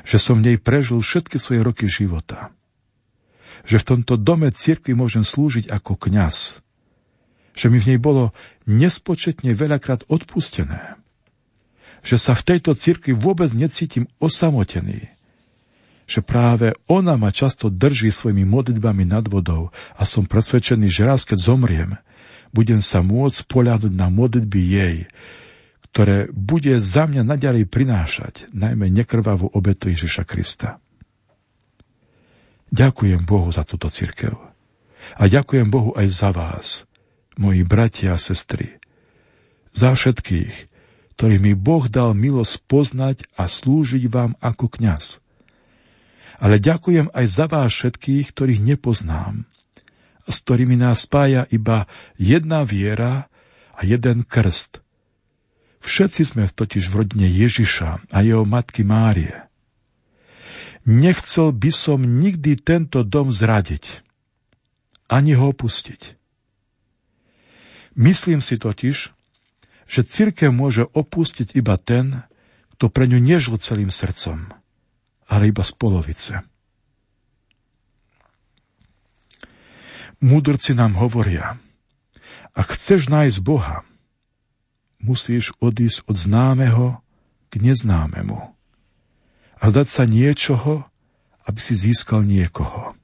Že som v nej prežil všetky svoje roky života. Že v tomto dome cirkvi môžem slúžiť ako kňaz. Že mi v nej bolo nespočetne veľakrát odpustené. Že sa v tejto cirkvi vôbec necítim osamotený. Že práve ona ma často drží svojimi modlitbami nad vodou a som presvedčený, že raz, keď zomriem – budem sa môcť poľadnúť na modlitby jej, ktoré bude za mňa naďalej prinášať, najmä nekrvavú obetu Ježiša Krista. Ďakujem Bohu za túto cirkev. A ďakujem Bohu aj za vás, moji bratia a sestry. Za všetkých, ktorí mi Boh dal milosť poznať a slúžiť vám ako kňaz. Ale ďakujem aj za vás všetkých, ktorých nepoznám s ktorými nás spája iba jedna viera a jeden krst. Všetci sme totiž v rodine Ježiša a jeho matky Márie. Nechcel by som nikdy tento dom zradiť, ani ho opustiť. Myslím si totiž, že církev môže opustiť iba ten, kto pre ňu nežil celým srdcom, ale iba z polovice. Múdrci nám hovoria, ak chceš nájsť Boha, musíš odísť od známeho k neznámemu a zdať sa niečoho, aby si získal niekoho.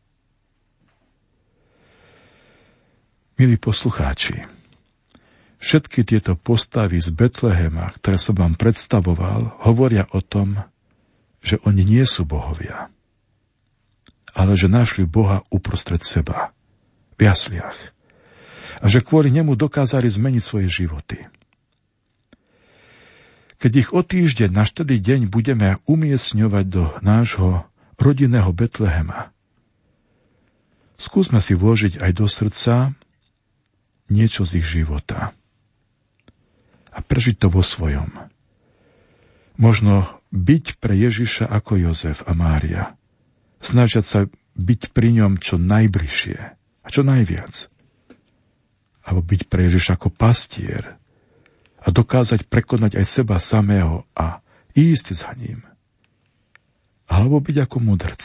Milí poslucháči, všetky tieto postavy z Betlehema, ktoré som vám predstavoval, hovoria o tom, že oni nie sú bohovia, ale že našli Boha uprostred seba v jasliach. A že kvôli nemu dokázali zmeniť svoje životy. Keď ich o týždeň na štedý deň budeme umiestňovať do nášho rodinného Betlehema, skúsme si vložiť aj do srdca niečo z ich života a prežiť to vo svojom. Možno byť pre Ježiša ako Jozef a Mária. Snažiať sa byť pri ňom čo najbližšie. A čo najviac. Alebo byť pre Ježiša ako pastier a dokázať prekonať aj seba samého a ísť za ním. Alebo byť ako mudrc,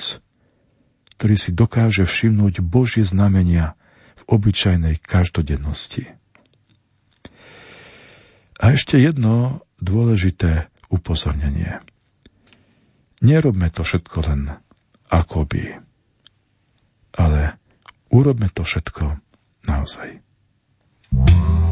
ktorý si dokáže všimnúť Božie znamenia v obyčajnej každodennosti. A ešte jedno dôležité upozornenie. Nerobme to všetko len akoby, ale Urobme to všetko naozaj. Tři múdré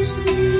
is.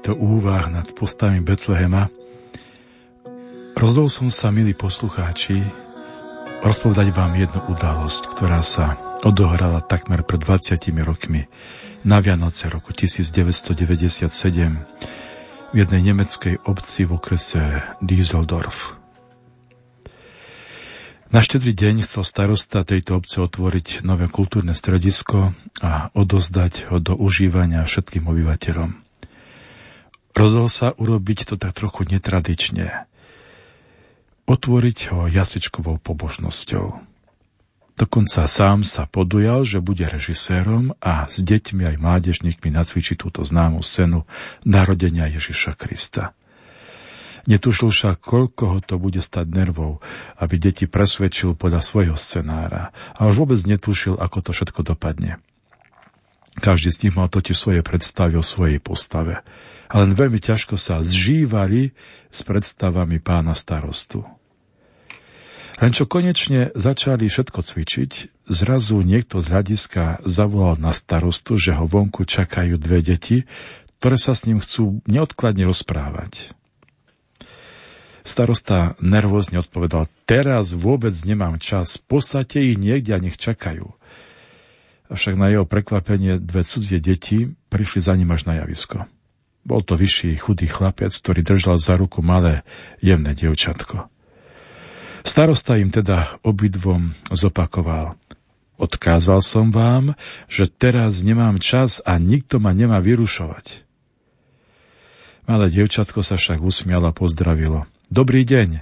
Týchto úvah nad postavami Betlehema rozhodol som sa, milí poslucháči, rozpovedať vám jednu udalosť, ktorá sa odohrala takmer pred 20 rokmi na Vianoce roku 1997 v jednej nemeckej obci v okrese Düsseldorf. Na štedrý deň chcel starosta tejto obce otvoriť nové kultúrne stredisko a odozdať ho do užívania všetkým obyvateľom. Rozhodol sa urobiť to tak trochu netradične. Otvoriť ho jazyčkovou pobožnosťou. Dokonca sám sa podujal, že bude režisérom a s deťmi aj mládežníkmi nacvičí túto známu scénu narodenia Ježiša Krista. Netušil však, koľko ho to bude stať nervov, aby deti presvedčil podľa svojho scenára a už vôbec netušil, ako to všetko dopadne. Každý z nich mal totiž svoje predstavy o svojej postave a len veľmi ťažko sa zžívali s predstavami pána starostu. Len čo konečne začali všetko cvičiť, zrazu niekto z hľadiska zavolal na starostu, že ho vonku čakajú dve deti, ktoré sa s ním chcú neodkladne rozprávať. Starosta nervózne odpovedal, teraz vôbec nemám čas, posadte ich niekde a nech čakajú. Avšak na jeho prekvapenie dve cudzie deti prišli za ním až na javisko. Bol to vyšší, chudý chlapec, ktorý držal za ruku malé, jemné dievčatko. Starosta im teda obidvom zopakoval. Odkázal som vám, že teraz nemám čas a nikto ma nemá vyrušovať. Malé dievčatko sa však usmialo a pozdravilo. Dobrý deň,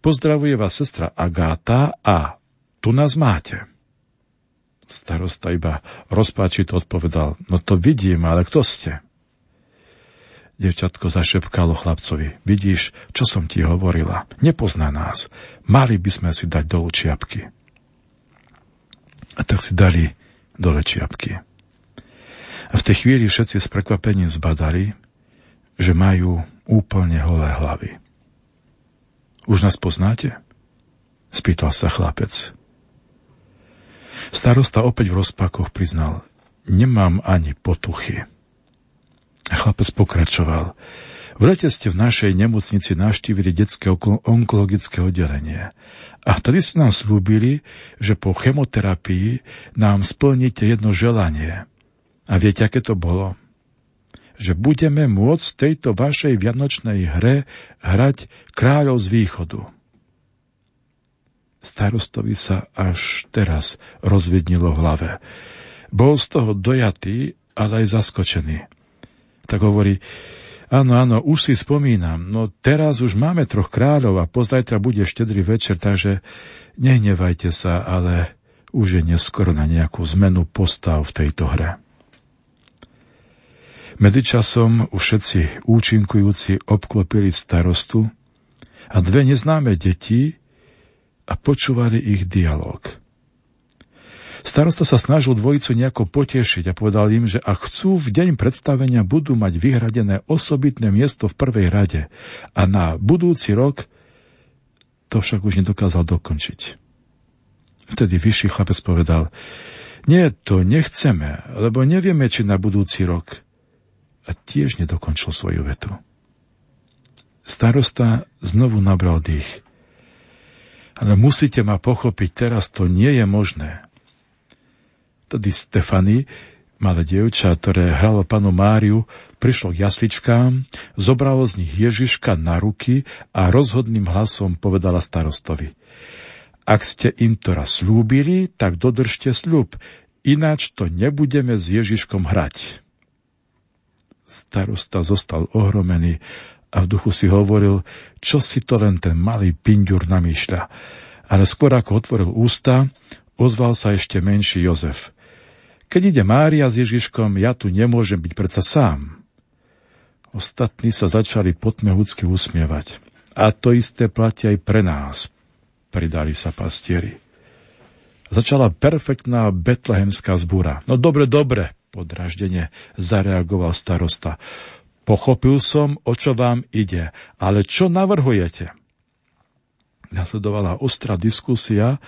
pozdravuje vás sestra Agáta a tu nás máte. Starosta iba rozpáčito odpovedal, no to vidím, ale kto ste? Devčatko zašepkalo chlapcovi. Vidíš, čo som ti hovorila. Nepozná nás. Mali by sme si dať dolu čiapky. A tak si dali dole čiapky. A v tej chvíli všetci s prekvapením zbadali, že majú úplne holé hlavy. Už nás poznáte? Spýtal sa chlapec. Starosta opäť v rozpakoch priznal, nemám ani potuchy. Chlapec pokračoval. V lete ste v našej nemocnici navštívili detské onkologické oddelenie. A vtedy ste nám slúbili, že po chemoterapii nám splníte jedno želanie. A viete, aké to bolo? Že budeme môcť v tejto vašej vianočnej hre hrať kráľov z východu. Starostovi sa až teraz rozvidnilo v hlave. Bol z toho dojatý, ale aj zaskočený tak hovorí, áno, áno, už si spomínam, no teraz už máme troch kráľov a pozajtra bude štedrý večer, takže nehnevajte sa, ale už je neskoro na nejakú zmenu postav v tejto hre. Medzičasom už všetci účinkujúci obklopili starostu a dve neznáme deti a počúvali ich dialog. Starosta sa snažil dvojicu nejako potešiť a povedal im, že ak chcú v deň predstavenia budú mať vyhradené osobitné miesto v prvej rade a na budúci rok to však už nedokázal dokončiť. Vtedy vyšší chlapec povedal, nie, to nechceme, lebo nevieme, či na budúci rok. A tiež nedokončil svoju vetu. Starosta znovu nabral dých. Ale musíte ma pochopiť, teraz to nie je možné. Tedy Stefany, malé dievča, ktoré hralo panu Máriu, prišlo k jasličkám, zobralo z nich Ježiška na ruky a rozhodným hlasom povedala starostovi. Ak ste im to raz slúbili, tak dodržte sľub, ináč to nebudeme s Ježiškom hrať. Starosta zostal ohromený a v duchu si hovoril, čo si to len ten malý pinďur namýšľa. Ale skôr ako otvoril ústa, ozval sa ešte menší Jozef. Keď ide Mária s Ježiškom, ja tu nemôžem byť predsa sám. Ostatní sa začali potmehúcky usmievať. A to isté platí aj pre nás, pridali sa pastieri. Začala perfektná betlehemská zbúra. No dobre, dobre, podraždene zareagoval starosta. Pochopil som, o čo vám ide, ale čo navrhujete? Nasledovala ostrá diskusia,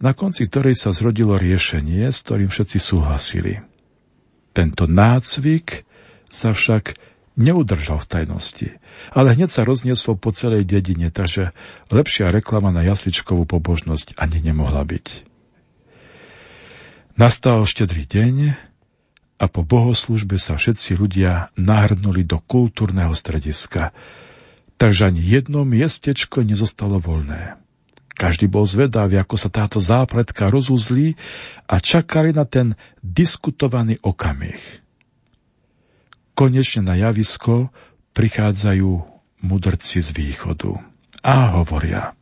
na konci ktorej sa zrodilo riešenie, s ktorým všetci súhlasili. Tento nácvik sa však neudržal v tajnosti, ale hneď sa roznieslo po celej dedine, takže lepšia reklama na jasličkovú pobožnosť ani nemohla byť. Nastal štedrý deň, a po bohoslužbe sa všetci ľudia nahrnuli do kultúrneho strediska, takže ani jedno miestečko nezostalo voľné. Každý bol zvedavý, ako sa táto zápletka rozuzlí a čakali na ten diskutovaný okamih. Konečne na javisko prichádzajú mudrci z východu a hovoria –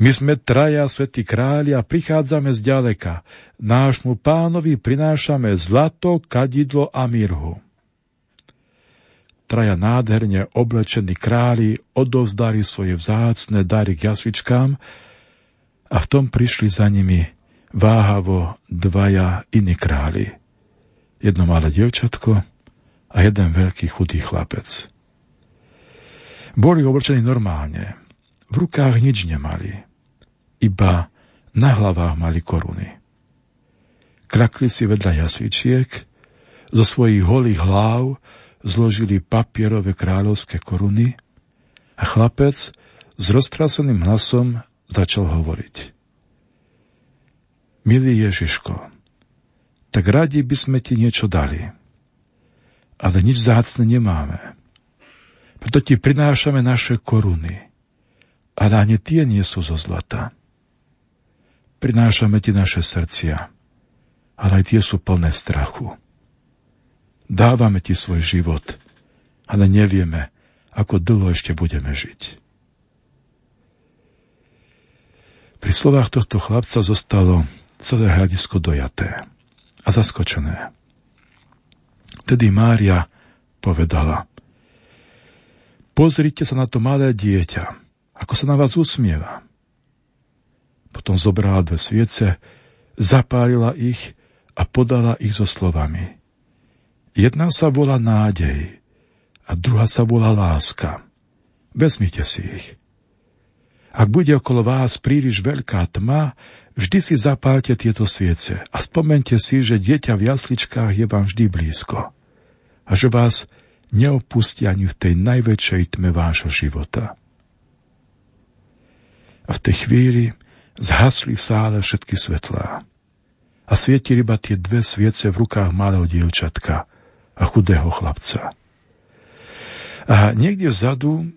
my sme traja svätí králi a prichádzame z ďaleka. Nášmu pánovi prinášame zlato, kadidlo a mirhu. Traja nádherne oblečení králi odovzdali svoje vzácne dary k jasvičkám a v tom prišli za nimi váhavo dvaja iní králi. Jedno malé dievčatko a jeden veľký chudý chlapec. Boli oblečení normálne. V rukách nič nemali iba na hlavách mali koruny. Krakli si vedľa jasvičiek, zo svojich holých hlav zložili papierové kráľovské koruny a chlapec s roztraseným hlasom začal hovoriť. Milý Ježiško, tak radi by sme ti niečo dali, ale nič zácne nemáme. Preto ti prinášame naše koruny, ale ani tie nie sú zo zlata. Prinášame ti naše srdcia, ale aj tie sú plné strachu. Dávame ti svoj život, ale nevieme, ako dlho ešte budeme žiť. Pri slovách tohto chlapca zostalo celé hľadisko dojaté a zaskočené. Tedy Mária povedala, pozrite sa na to malé dieťa, ako sa na vás usmieva. Potom zobrala dve sviece, zapálila ich a podala ich so slovami. Jedna sa volá nádej a druhá sa volá láska. Vezmite si ich. Ak bude okolo vás príliš veľká tma, vždy si zapálte tieto sviece a spomente si, že dieťa v jasličkách je vám vždy blízko a že vás neopustí ani v tej najväčšej tme vášho života. A v tej chvíli Zhasli v sále všetky svetlá a svietili iba tie dve sviece v rukách malého dievčatka a chudého chlapca. A niekde vzadu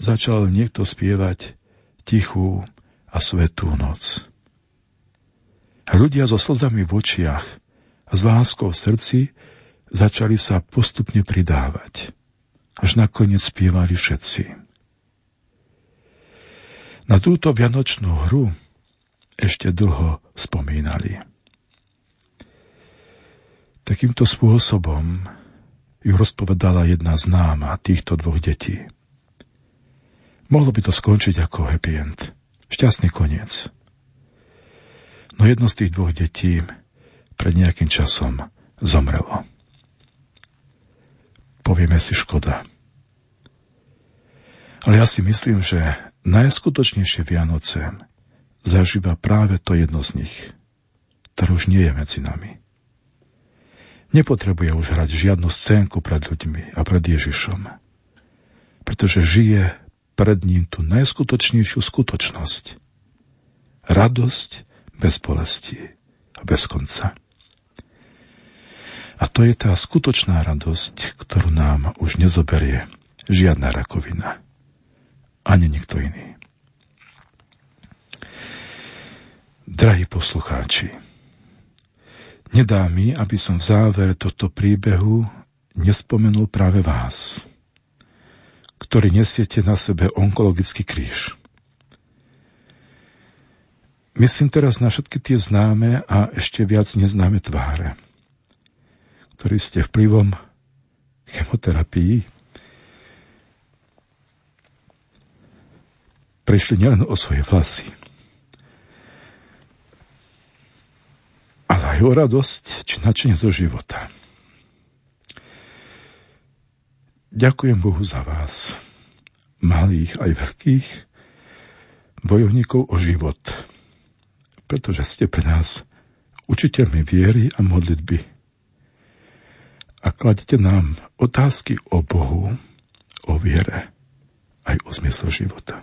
začal niekto spievať tichú a svetú noc. A ľudia so slzami v očiach a s láskou v srdci začali sa postupne pridávať. Až nakoniec spievali všetci. Na túto vianočnú hru ešte dlho spomínali. Takýmto spôsobom ju rozpovedala jedna známa týchto dvoch detí. Mohlo by to skončiť ako happy end. Šťastný koniec. No jedno z tých dvoch detí pred nejakým časom zomrelo. Povieme si škoda. Ale ja si myslím, že najskutočnejšie Vianoce zažíva práve to jedno z nich, ktoré už nie je medzi nami. Nepotrebuje už hrať žiadnu scénku pred ľuďmi a pred Ježišom, pretože žije pred ním tú najskutočnejšiu skutočnosť. Radosť bez bolesti a bez konca. A to je tá skutočná radosť, ktorú nám už nezoberie žiadna rakovina ani nikto iný. Drahí poslucháči, nedá mi, aby som v závere tohto príbehu nespomenul práve vás, ktorí nesiete na sebe onkologický kríž. Myslím teraz na všetky tie známe a ešte viac neznáme tváre, ktorí ste vplyvom chemoterapii prišli nielen o svoje vlasy, ale aj o radosť či načenie zo života. Ďakujem Bohu za vás, malých aj veľkých, bojovníkov o život, pretože ste pre nás učiteľmi viery a modlitby. A kladete nám otázky o Bohu, o viere, aj o zmysle života.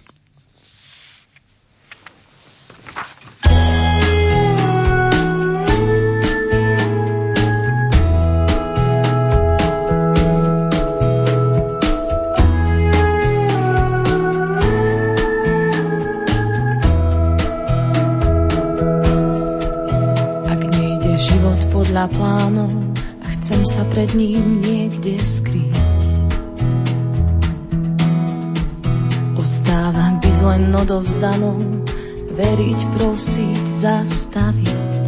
Podľa plánov a chcem sa pred ním niekde skryť. Ostáva byť len odovzdanou, veriť, prosiť, zastaviť.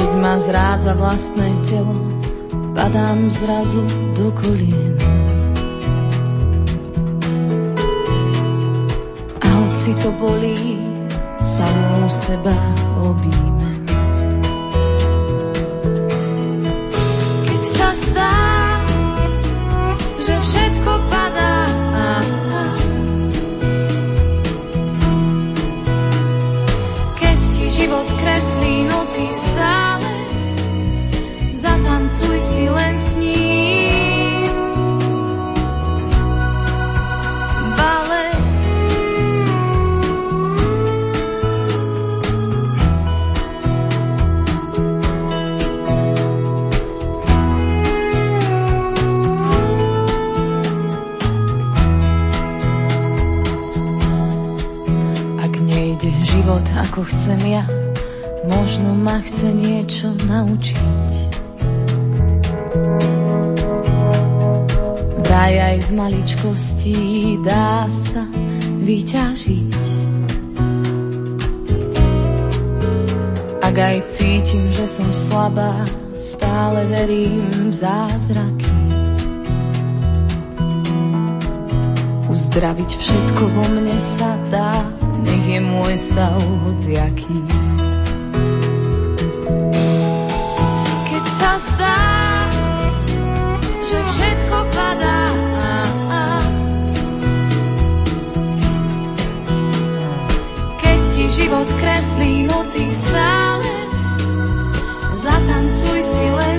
Keď ma zrádza vlastné telo, padám zrazu do kolien. A hoci to bolí, samú seba objímem. Keď sa stá, že všetko padá, keď ti život kreslí noty stále, ako chcem ja, možno ma chce niečo naučiť. Vraj aj z maličkostí dá sa vyťažiť. Ak aj cítim, že som slabá, stále verím v zázraky. Uzdraviť všetko vo mne sa dá, nech je môj stav hociaký. Keď sa stá, že všetko padá, keď ti život kreslí noty stále, zatancuj si len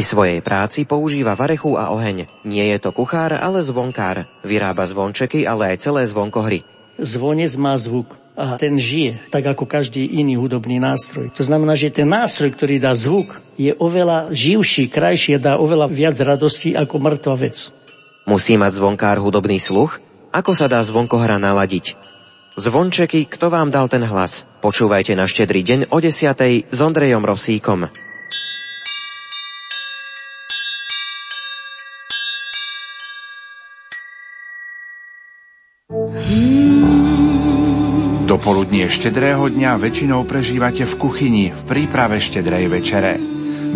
Pri svojej práci používa varechu a oheň. Nie je to kuchár, ale zvonkár. Vyrába zvončeky, ale aj celé zvonkohry. Zvonec má zvuk a ten žije, tak ako každý iný hudobný nástroj. To znamená, že ten nástroj, ktorý dá zvuk, je oveľa živší, krajší a dá oveľa viac radosti ako mŕtva vec. Musí mať zvonkár hudobný sluch? Ako sa dá zvonkohra naladiť? Zvončeky, kto vám dal ten hlas? Počúvajte na štedrý deň o 10. s Ondrejom Rosíkom. Dopoludnie štedrého dňa väčšinou prežívate v kuchyni v príprave štedrej večere.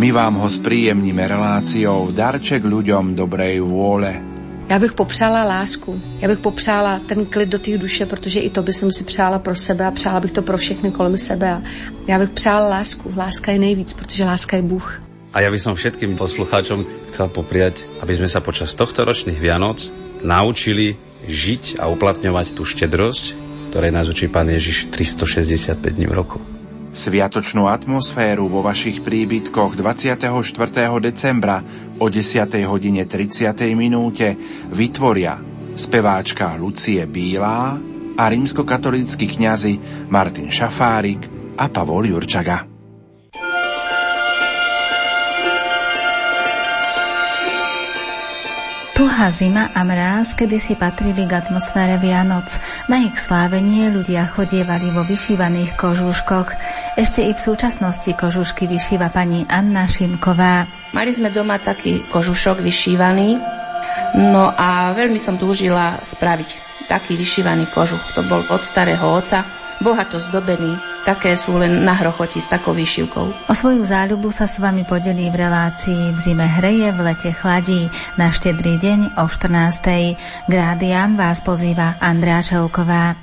My vám ho spríjemníme reláciou Darček ľuďom dobrej vôle. Já bych popřála lásku. Já bych popřála ten klid do té duše, protože i to by som si přála pro sebe a přála bych to pro všechny kolem sebe. A já bych přála lásku. Láska je nejvíc, protože láska je Bůh. A ja by som všetkým poslucháčom chcel popriať, aby sme sa počas tohto ročných Vianoc naučili žiť a uplatňovať tú štedrosť, ktorej nás učí Pán Ježiš 365 dní v roku. Sviatočnú atmosféru vo vašich príbytkoch 24. decembra o 10. hodine 30. minúte vytvoria speváčka Lucie Bílá a rímskokatolícky kňazi Martin Šafárik a Pavol Jurčaga. Tuhá zima a mráz kedysi patrili k atmosfére Vianoc. Na ich slávenie ľudia chodievali vo vyšívaných kožúškoch. Ešte i v súčasnosti kožúšky vyšíva pani Anna Šimková. Mali sme doma taký kožušok vyšívaný, no a veľmi som túžila spraviť taký vyšívaný kožuch. To bol od starého oca, bohato zdobený, také sú len na hrochoti s takou výšivkou. O svoju záľubu sa s vami podelí v relácii V zime hreje, v lete chladí. Na štedrý deň o 14. Grádiám vás pozýva Andrea Čelková.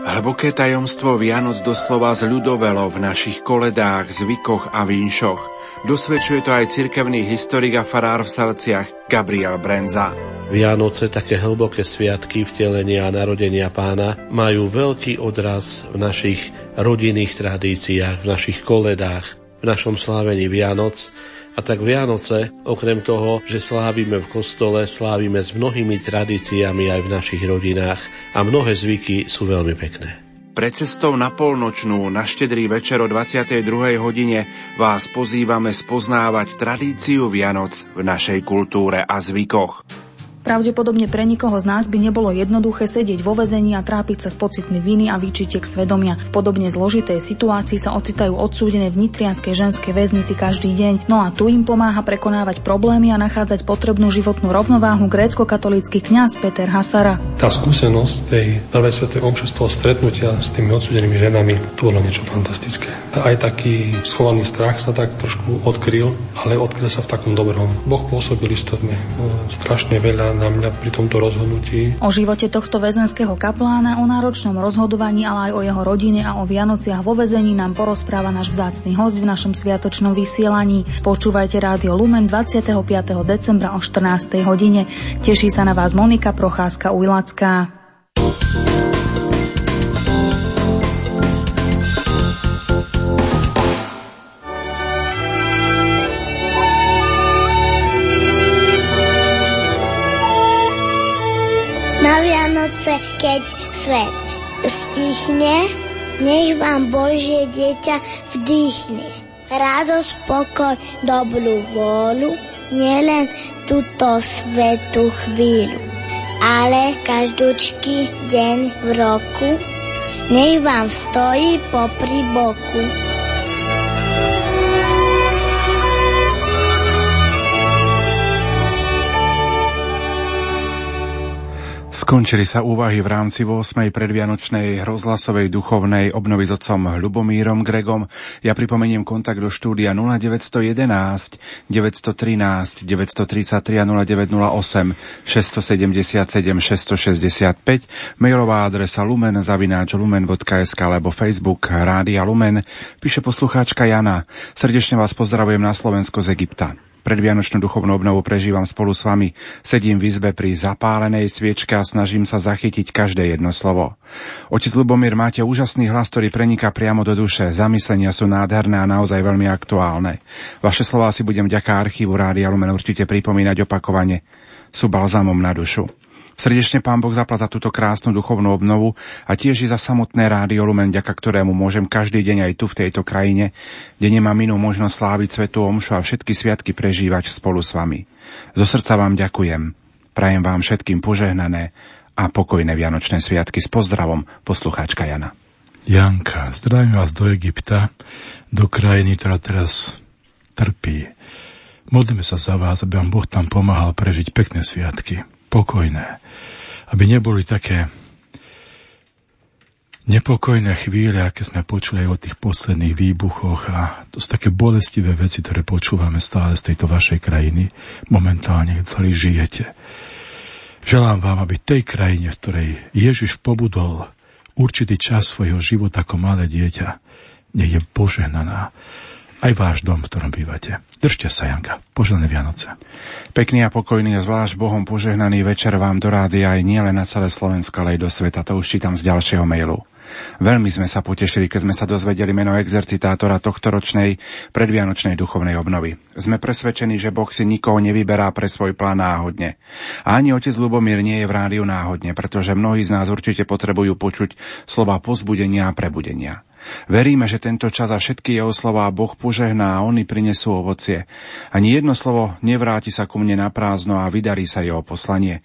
Hlboké tajomstvo Vianoc doslova zľudovelo v našich koledách, zvykoch a vinšoch. Dosvedčuje to aj cirkevný historik a farár v Salciach Gabriel Brenza. Vianoce, také hlboké sviatky vtelenia a narodenia pána, majú veľký odraz v našich rodinných tradíciách, v našich koledách, v našom slávení Vianoc a tak Vianoce, okrem toho, že slávime v kostole, slávime s mnohými tradíciami aj v našich rodinách a mnohé zvyky sú veľmi pekné. Pred cestou na polnočnú, na štedrý večer o 22. hodine vás pozývame spoznávať tradíciu Vianoc v našej kultúre a zvykoch. Pravdepodobne pre nikoho z nás by nebolo jednoduché sedieť vo vezení a trápiť sa z pocitmi viny a výčitiek svedomia. V podobne zložitej situácii sa ocitajú odsúdené v Nitrianskej ženskej väznici každý deň. No a tu im pomáha prekonávať problémy a nachádzať potrebnú životnú rovnováhu grécko-katolícky kňaz Peter Hasara. Tá skúsenosť tej prvej svetej omše z toho stretnutia s tými odsúdenými ženami, to bolo niečo fantastické. Aj taký schovaný strach sa tak trošku odkryl, ale odkryl sa v takom dobrom. Boh pôsobil istotne strašne veľa na mňa pri tomto rozhodnutí. O živote tohto väzenského kaplána, o náročnom rozhodovaní, ale aj o jeho rodine a o Vianociach vo väzení nám porozpráva náš vzácny host v našom sviatočnom vysielaní. Počúvajte Rádio Lumen 25. decembra o 14. hodine. Teší sa na vás Monika Procházka Ujlacká. Stichne, nech vám Božie dieťa vdýchne. Radosť, pokoj, dobrú vôľu, nielen túto svetú chvíľu, ale každúčky deň v roku, nech vám stojí popri boku. Skončili sa úvahy v rámci 8. predvianočnej rozhlasovej duchovnej obnovy s otcom Ľubomírom Gregom. Ja pripomeniem kontakt do štúdia 0911 913 933 a 0908 677 665, mailová adresa lumen zavináč lumen.sk alebo Facebook Rádia Lumen, píše poslucháčka Jana. Srdečne vás pozdravujem na Slovensko z Egypta. Predvianočnú duchovnú obnovu prežívam spolu s vami. Sedím v izbe pri zapálenej sviečke a snažím sa zachytiť každé jedno slovo. Otec Lubomír, máte úžasný hlas, ktorý preniká priamo do duše. Zamyslenia sú nádherné a naozaj veľmi aktuálne. Vaše slová si budem vďaka archívu Rádia Lumen určite pripomínať opakovane. Sú balzámom na dušu. Srdečne Pán Boh zaplata túto krásnu duchovnú obnovu a tiež i za samotné rádio Lumen, ďaka ktorému môžem každý deň aj tu v tejto krajine, kde nemám inú možnosť sláviť Svetu Omšu a všetky sviatky prežívať spolu s vami. Zo srdca vám ďakujem. Prajem vám všetkým požehnané a pokojné Vianočné sviatky s pozdravom poslucháčka Jana. Janka, zdravím vás do Egypta, do krajiny, ktorá teraz trpí. Modlíme sa za vás, aby vám Boh tam pomáhal prežiť pekné sviatky pokojné. Aby neboli také nepokojné chvíle, aké sme počuli aj o tých posledných výbuchoch a to sú také bolestivé veci, ktoré počúvame stále z tejto vašej krajiny, momentálne, ktorí žijete. Želám vám, aby tej krajine, v ktorej Ježiš pobudol určitý čas svojho života ako malé dieťa, nech je požehnaná aj váš dom, v ktorom bývate. Držte sa, Janka. Poželné Vianoce. Pekný a pokojný a zvlášť Bohom požehnaný večer vám do rády aj nielen na celé Slovensko, ale aj do sveta. To už čítam z ďalšieho mailu. Veľmi sme sa potešili, keď sme sa dozvedeli meno exercitátora tohto ročnej predvianočnej duchovnej obnovy. Sme presvedčení, že Boh si nikoho nevyberá pre svoj plán náhodne. A ani otec Lubomír nie je v rádiu náhodne, pretože mnohí z nás určite potrebujú počuť slova pozbudenia a prebudenia. Veríme, že tento čas a všetky jeho slová Boh požehná a oni prinesú ovocie. Ani jedno slovo nevráti sa ku mne na prázdno a vydarí sa jeho poslanie.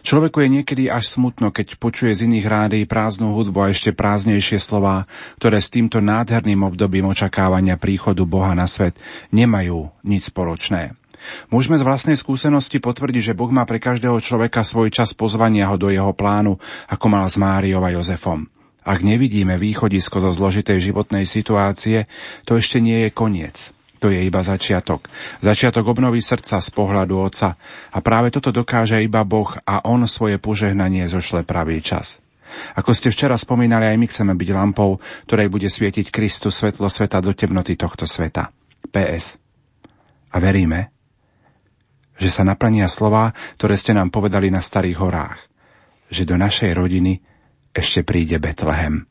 Človeku je niekedy až smutno, keď počuje z iných rádií prázdnu hudbu a ešte prázdnejšie slová, ktoré s týmto nádherným obdobím očakávania príchodu Boha na svet nemajú nič spoločné. Môžeme z vlastnej skúsenosti potvrdiť, že Boh má pre každého človeka svoj čas pozvania ho do jeho plánu, ako mal s Máriou a Jozefom. Ak nevidíme východisko zo zložitej životnej situácie, to ešte nie je koniec. To je iba začiatok. Začiatok obnovy srdca z pohľadu Otca. A práve toto dokáže iba Boh a On svoje požehnanie zošle pravý čas. Ako ste včera spomínali, aj my chceme byť lampou, ktorej bude svietiť Kristus svetlo sveta do temnoty tohto sveta. PS. A veríme, že sa naplnia slova, ktoré ste nám povedali na starých horách. Že do našej rodiny ešte príde Betlehem.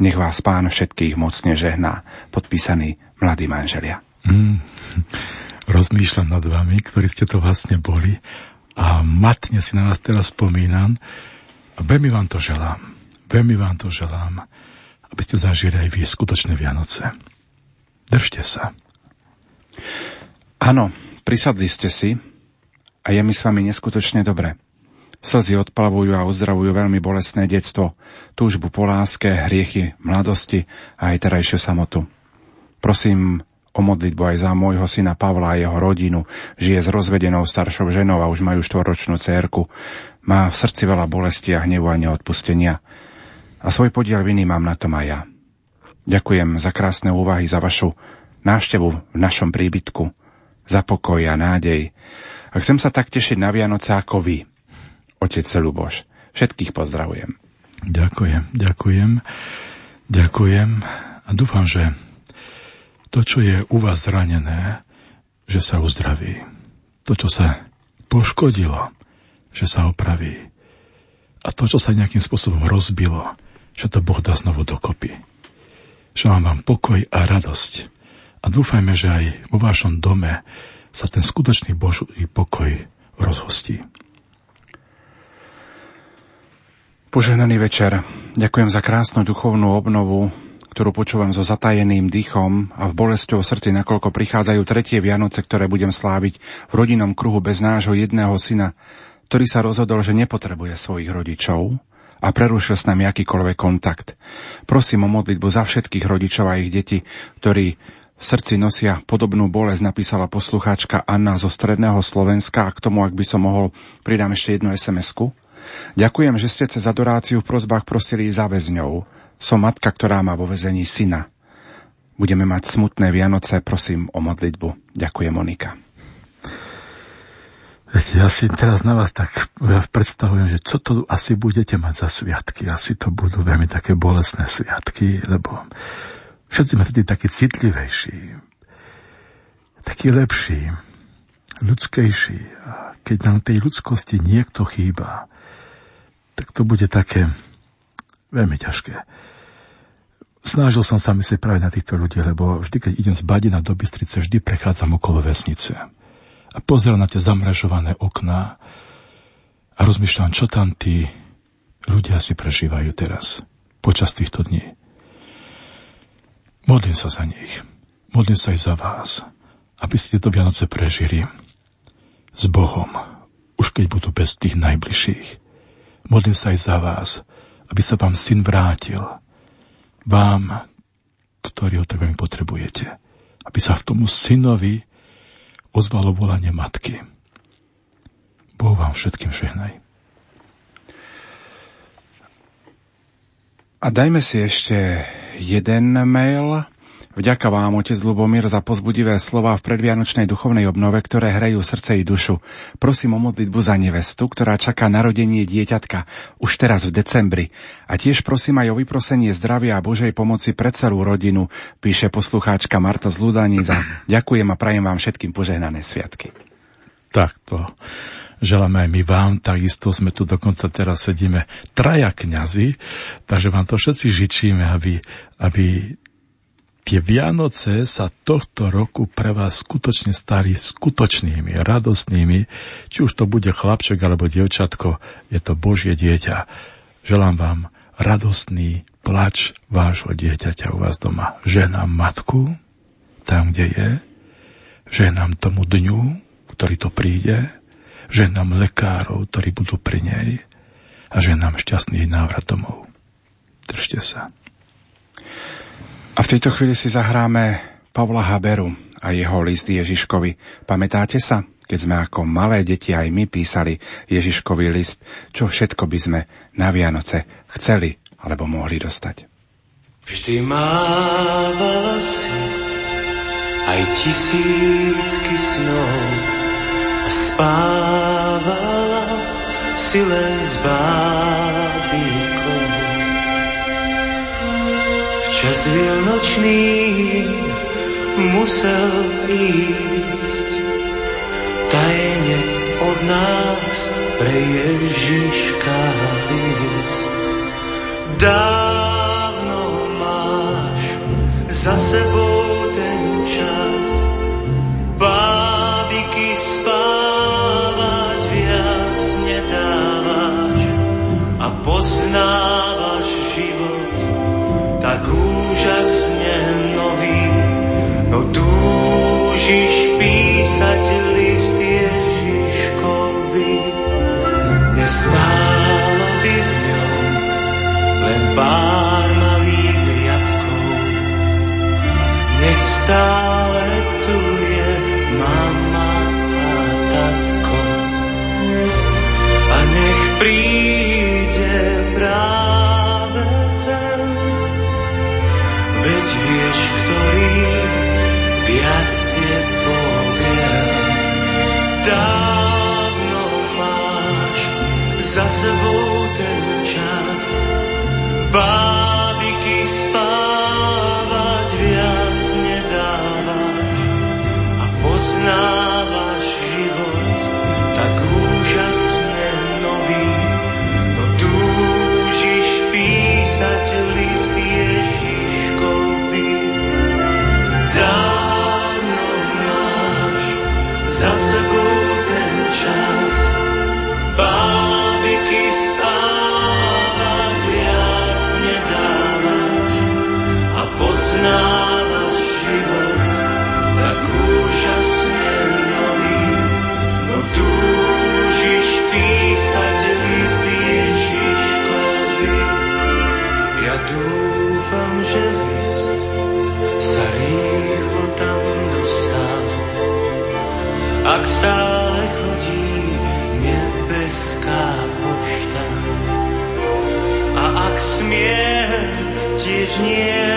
Nech vás pán všetkých mocne žehná. Podpísaný mladí manželia. Mm, *laughs* rozmýšľam nad vami, ktorí ste to vlastne boli a matne si na vás teraz spomínam a veľmi vám to želám. Veľmi vám to želám, aby ste zažili aj vy skutočné Vianoce. Držte sa. Áno, prisadli ste si a je mi s vami neskutočne dobre. Slzy odplavujú a uzdravujú veľmi bolestné detstvo, túžbu po láske, hriechy, mladosti a aj terajšiu samotu. Prosím o modlitbu aj za môjho syna Pavla a jeho rodinu. Žije s rozvedenou staršou ženou a už majú štvoročnú cérku. Má v srdci veľa bolesti a hnevu a neodpustenia. A svoj podiel viny mám na tom aj ja. Ďakujem za krásne úvahy, za vašu návštevu v našom príbytku, za pokoj a nádej. A chcem sa tak tešiť na Vianoce ako vy otec Luboš. Všetkých pozdravujem. Ďakujem, ďakujem, ďakujem a dúfam, že to, čo je u vás zranené, že sa uzdraví. To, čo sa poškodilo, že sa opraví. A to, čo sa nejakým spôsobom rozbilo, že to Boh dá znovu dokopy. Želám vám pokoj a radosť. A dúfajme, že aj vo vašom dome sa ten skutočný Boží pokoj rozhostí. Požehnaný večer. Ďakujem za krásnu duchovnú obnovu, ktorú počúvam so zatajeným dýchom a v bolesťou srdci, nakoľko prichádzajú tretie Vianoce, ktoré budem sláviť v rodinnom kruhu bez nášho jedného syna, ktorý sa rozhodol, že nepotrebuje svojich rodičov a prerušil s nami akýkoľvek kontakt. Prosím o modlitbu za všetkých rodičov a ich deti, ktorí v srdci nosia podobnú bolesť, napísala poslucháčka Anna zo Stredného Slovenska a k tomu, ak by som mohol, pridám ešte jednu SMS-ku. Ďakujem, že ste cez adoráciu v prozbách prosili za väzňov. Som matka, ktorá má vo väzení syna. Budeme mať smutné Vianoce, prosím o modlitbu. Ďakujem, Monika. Ja si teraz na vás tak predstavujem, že čo to asi budete mať za sviatky. Asi to budú veľmi také bolestné sviatky, lebo všetci sme vtedy takí citlivejší, takí lepší. ľudskejší. A keď nám tej ľudskosti niekto chýba, tak to bude také veľmi ťažké. Snažil som sa myslieť práve na týchto ľudí, lebo vždy, keď idem z Badina do Bystrice, vždy prechádzam okolo vesnice. A pozerám na tie zamražované okná a rozmýšľam, čo tam tí ľudia si prežívajú teraz, počas týchto dní. Modlím sa za nich. Modlím sa aj za vás, aby ste tieto Vianoce prežili s Bohom, už keď budú bez tých najbližších. Modlím sa aj za vás, aby sa vám syn vrátil. Vám, ktorý ho tak potrebujete. Aby sa v tomu synovi ozvalo volanie matky. Boh vám všetkým žehnaj. A dajme si ešte jeden mail. Vďaka vám, otec Lubomír, za pozbudivé slova v predvianočnej duchovnej obnove, ktoré hrajú srdce i dušu. Prosím o modlitbu za nevestu, ktorá čaká narodenie dieťatka už teraz v decembri. A tiež prosím aj o vyprosenie zdravia a Božej pomoci pre celú rodinu, píše poslucháčka Marta z Ludanica. Ďakujem a prajem vám všetkým požehnané sviatky. Takto. Želáme aj my vám, takisto sme tu dokonca teraz sedíme traja kňazi, takže vám to všetci žičíme, aby, aby tie Vianoce sa tohto roku pre vás skutočne stali skutočnými, radostnými, či už to bude chlapček alebo dievčatko, je to Božie dieťa. Želám vám radostný plač vášho dieťaťa u vás doma. Ženám matku, tam, kde je, ženám tomu dňu, ktorý to príde, ženám lekárov, ktorí budú pri nej a ženám šťastný návrat domov. Držte sa. A v tejto chvíli si zahráme Pavla Haberu a jeho list Ježiškovi. Pamätáte sa, keď sme ako malé deti aj my písali Ježiškový list, čo všetko by sme na Vianoce chceli alebo mohli dostať? Vždy mávala si aj tisícky snov a spávala si len s Čas vianočný musel ísť. Tajne od nás pre Ježiška viesť. Dávno máš za sebou ten čas, bábiky spávať viac nedávaš. A tak úžasne nový, no túžiš písať list Ježiškovi. Nestálo by v ňom len pár malých riadkov. Nech stále za ak stále chodí nebeská pošta. A ak smiem tiež niečo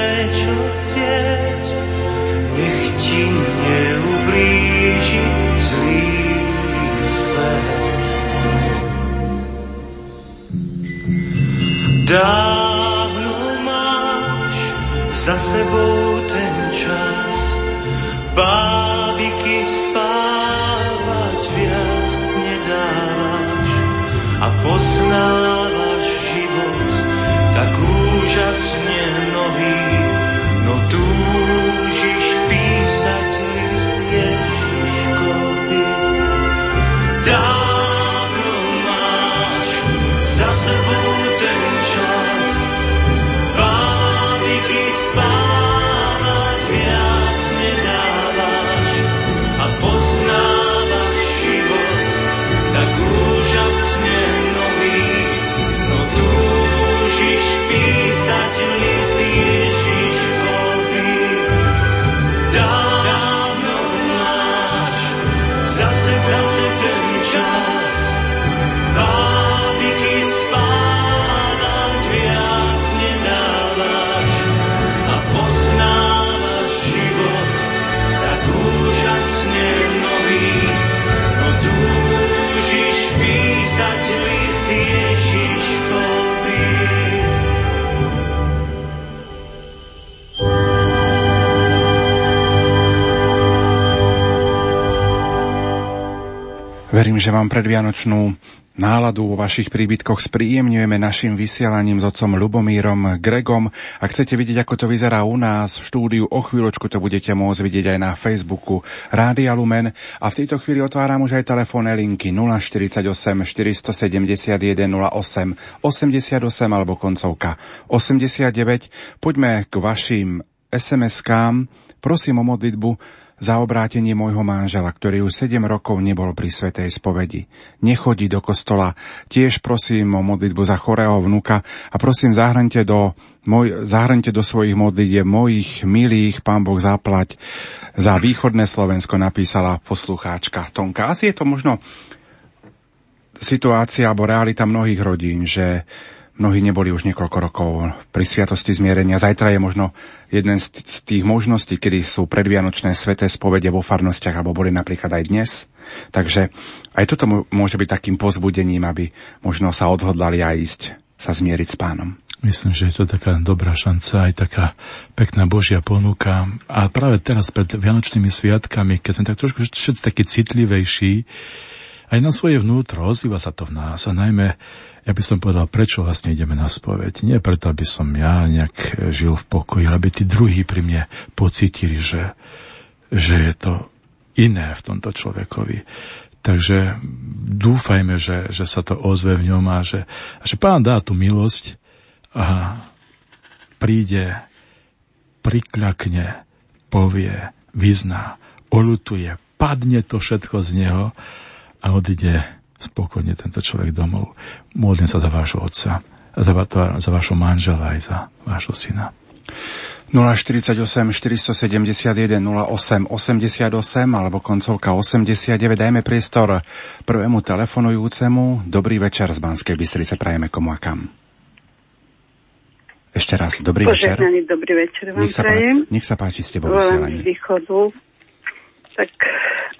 Dávno máš za sebou ten čas, bábiky spávať viac nedáš a poznávaš život tak úžasne nový, no túži Verím, že vám predvianočnú náladu vo vašich príbytkoch spríjemňujeme našim vysielaním s otcom Lubomírom Gregom. Ak chcete vidieť, ako to vyzerá u nás v štúdiu, o chvíľočku to budete môcť vidieť aj na Facebooku Rádia Lumen. A v tejto chvíli otváram už aj telefónne linky 048 471 08 88 alebo koncovka 89. Poďme k vašim SMS-kám. Prosím o modlitbu za obrátenie môjho manžela, ktorý už 7 rokov nebol pri svetej spovedi. Nechodí do kostola. Tiež prosím o modlitbu za chorého vnuka a prosím zahrňte do, môj, zahrňte do svojich modlitieb mojich milých, pán Boh zaplať za východné Slovensko, napísala poslucháčka Tonka. Asi je to možno situácia alebo realita mnohých rodín, že mnohí neboli už niekoľko rokov pri sviatosti zmierenia. Zajtra je možno jeden z tých možností, kedy sú predvianočné sveté spovede vo farnostiach, alebo boli napríklad aj dnes. Takže aj toto môže byť takým pozbudením, aby možno sa odhodlali aj ísť sa zmieriť s pánom. Myslím, že je to taká dobrá šanca, aj taká pekná Božia ponuka. A práve teraz pred Vianočnými sviatkami, keď sme tak trošku všetci takí citlivejší, aj na svoje vnútro, ozýva sa to v nás a najmä ja by som povedal, prečo vlastne ideme na spoveď. Nie preto, aby som ja nejak žil v pokoji, ale aby tí druhí pri mne pocítili, že, že je to iné v tomto človekovi. Takže dúfajme, že, že sa to ozve v ňom a že, že pán dá tú milosť a príde, prikľakne, povie, vyzná, olutuje, padne to všetko z neho a odíde spokojne tento človek domov. Modlím sa za vášho otca, za, za vašho manžela aj za vášho syna. 048 471 08 88 alebo koncovka 89. Dajme priestor prvému telefonujúcemu. Dobrý večer z Banskej Bystrice prajeme komu a kam. Ešte raz, dobrý večer. dobrý večer vám nech sa, prajem. nech sa páči, ste vo vysielaní. z východu. Tak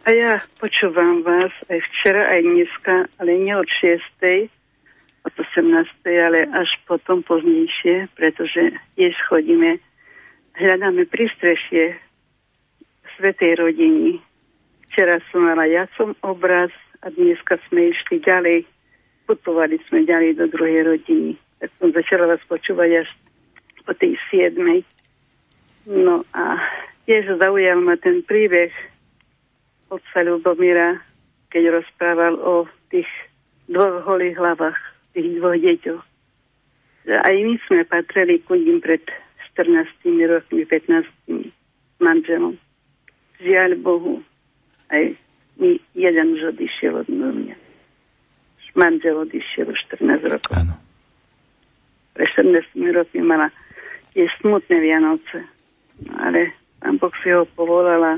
a ja počúvam vás aj včera, aj dneska, ale nie od 6. od 18. ale až potom poznejšie, pretože tiež chodíme, hľadáme prístrešie Svetej rodiny. Včera som mala ja som obraz a dneska sme išli ďalej, putovali sme ďalej do druhej rodiny. Tak som začala vás počúvať až po tej siedmej. No a tiež zaujal ma ten príbeh otca Ľubomíra, keď rozprával o tých dvoch holých hlavách, tých dvoch deťoch. Aj my sme patrili ku ním pred 14 rokmi, 15 manželom. Žiaľ Bohu, aj mi jeden už odišiel od mňa. Manžel odišiel už 14 rokov. Áno. Pre 14 rokmi mala tie smutné Vianoce. Ale pán Boh si ho povolala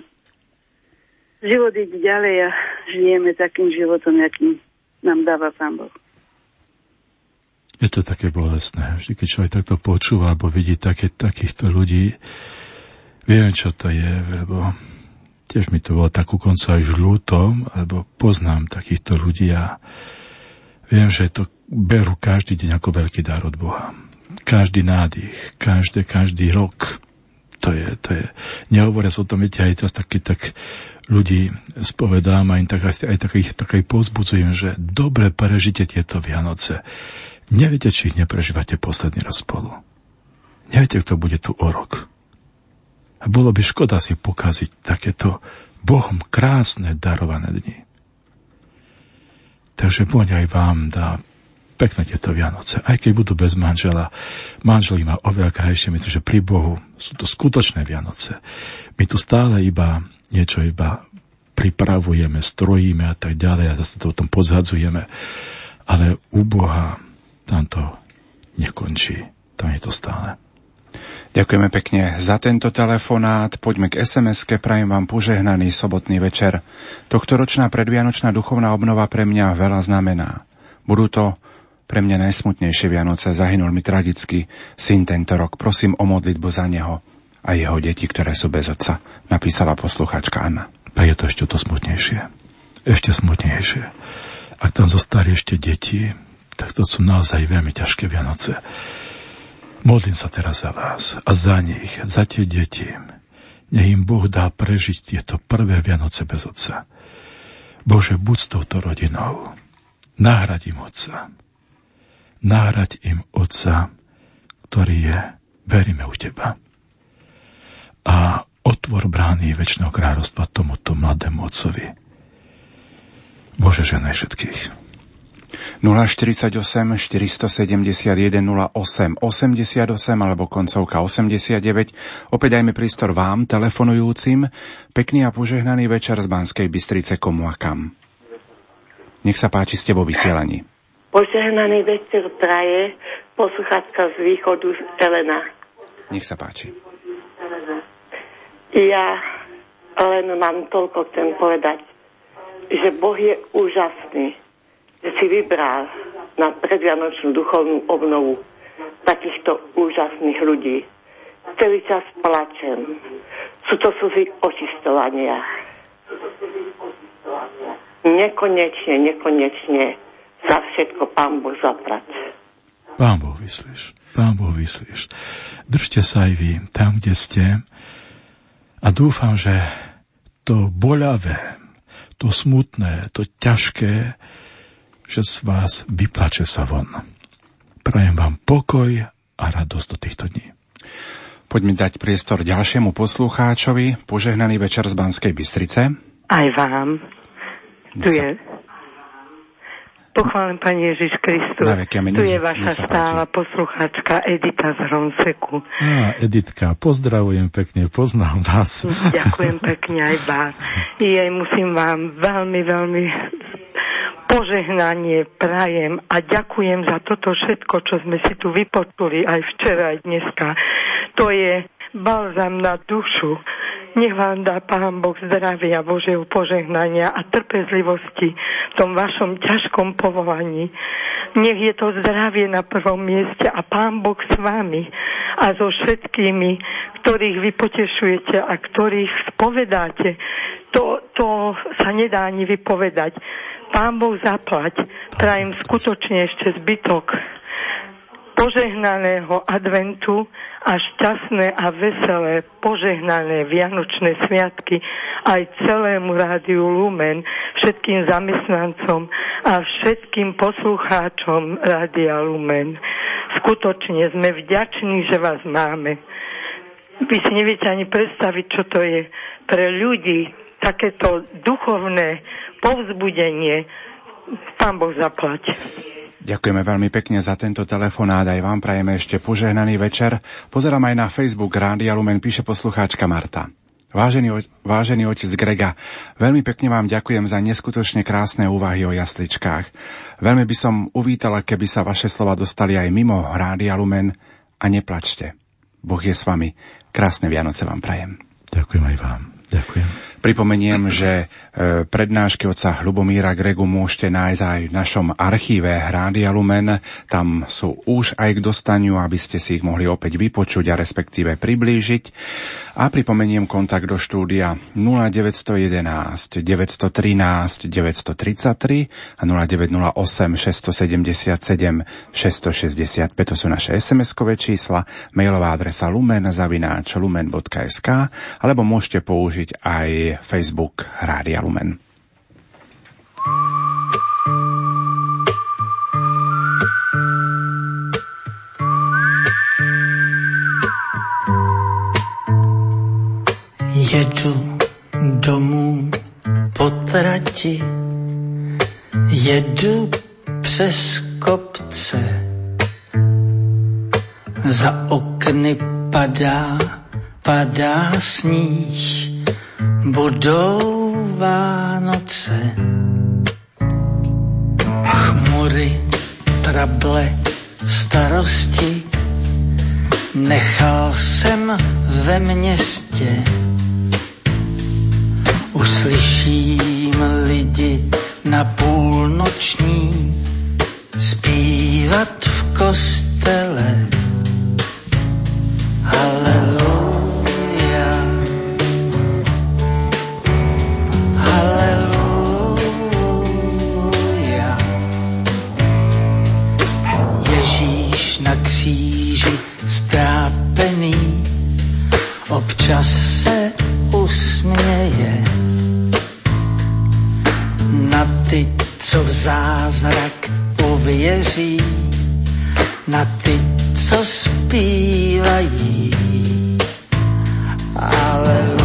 život ide ďalej a žijeme takým životom, akým nám dáva Pán Boh. Je to také bolestné. Vždy, keď človek takto počúva alebo vidí také, takýchto ľudí, viem, čo to je, lebo tiež mi to bolo takú koncu aj žlúto, lebo poznám takýchto ľudí a viem, že to berú každý deň ako veľký dar od Boha. Každý nádych, každý, každý rok. To je, to je, nehovoria sa o tom, viete, aj teraz taký, tak ľudí spovedám a im tak, aj, takých, tak aj pozbudzujem, že dobre prežite tieto Vianoce. Neviete, či ich neprežívate posledný raz spolu. Neviete, kto bude tu o rok. A bolo by škoda si pokaziť takéto Bohom krásne darované dni. Takže poď aj vám dá pekné tieto Vianoce. Aj keď budú bez manžela, manžel má oveľa krajšie, myslím, že pri Bohu sú to skutočné Vianoce. My tu stále iba niečo iba pripravujeme, strojíme a tak ďalej a zase to o tom pozhadzujeme. Ale u Boha tam to nekončí. Tam je to stále. Ďakujeme pekne za tento telefonát. Poďme k SMS-ke. Prajem vám požehnaný sobotný večer. Tohtoročná predvianočná duchovná obnova pre mňa veľa znamená. Budú to pre mňa najsmutnejšie Vianoce. Zahynul mi tragicky syn tento rok. Prosím o modlitbu za neho a jeho deti, ktoré sú bez otca, napísala posluchačka Anna. A je to ešte to smutnejšie. Ešte smutnejšie. Ak tam zostali ešte deti, tak to sú naozaj veľmi ťažké Vianoce. Modlím sa teraz za vás a za nich, za tie deti. Nech im Boh dá prežiť tieto prvé Vianoce bez otca. Bože, buď s touto rodinou. Nahrať im otca. Nahrať im otca, ktorý je, veríme u teba. A otvor brány väčšného kráľovstva tomuto mladému otcovi. Bože, ženaj všetkých. 048 471 08 88 alebo koncovka 89. Opäť dajme prístor vám, telefonujúcim. Pekný a požehnaný večer z Banskej Bystrice komu a kam. Nech sa páči, ste vo vysielaní. Požehnaný večer praje posluchačka z východu Elena. Nech sa páči. Ja len mám toľko chcem povedať, že Boh je úžasný že si vybral na predvianočnú duchovnú obnovu takýchto úžasných ľudí. Celý čas plačem. Sú to slzy očistovania. Nekonečne, nekonečne za všetko Pán Boh zaprať. Pán Boh vyslíš. Pán Boh vyslíš. Držte sa aj vy tam, kde ste a dúfam, že to boľavé, to smutné, to ťažké, že z vás vyplače sa von. Prajem vám pokoj a radosť do týchto dní. Poďme dať priestor ďalšiemu poslucháčovi. Požehnaný večer z Banskej Bystrice. Aj vám. Tu je Pochválen Pani Ježiš Kristus. tu je vaša stála poslucháčka Edita z Hronseku. Á, Editka, pozdravujem pekne, poznám vás. *laughs* Ďakujem pekne aj vás. Jej musím vám veľmi, veľmi požehnanie prajem a ďakujem za toto všetko, čo sme si tu vypočuli aj včera, aj dneska. To je balzam na dušu. Nech vám dá Pán Boh zdravia, Božieho požehnania a trpezlivosti v tom vašom ťažkom povolaní. Nech je to zdravie na prvom mieste a Pán Boh s vami a so všetkými, ktorých vy potešujete a ktorých spovedáte. To, to sa nedá ani vypovedať. Pán Boh zaplať. Prajem skutočne ešte zbytok požehnaného adventu a šťastné a veselé požehnané Vianočné sviatky aj celému rádiu Lumen, všetkým zamestnancom a všetkým poslucháčom Rádia Lumen. Skutočne sme vďační, že vás máme. Vy si neviete ani predstaviť, čo to je pre ľudí, takéto duchovné povzbudenie. Pán Boh zaplať. Ďakujeme veľmi pekne za tento telefonát. Aj vám prajeme ešte požehnaný večer. Pozerám aj na Facebook Rádia Lumen, píše poslucháčka Marta. Vážený, vážený otec Grega, veľmi pekne vám ďakujem za neskutočne krásne úvahy o jasličkách. Veľmi by som uvítala, keby sa vaše slova dostali aj mimo Rádia Lumen a neplačte. Boh je s vami. Krásne Vianoce vám prajem. Ďakujem aj vám. Ďakujem. Pripomeniem, že e, prednášky oca Hlubomíra Gregu môžete nájsť aj v našom archíve Rádia Lumen. Tam sú už aj k dostaniu, aby ste si ich mohli opäť vypočuť a respektíve priblížiť. A pripomeniem kontakt do štúdia 0911 913 933 a 0908 677 665. To sú naše SMS-kové čísla, mailová adresa lumen zavináč lumen.sk alebo môžete použiť aj Facebook Rádia Lumen. Jedu domů po trati, jedu přes kopce. Za okny padá, padá sníh, budou Vánoce. Chmury, trable, starosti, nechal jsem ve městě Uslyším lidi na půlnoční zpívat v kostele. Haleluja. Občas se usměje na ty, co v zázrak uvěří, na ty, co zpívají. Aleluja.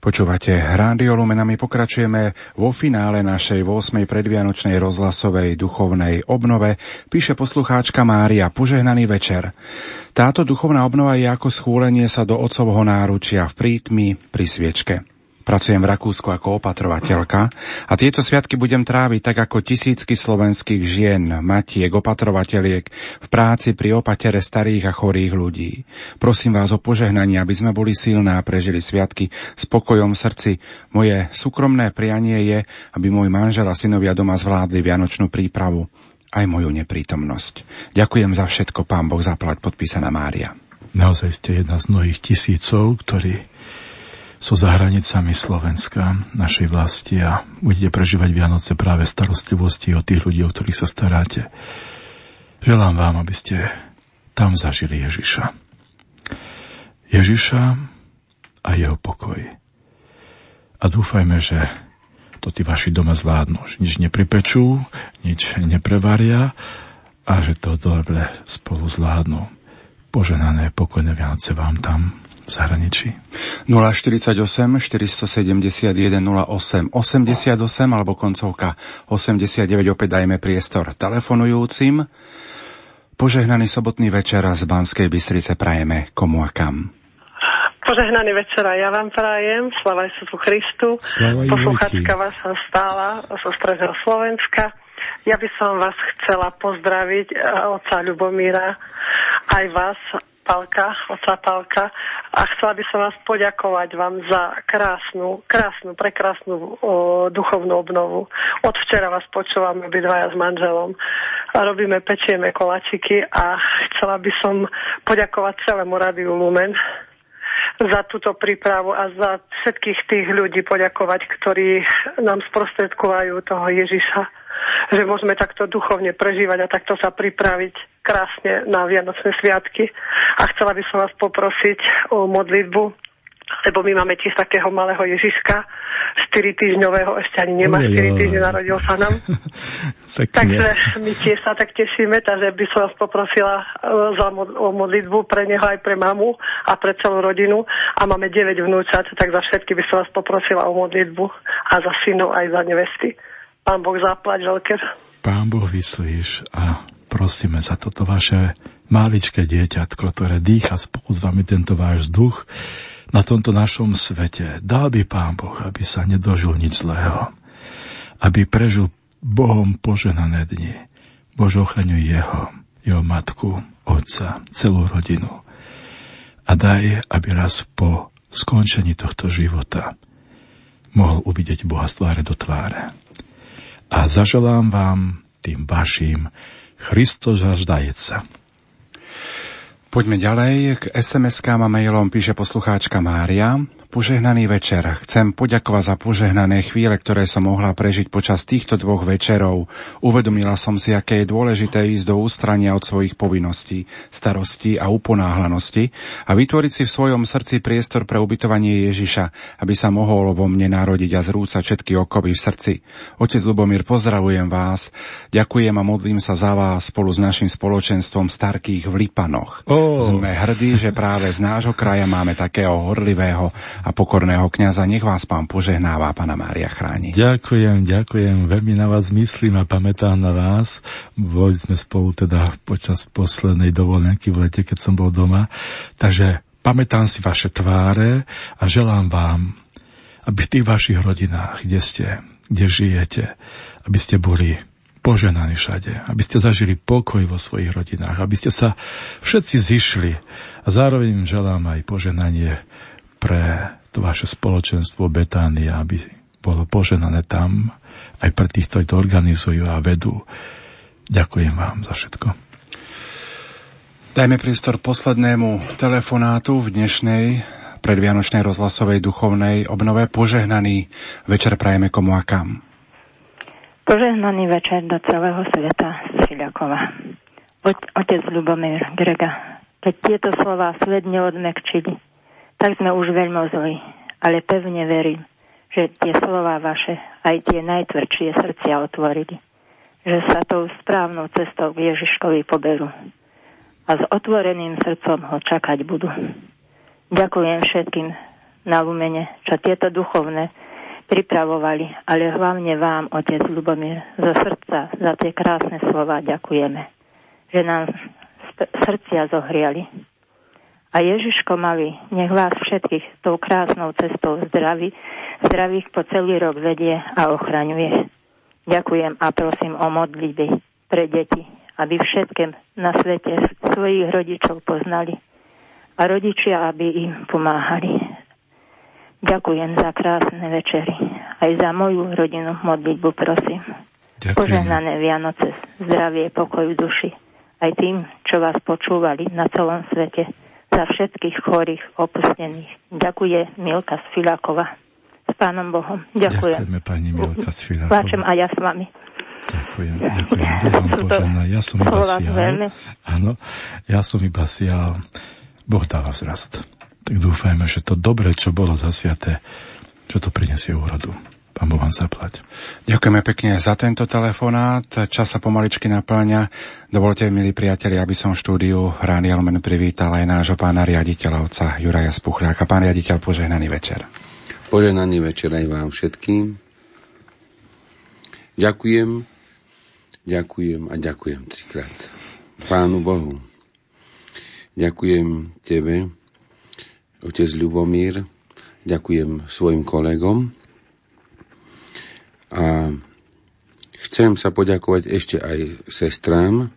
Počúvate Rádio Lumen a my pokračujeme vo finále našej 8. predvianočnej rozhlasovej duchovnej obnove, píše poslucháčka Mária Požehnaný večer. Táto duchovná obnova je ako schúlenie sa do otcovho náručia v prítmi pri sviečke. Pracujem v Rakúsku ako opatrovateľka a tieto sviatky budem tráviť tak ako tisícky slovenských žien, matiek, opatrovateľiek v práci pri opatere starých a chorých ľudí. Prosím vás o požehnanie, aby sme boli silné a prežili sviatky s pokojom v srdci. Moje súkromné prianie je, aby môj manžel a synovia doma zvládli vianočnú prípravu aj moju neprítomnosť. Ďakujem za všetko, pán Boh zaplať, podpísaná Mária. Naozaj ste jedna z mnohých tisícov, ktorí sú za hranicami Slovenska, našej vlasti a budete prežívať Vianoce práve starostlivosti o tých ľudí, o ktorých sa staráte. Želám vám, aby ste tam zažili Ježiša. Ježiša a jeho pokoj. A dúfajme, že to tí vaši doma zvládnu, že nič nepripečú, nič neprevaria a že to dobre spolu zvládnu. Poženané pokojné Vianoce vám tam v zahraničí. 048 471 08 88 alebo koncovka 89 opäť dajme priestor telefonujúcim. Požehnaný sobotný večer z Banskej Bystrice prajeme komu a kam. Požehnaný večer ja vám prajem, slava Isusu Christu. Posluchačka vás stála zo Stredného Slovenska. Ja by som vás chcela pozdraviť, oca Ľubomíra, aj vás, Palka, oca Palka a chcela by som vás poďakovať vám za krásnu, krásnu, prekrásnu o, duchovnú obnovu. Od včera vás počúvame obidvaja s manželom a robíme, pečieme kolačiky a chcela by som poďakovať celému Radiu Lumen za túto prípravu a za všetkých tých ľudí poďakovať, ktorí nám sprostredkovajú toho Ježiša že môžeme takto duchovne prežívať a takto sa pripraviť krásne na Vianočné sviatky. A chcela by som vás poprosiť o modlitbu, lebo my máme tiež takého malého Ježiška, 4 týždňového, ešte ani nemá 4 týždne, narodil sa nám. *laughs* takže my tiež sa tak tešíme, takže by som vás poprosila e, za mod- o modlitbu pre neho aj pre mamu a pre celú rodinu. A máme 9 vnúčat, tak za všetky by som vás poprosila o modlitbu a za synov aj za nevesty. Pán Boh zaplať veľké. Pán Boh vyslíš a prosíme za toto vaše maličké dieťatko, ktoré dýcha spolu s vami tento váš vzduch na tomto našom svete. Dal by Pán Boh, aby sa nedožil nič zlého. Aby prežil Bohom poženané dni. Bože ochraňuj jeho, jeho matku, otca, celú rodinu. A daj, aby raz po skončení tohto života mohol uvidieť Boha z tváre do tváre a zaželám vám tým vašim Christos sa. Poďme ďalej. K SMS-kám a mailom píše poslucháčka Mária. Požehnaný večer. Chcem poďakovať za požehnané chvíle, ktoré som mohla prežiť počas týchto dvoch večerov. Uvedomila som si, aké je dôležité ísť do ústrania od svojich povinností, starostí a uponáhlanosti a vytvoriť si v svojom srdci priestor pre ubytovanie Ježiša, aby sa mohol vo mne narodiť a zrúcať všetky okovy v srdci. Otec Lubomír, pozdravujem vás. Ďakujem a modlím sa za vás spolu s našim spoločenstvom starkých v Lipanoch. Oh. Sme hrdí, že práve z nášho kraja máme takého horlivého a pokorného kňaza. Nech vás pán požehnáva, pána Mária chráni. Ďakujem, ďakujem. Veľmi na vás myslím a pamätám na vás. Boli sme spolu teda počas poslednej dovolenky v lete, keď som bol doma. Takže pamätám si vaše tváre a želám vám, aby v tých vašich rodinách, kde ste, kde žijete, aby ste boli poženaní všade, aby ste zažili pokoj vo svojich rodinách, aby ste sa všetci zišli a zároveň želám aj poženanie pre to vaše spoločenstvo Betánia, aby bolo poženané tam, aj pre tých, ktorí to organizujú a vedú. Ďakujem vám za všetko. Dajme priestor poslednému telefonátu v dnešnej predvianočnej rozhlasovej duchovnej obnove. Požehnaný večer prajeme komu a kam. Požehnaný večer do celého sveta z. Otec Lubomír Grega, keď tieto slova svet neodmekčili, tak sme už veľmi zlí. Ale pevne verím, že tie slova vaše aj tie najtvrdšie srdcia otvorili. Že sa tou správnou cestou k Ježiškovi poberú. A s otvoreným srdcom ho čakať budú. Ďakujem všetkým na Lumene, čo tieto duchovné pripravovali, ale hlavne vám, otec Lubomír, zo srdca za tie krásne slova ďakujeme, že nám srdcia zohriali A Ježiško malý, nech vás všetkých tou krásnou cestou zdraví, zdravých po celý rok vedie a ochraňuje. Ďakujem a prosím o modlitby pre deti, aby všetkým na svete svojich rodičov poznali a rodičia, aby im pomáhali. Ďakujem za krásne večery. Aj za moju rodinu modlitbu prosím. Ďakujem. Požehnané Vianoce, zdravie, pokoj v duši. Aj tým, čo vás počúvali na celom svete za všetkých chorých, opustených. Ďakuje Milka z Filákova. S Pánom Bohom. Ďakujem. Ďakujeme pani Milka z Filákova. Plačem a ja s vami. Ďakujem, ďakujem. Boh vám požehná. Ja som iba sial. Áno, ja som iba sial. Boh dáva vzrast. Tak dúfajme, že to dobre, čo bolo zasiaté, že to prinesie úrodu. Pán Boh vám zaplať. Ďakujeme pekne za tento telefonát. Čas sa pomaličky naplňa. Dovolte, milí priatelia, aby som v štúdiu Rány Lumen privítal aj nášho pána riaditeľa, otca Juraja Spuchľáka. Pán riaditeľ, požehnaný večer. Požehnaný večer aj vám všetkým. Ďakujem, ďakujem a ďakujem trikrát. Pánu Bohu. Ďakujem Tebe, Otec Ľubomír, ďakujem svojim kolegom, a chcem sa poďakovať ešte aj sestrám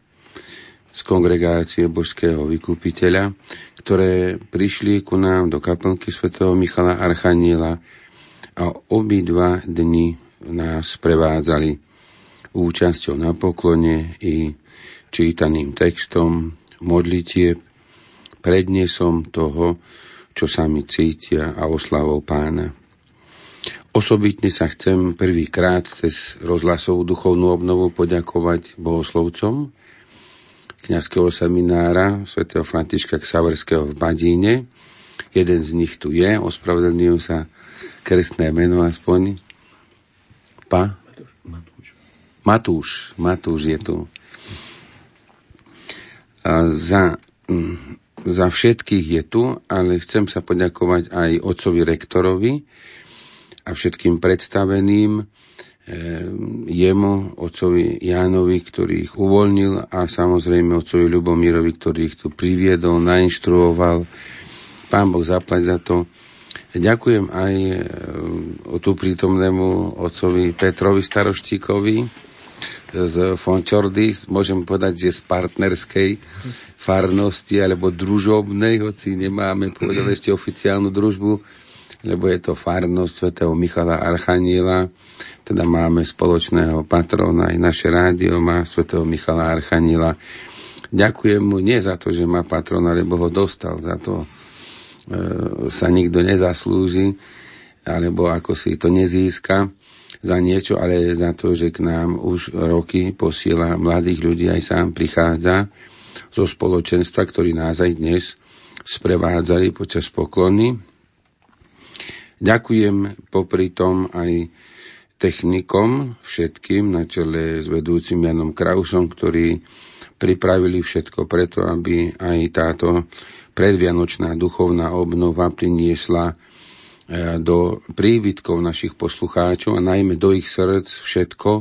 z kongregácie Božského vykupiteľa, ktoré prišli ku nám do kaplnky svätého Michala Archaniela a obidva dni nás prevádzali účasťou na poklone i čítaným textom, modlitieb, prednesom toho, čo sami cítia a oslavou pána. Osobitne sa chcem prvýkrát cez rozhlasovú duchovnú obnovu poďakovať bohoslovcom kňazského seminára svätého Františka Ksaverského v Badíne. Jeden z nich tu je, ospravedlňujem sa krstné meno aspoň. Pa? Matúš. Matúš je tu. A za, mm, za všetkých je tu, ale chcem sa poďakovať aj otcovi rektorovi, a všetkým predstaveným, e, jemu, otcovi Jánovi, ktorý ich uvoľnil a samozrejme otcovi Ľubomírovi, ktorý ich tu priviedol, nainštruoval. Pán Boh zaplať za to. Ďakujem aj e, o tu prítomnému otcovi Petrovi Staroštíkovi z Fončordy, môžem povedať, že z partnerskej farnosti alebo družobnej, hoci nemáme povedať ešte oficiálnu družbu, lebo je to farnosť svätého Michala Archaniela, teda máme spoločného patrona, aj naše rádio má svätého Michala Archaniela. Ďakujem mu nie za to, že má patrona, lebo ho dostal, za to e, sa nikto nezaslúži, alebo ako si to nezíska za niečo, ale za to, že k nám už roky posiela mladých ľudí, aj sám prichádza zo spoločenstva, ktorí nás aj dnes sprevádzali počas poklony Ďakujem popri tom aj technikom všetkým na čele s vedúcim Janom Krausom, ktorí pripravili všetko preto, aby aj táto predvianočná duchovná obnova priniesla e, do prívitkov našich poslucháčov a najmä do ich srdc všetko,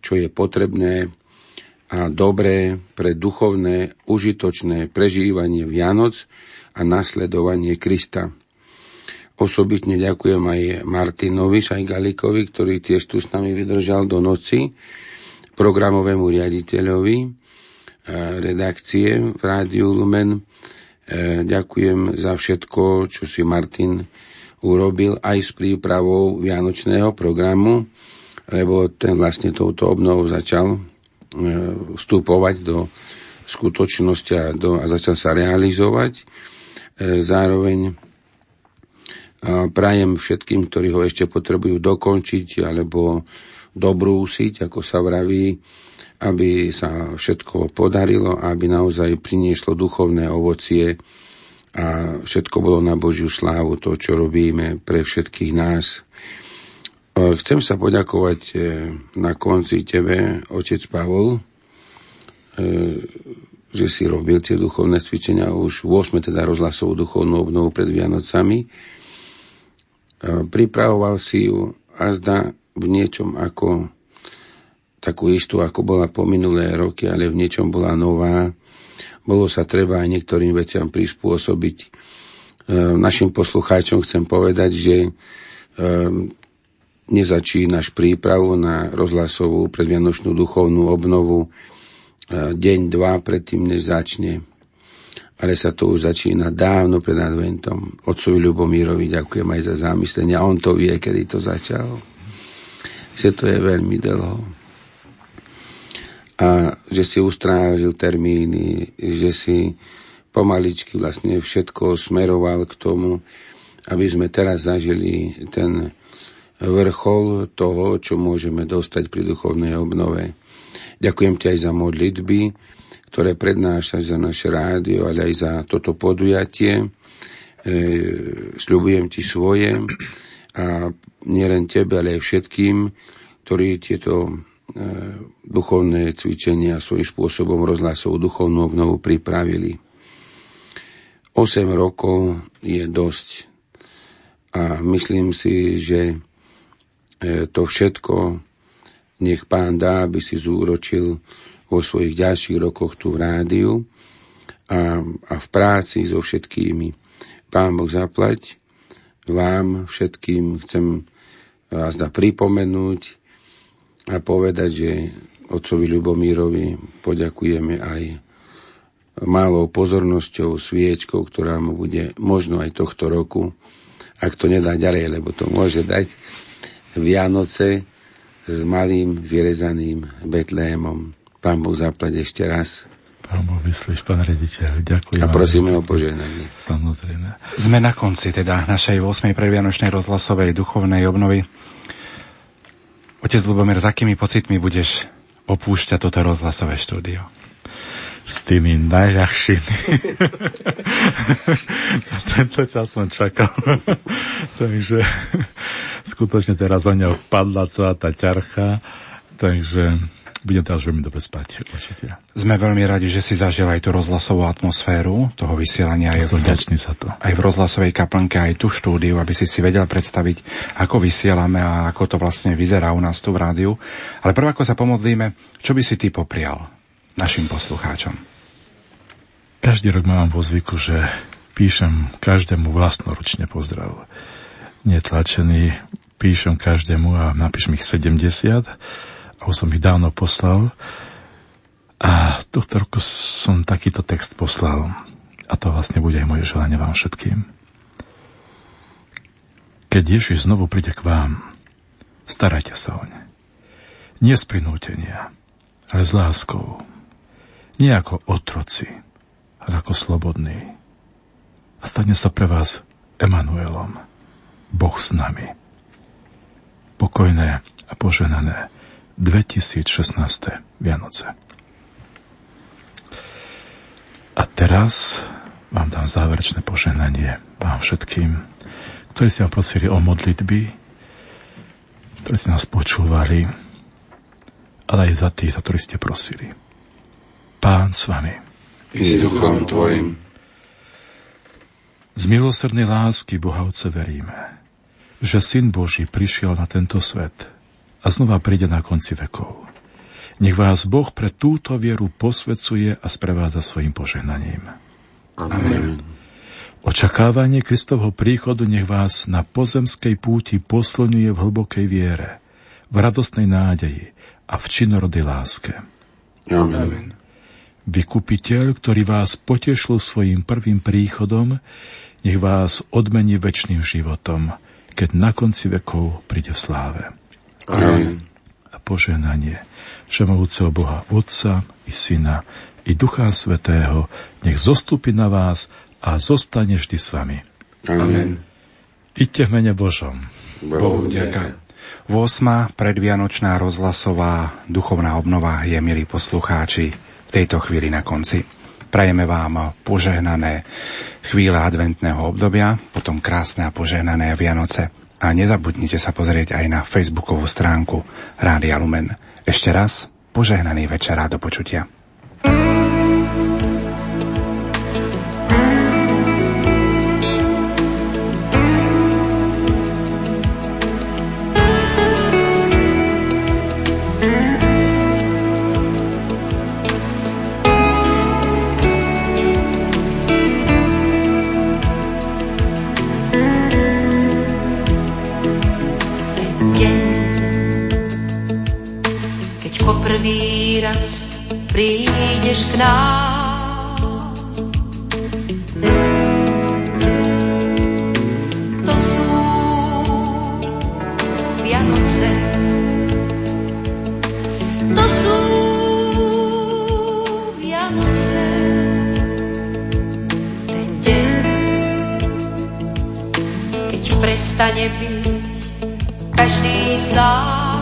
čo je potrebné a dobré pre duchovné, užitočné prežívanie Vianoc a nasledovanie Krista. Osobitne ďakujem aj Martinovi Šajgalikovi, ktorý tiež tu s nami vydržal do noci, programovému riaditeľovi e, redakcie v Rádiu Lumen. E, ďakujem za všetko, čo si Martin urobil aj s prípravou Vianočného programu, lebo ten vlastne touto obnovou začal e, vstupovať do skutočnosti a, do, a začal sa realizovať. Zároveň Prajem všetkým, ktorí ho ešte potrebujú dokončiť alebo dobrúsiť, ako sa vraví, aby sa všetko podarilo aby naozaj prinieslo duchovné ovocie a všetko bolo na Božiu slávu, to, čo robíme pre všetkých nás. Chcem sa poďakovať e, na konci tebe, otec Pavol, e, že si robil tie duchovné cvičenia už 8. teda rozhlasovú duchovnú obnovu pred Vianocami pripravoval si ju a zda v niečom ako takú istú, ako bola po minulé roky, ale v niečom bola nová. bolo sa treba aj niektorým veciam prispôsobiť. E, našim poslucháčom chcem povedať, že e, nezačínaš prípravu na rozhlasovú predvianočnú duchovnú obnovu e, deň, dva predtým, než začne. Ale sa to už začína dávno pred adventom. Otcovi Ľubomírovi ďakujem aj za zamyslenie. A on to vie, kedy to začal. Že to je veľmi dlho a že si ustrážil termíny, že si pomaličky vlastne všetko smeroval k tomu, aby sme teraz zažili ten vrchol toho, čo môžeme dostať pri duchovnej obnove. Ďakujem ti aj za modlitby, ktoré prednášaš za naše rádio, ale aj za toto podujatie. E, sľubujem ti svoje a nielen tebe, ale aj všetkým, ktorí tieto E, duchovné cvičenia svojím spôsobom rozhlasov duchovnú obnovu pripravili. 8 rokov je dosť a myslím si, že e, to všetko nech pán dá, aby si zúročil vo svojich ďalších rokoch tu v rádiu a, a v práci so všetkými. Pán Boh zaplať, vám všetkým chcem vás da pripomenúť, a povedať, že otcovi Ľubomírovi poďakujeme aj malou pozornosťou, sviečkou, ktorá mu bude možno aj tohto roku, ak to nedá ďalej, lebo to môže dať Vianoce s malým vyrezaným Betlémom. Pán Boh zaplať ešte raz. Pán Boh vyslíš, pán rediteľ, ďakujem. A prosíme o požehnanie. Samozrejme. Sme na konci teda našej 8. predvianočnej rozhlasovej duchovnej obnovy. Otec Lubomír, s akými pocitmi budeš opúšťať toto rozhlasové štúdio? S tými najľahšími. Na *laughs* tento čas som čakal. *laughs* takže *laughs* skutočne teraz o ňou padla celá tá ťarcha. Takže budem teraz veľmi dobre spať, určite. Sme veľmi radi, že si zažil aj tú rozhlasovú atmosféru toho vysielania. aj v, za to. Aj v rozhlasovej kaplnke, aj tú štúdiu, aby si si vedel predstaviť, ako vysielame a ako to vlastne vyzerá u nás tu v rádiu. Ale prv ako sa pomodlíme, čo by si ty poprial našim poslucháčom? Každý rok mám vo zvyku, že píšem každému vlastnoručne pozdrav. Netlačený, píšem každému a napíšem ich 70 a už som ich dávno poslal. A tohto som takýto text poslal. A to vlastne bude aj moje želanie vám všetkým. Keď Ježiš znovu príde k vám, starajte sa o ne. Nie z prinútenia, ale s láskou. Nie ako otroci, ale ako slobodní. A stane sa pre vás Emanuelom, Boh s nami. Pokojné a poženané 2016. Vianoce. A teraz vám dám záverečné poženanie vám všetkým, ktorí ste vám prosili o modlitby, ktorí ste nás počúvali, ale aj za tých, za ktorí ste prosili. Pán s vami. I s duchom tvojim. Z milosrdnej lásky Boha Otce veríme, že Syn Boží prišiel na tento svet – a znova príde na konci vekov. Nech vás Boh pre túto vieru posvedcuje a sprevádza svojim požehnaním. Amen. Očakávanie Kristovho príchodu nech vás na pozemskej púti poslňuje v hlbokej viere, v radostnej nádeji a v činorodej láske. Amen. Vykupiteľ, ktorý vás potešil svojim prvým príchodom, nech vás odmení väčšným životom, keď na konci vekov príde v sláve. Amen. A požehnanie Všemovúceho Boha Otca i Syna i Ducha Svetého nech zostúpi na vás a zostane vždy s vami. Amen. Iďte v mene Božom. Bohu ďaká. 8. predvianočná rozhlasová duchovná obnova je, milí poslucháči, v tejto chvíli na konci. Prajeme vám požehnané chvíle adventného obdobia, potom krásne a požehnané Vianoce a nezabudnite sa pozrieť aj na facebookovú stránku Rádia Lumen. Ešte raz požehnaný večer a do počutia. Prídeš k nám. prestane byť každý sám.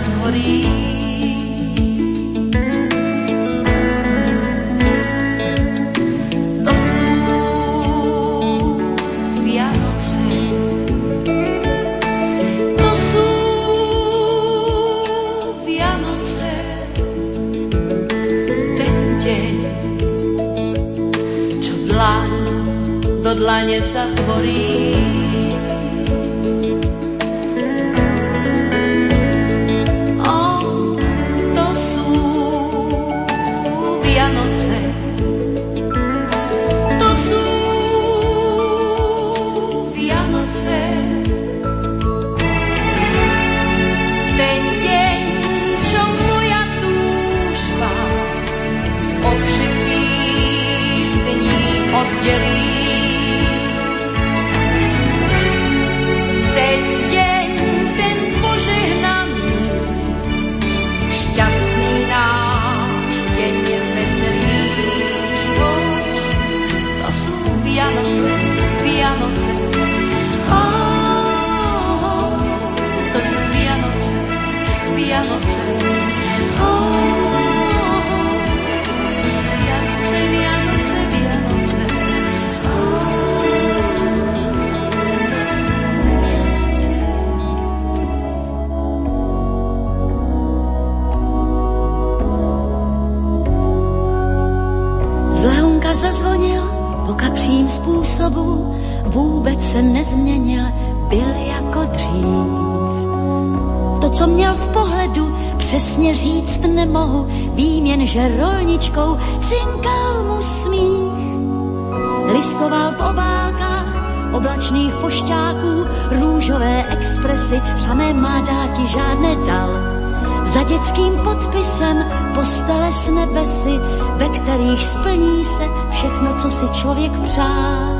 Sa rozhorí. To sú Vianoce. To sú Vianoce. Ten deň, čo dlaň do dlane sa tvorí. Způsobu, vůbec se nezměnil, byl jako dřív. To, co měl v pohledu, přesně říct nemohu, vím jen, že rolničkou cinkal mu smích. Listoval v obálkách oblačných pošťáků, růžové expresy, samé má dáti žádné dal. Za dětským podpisem postele s nebesy, ve kterých splní se všechno, co si člověk přál.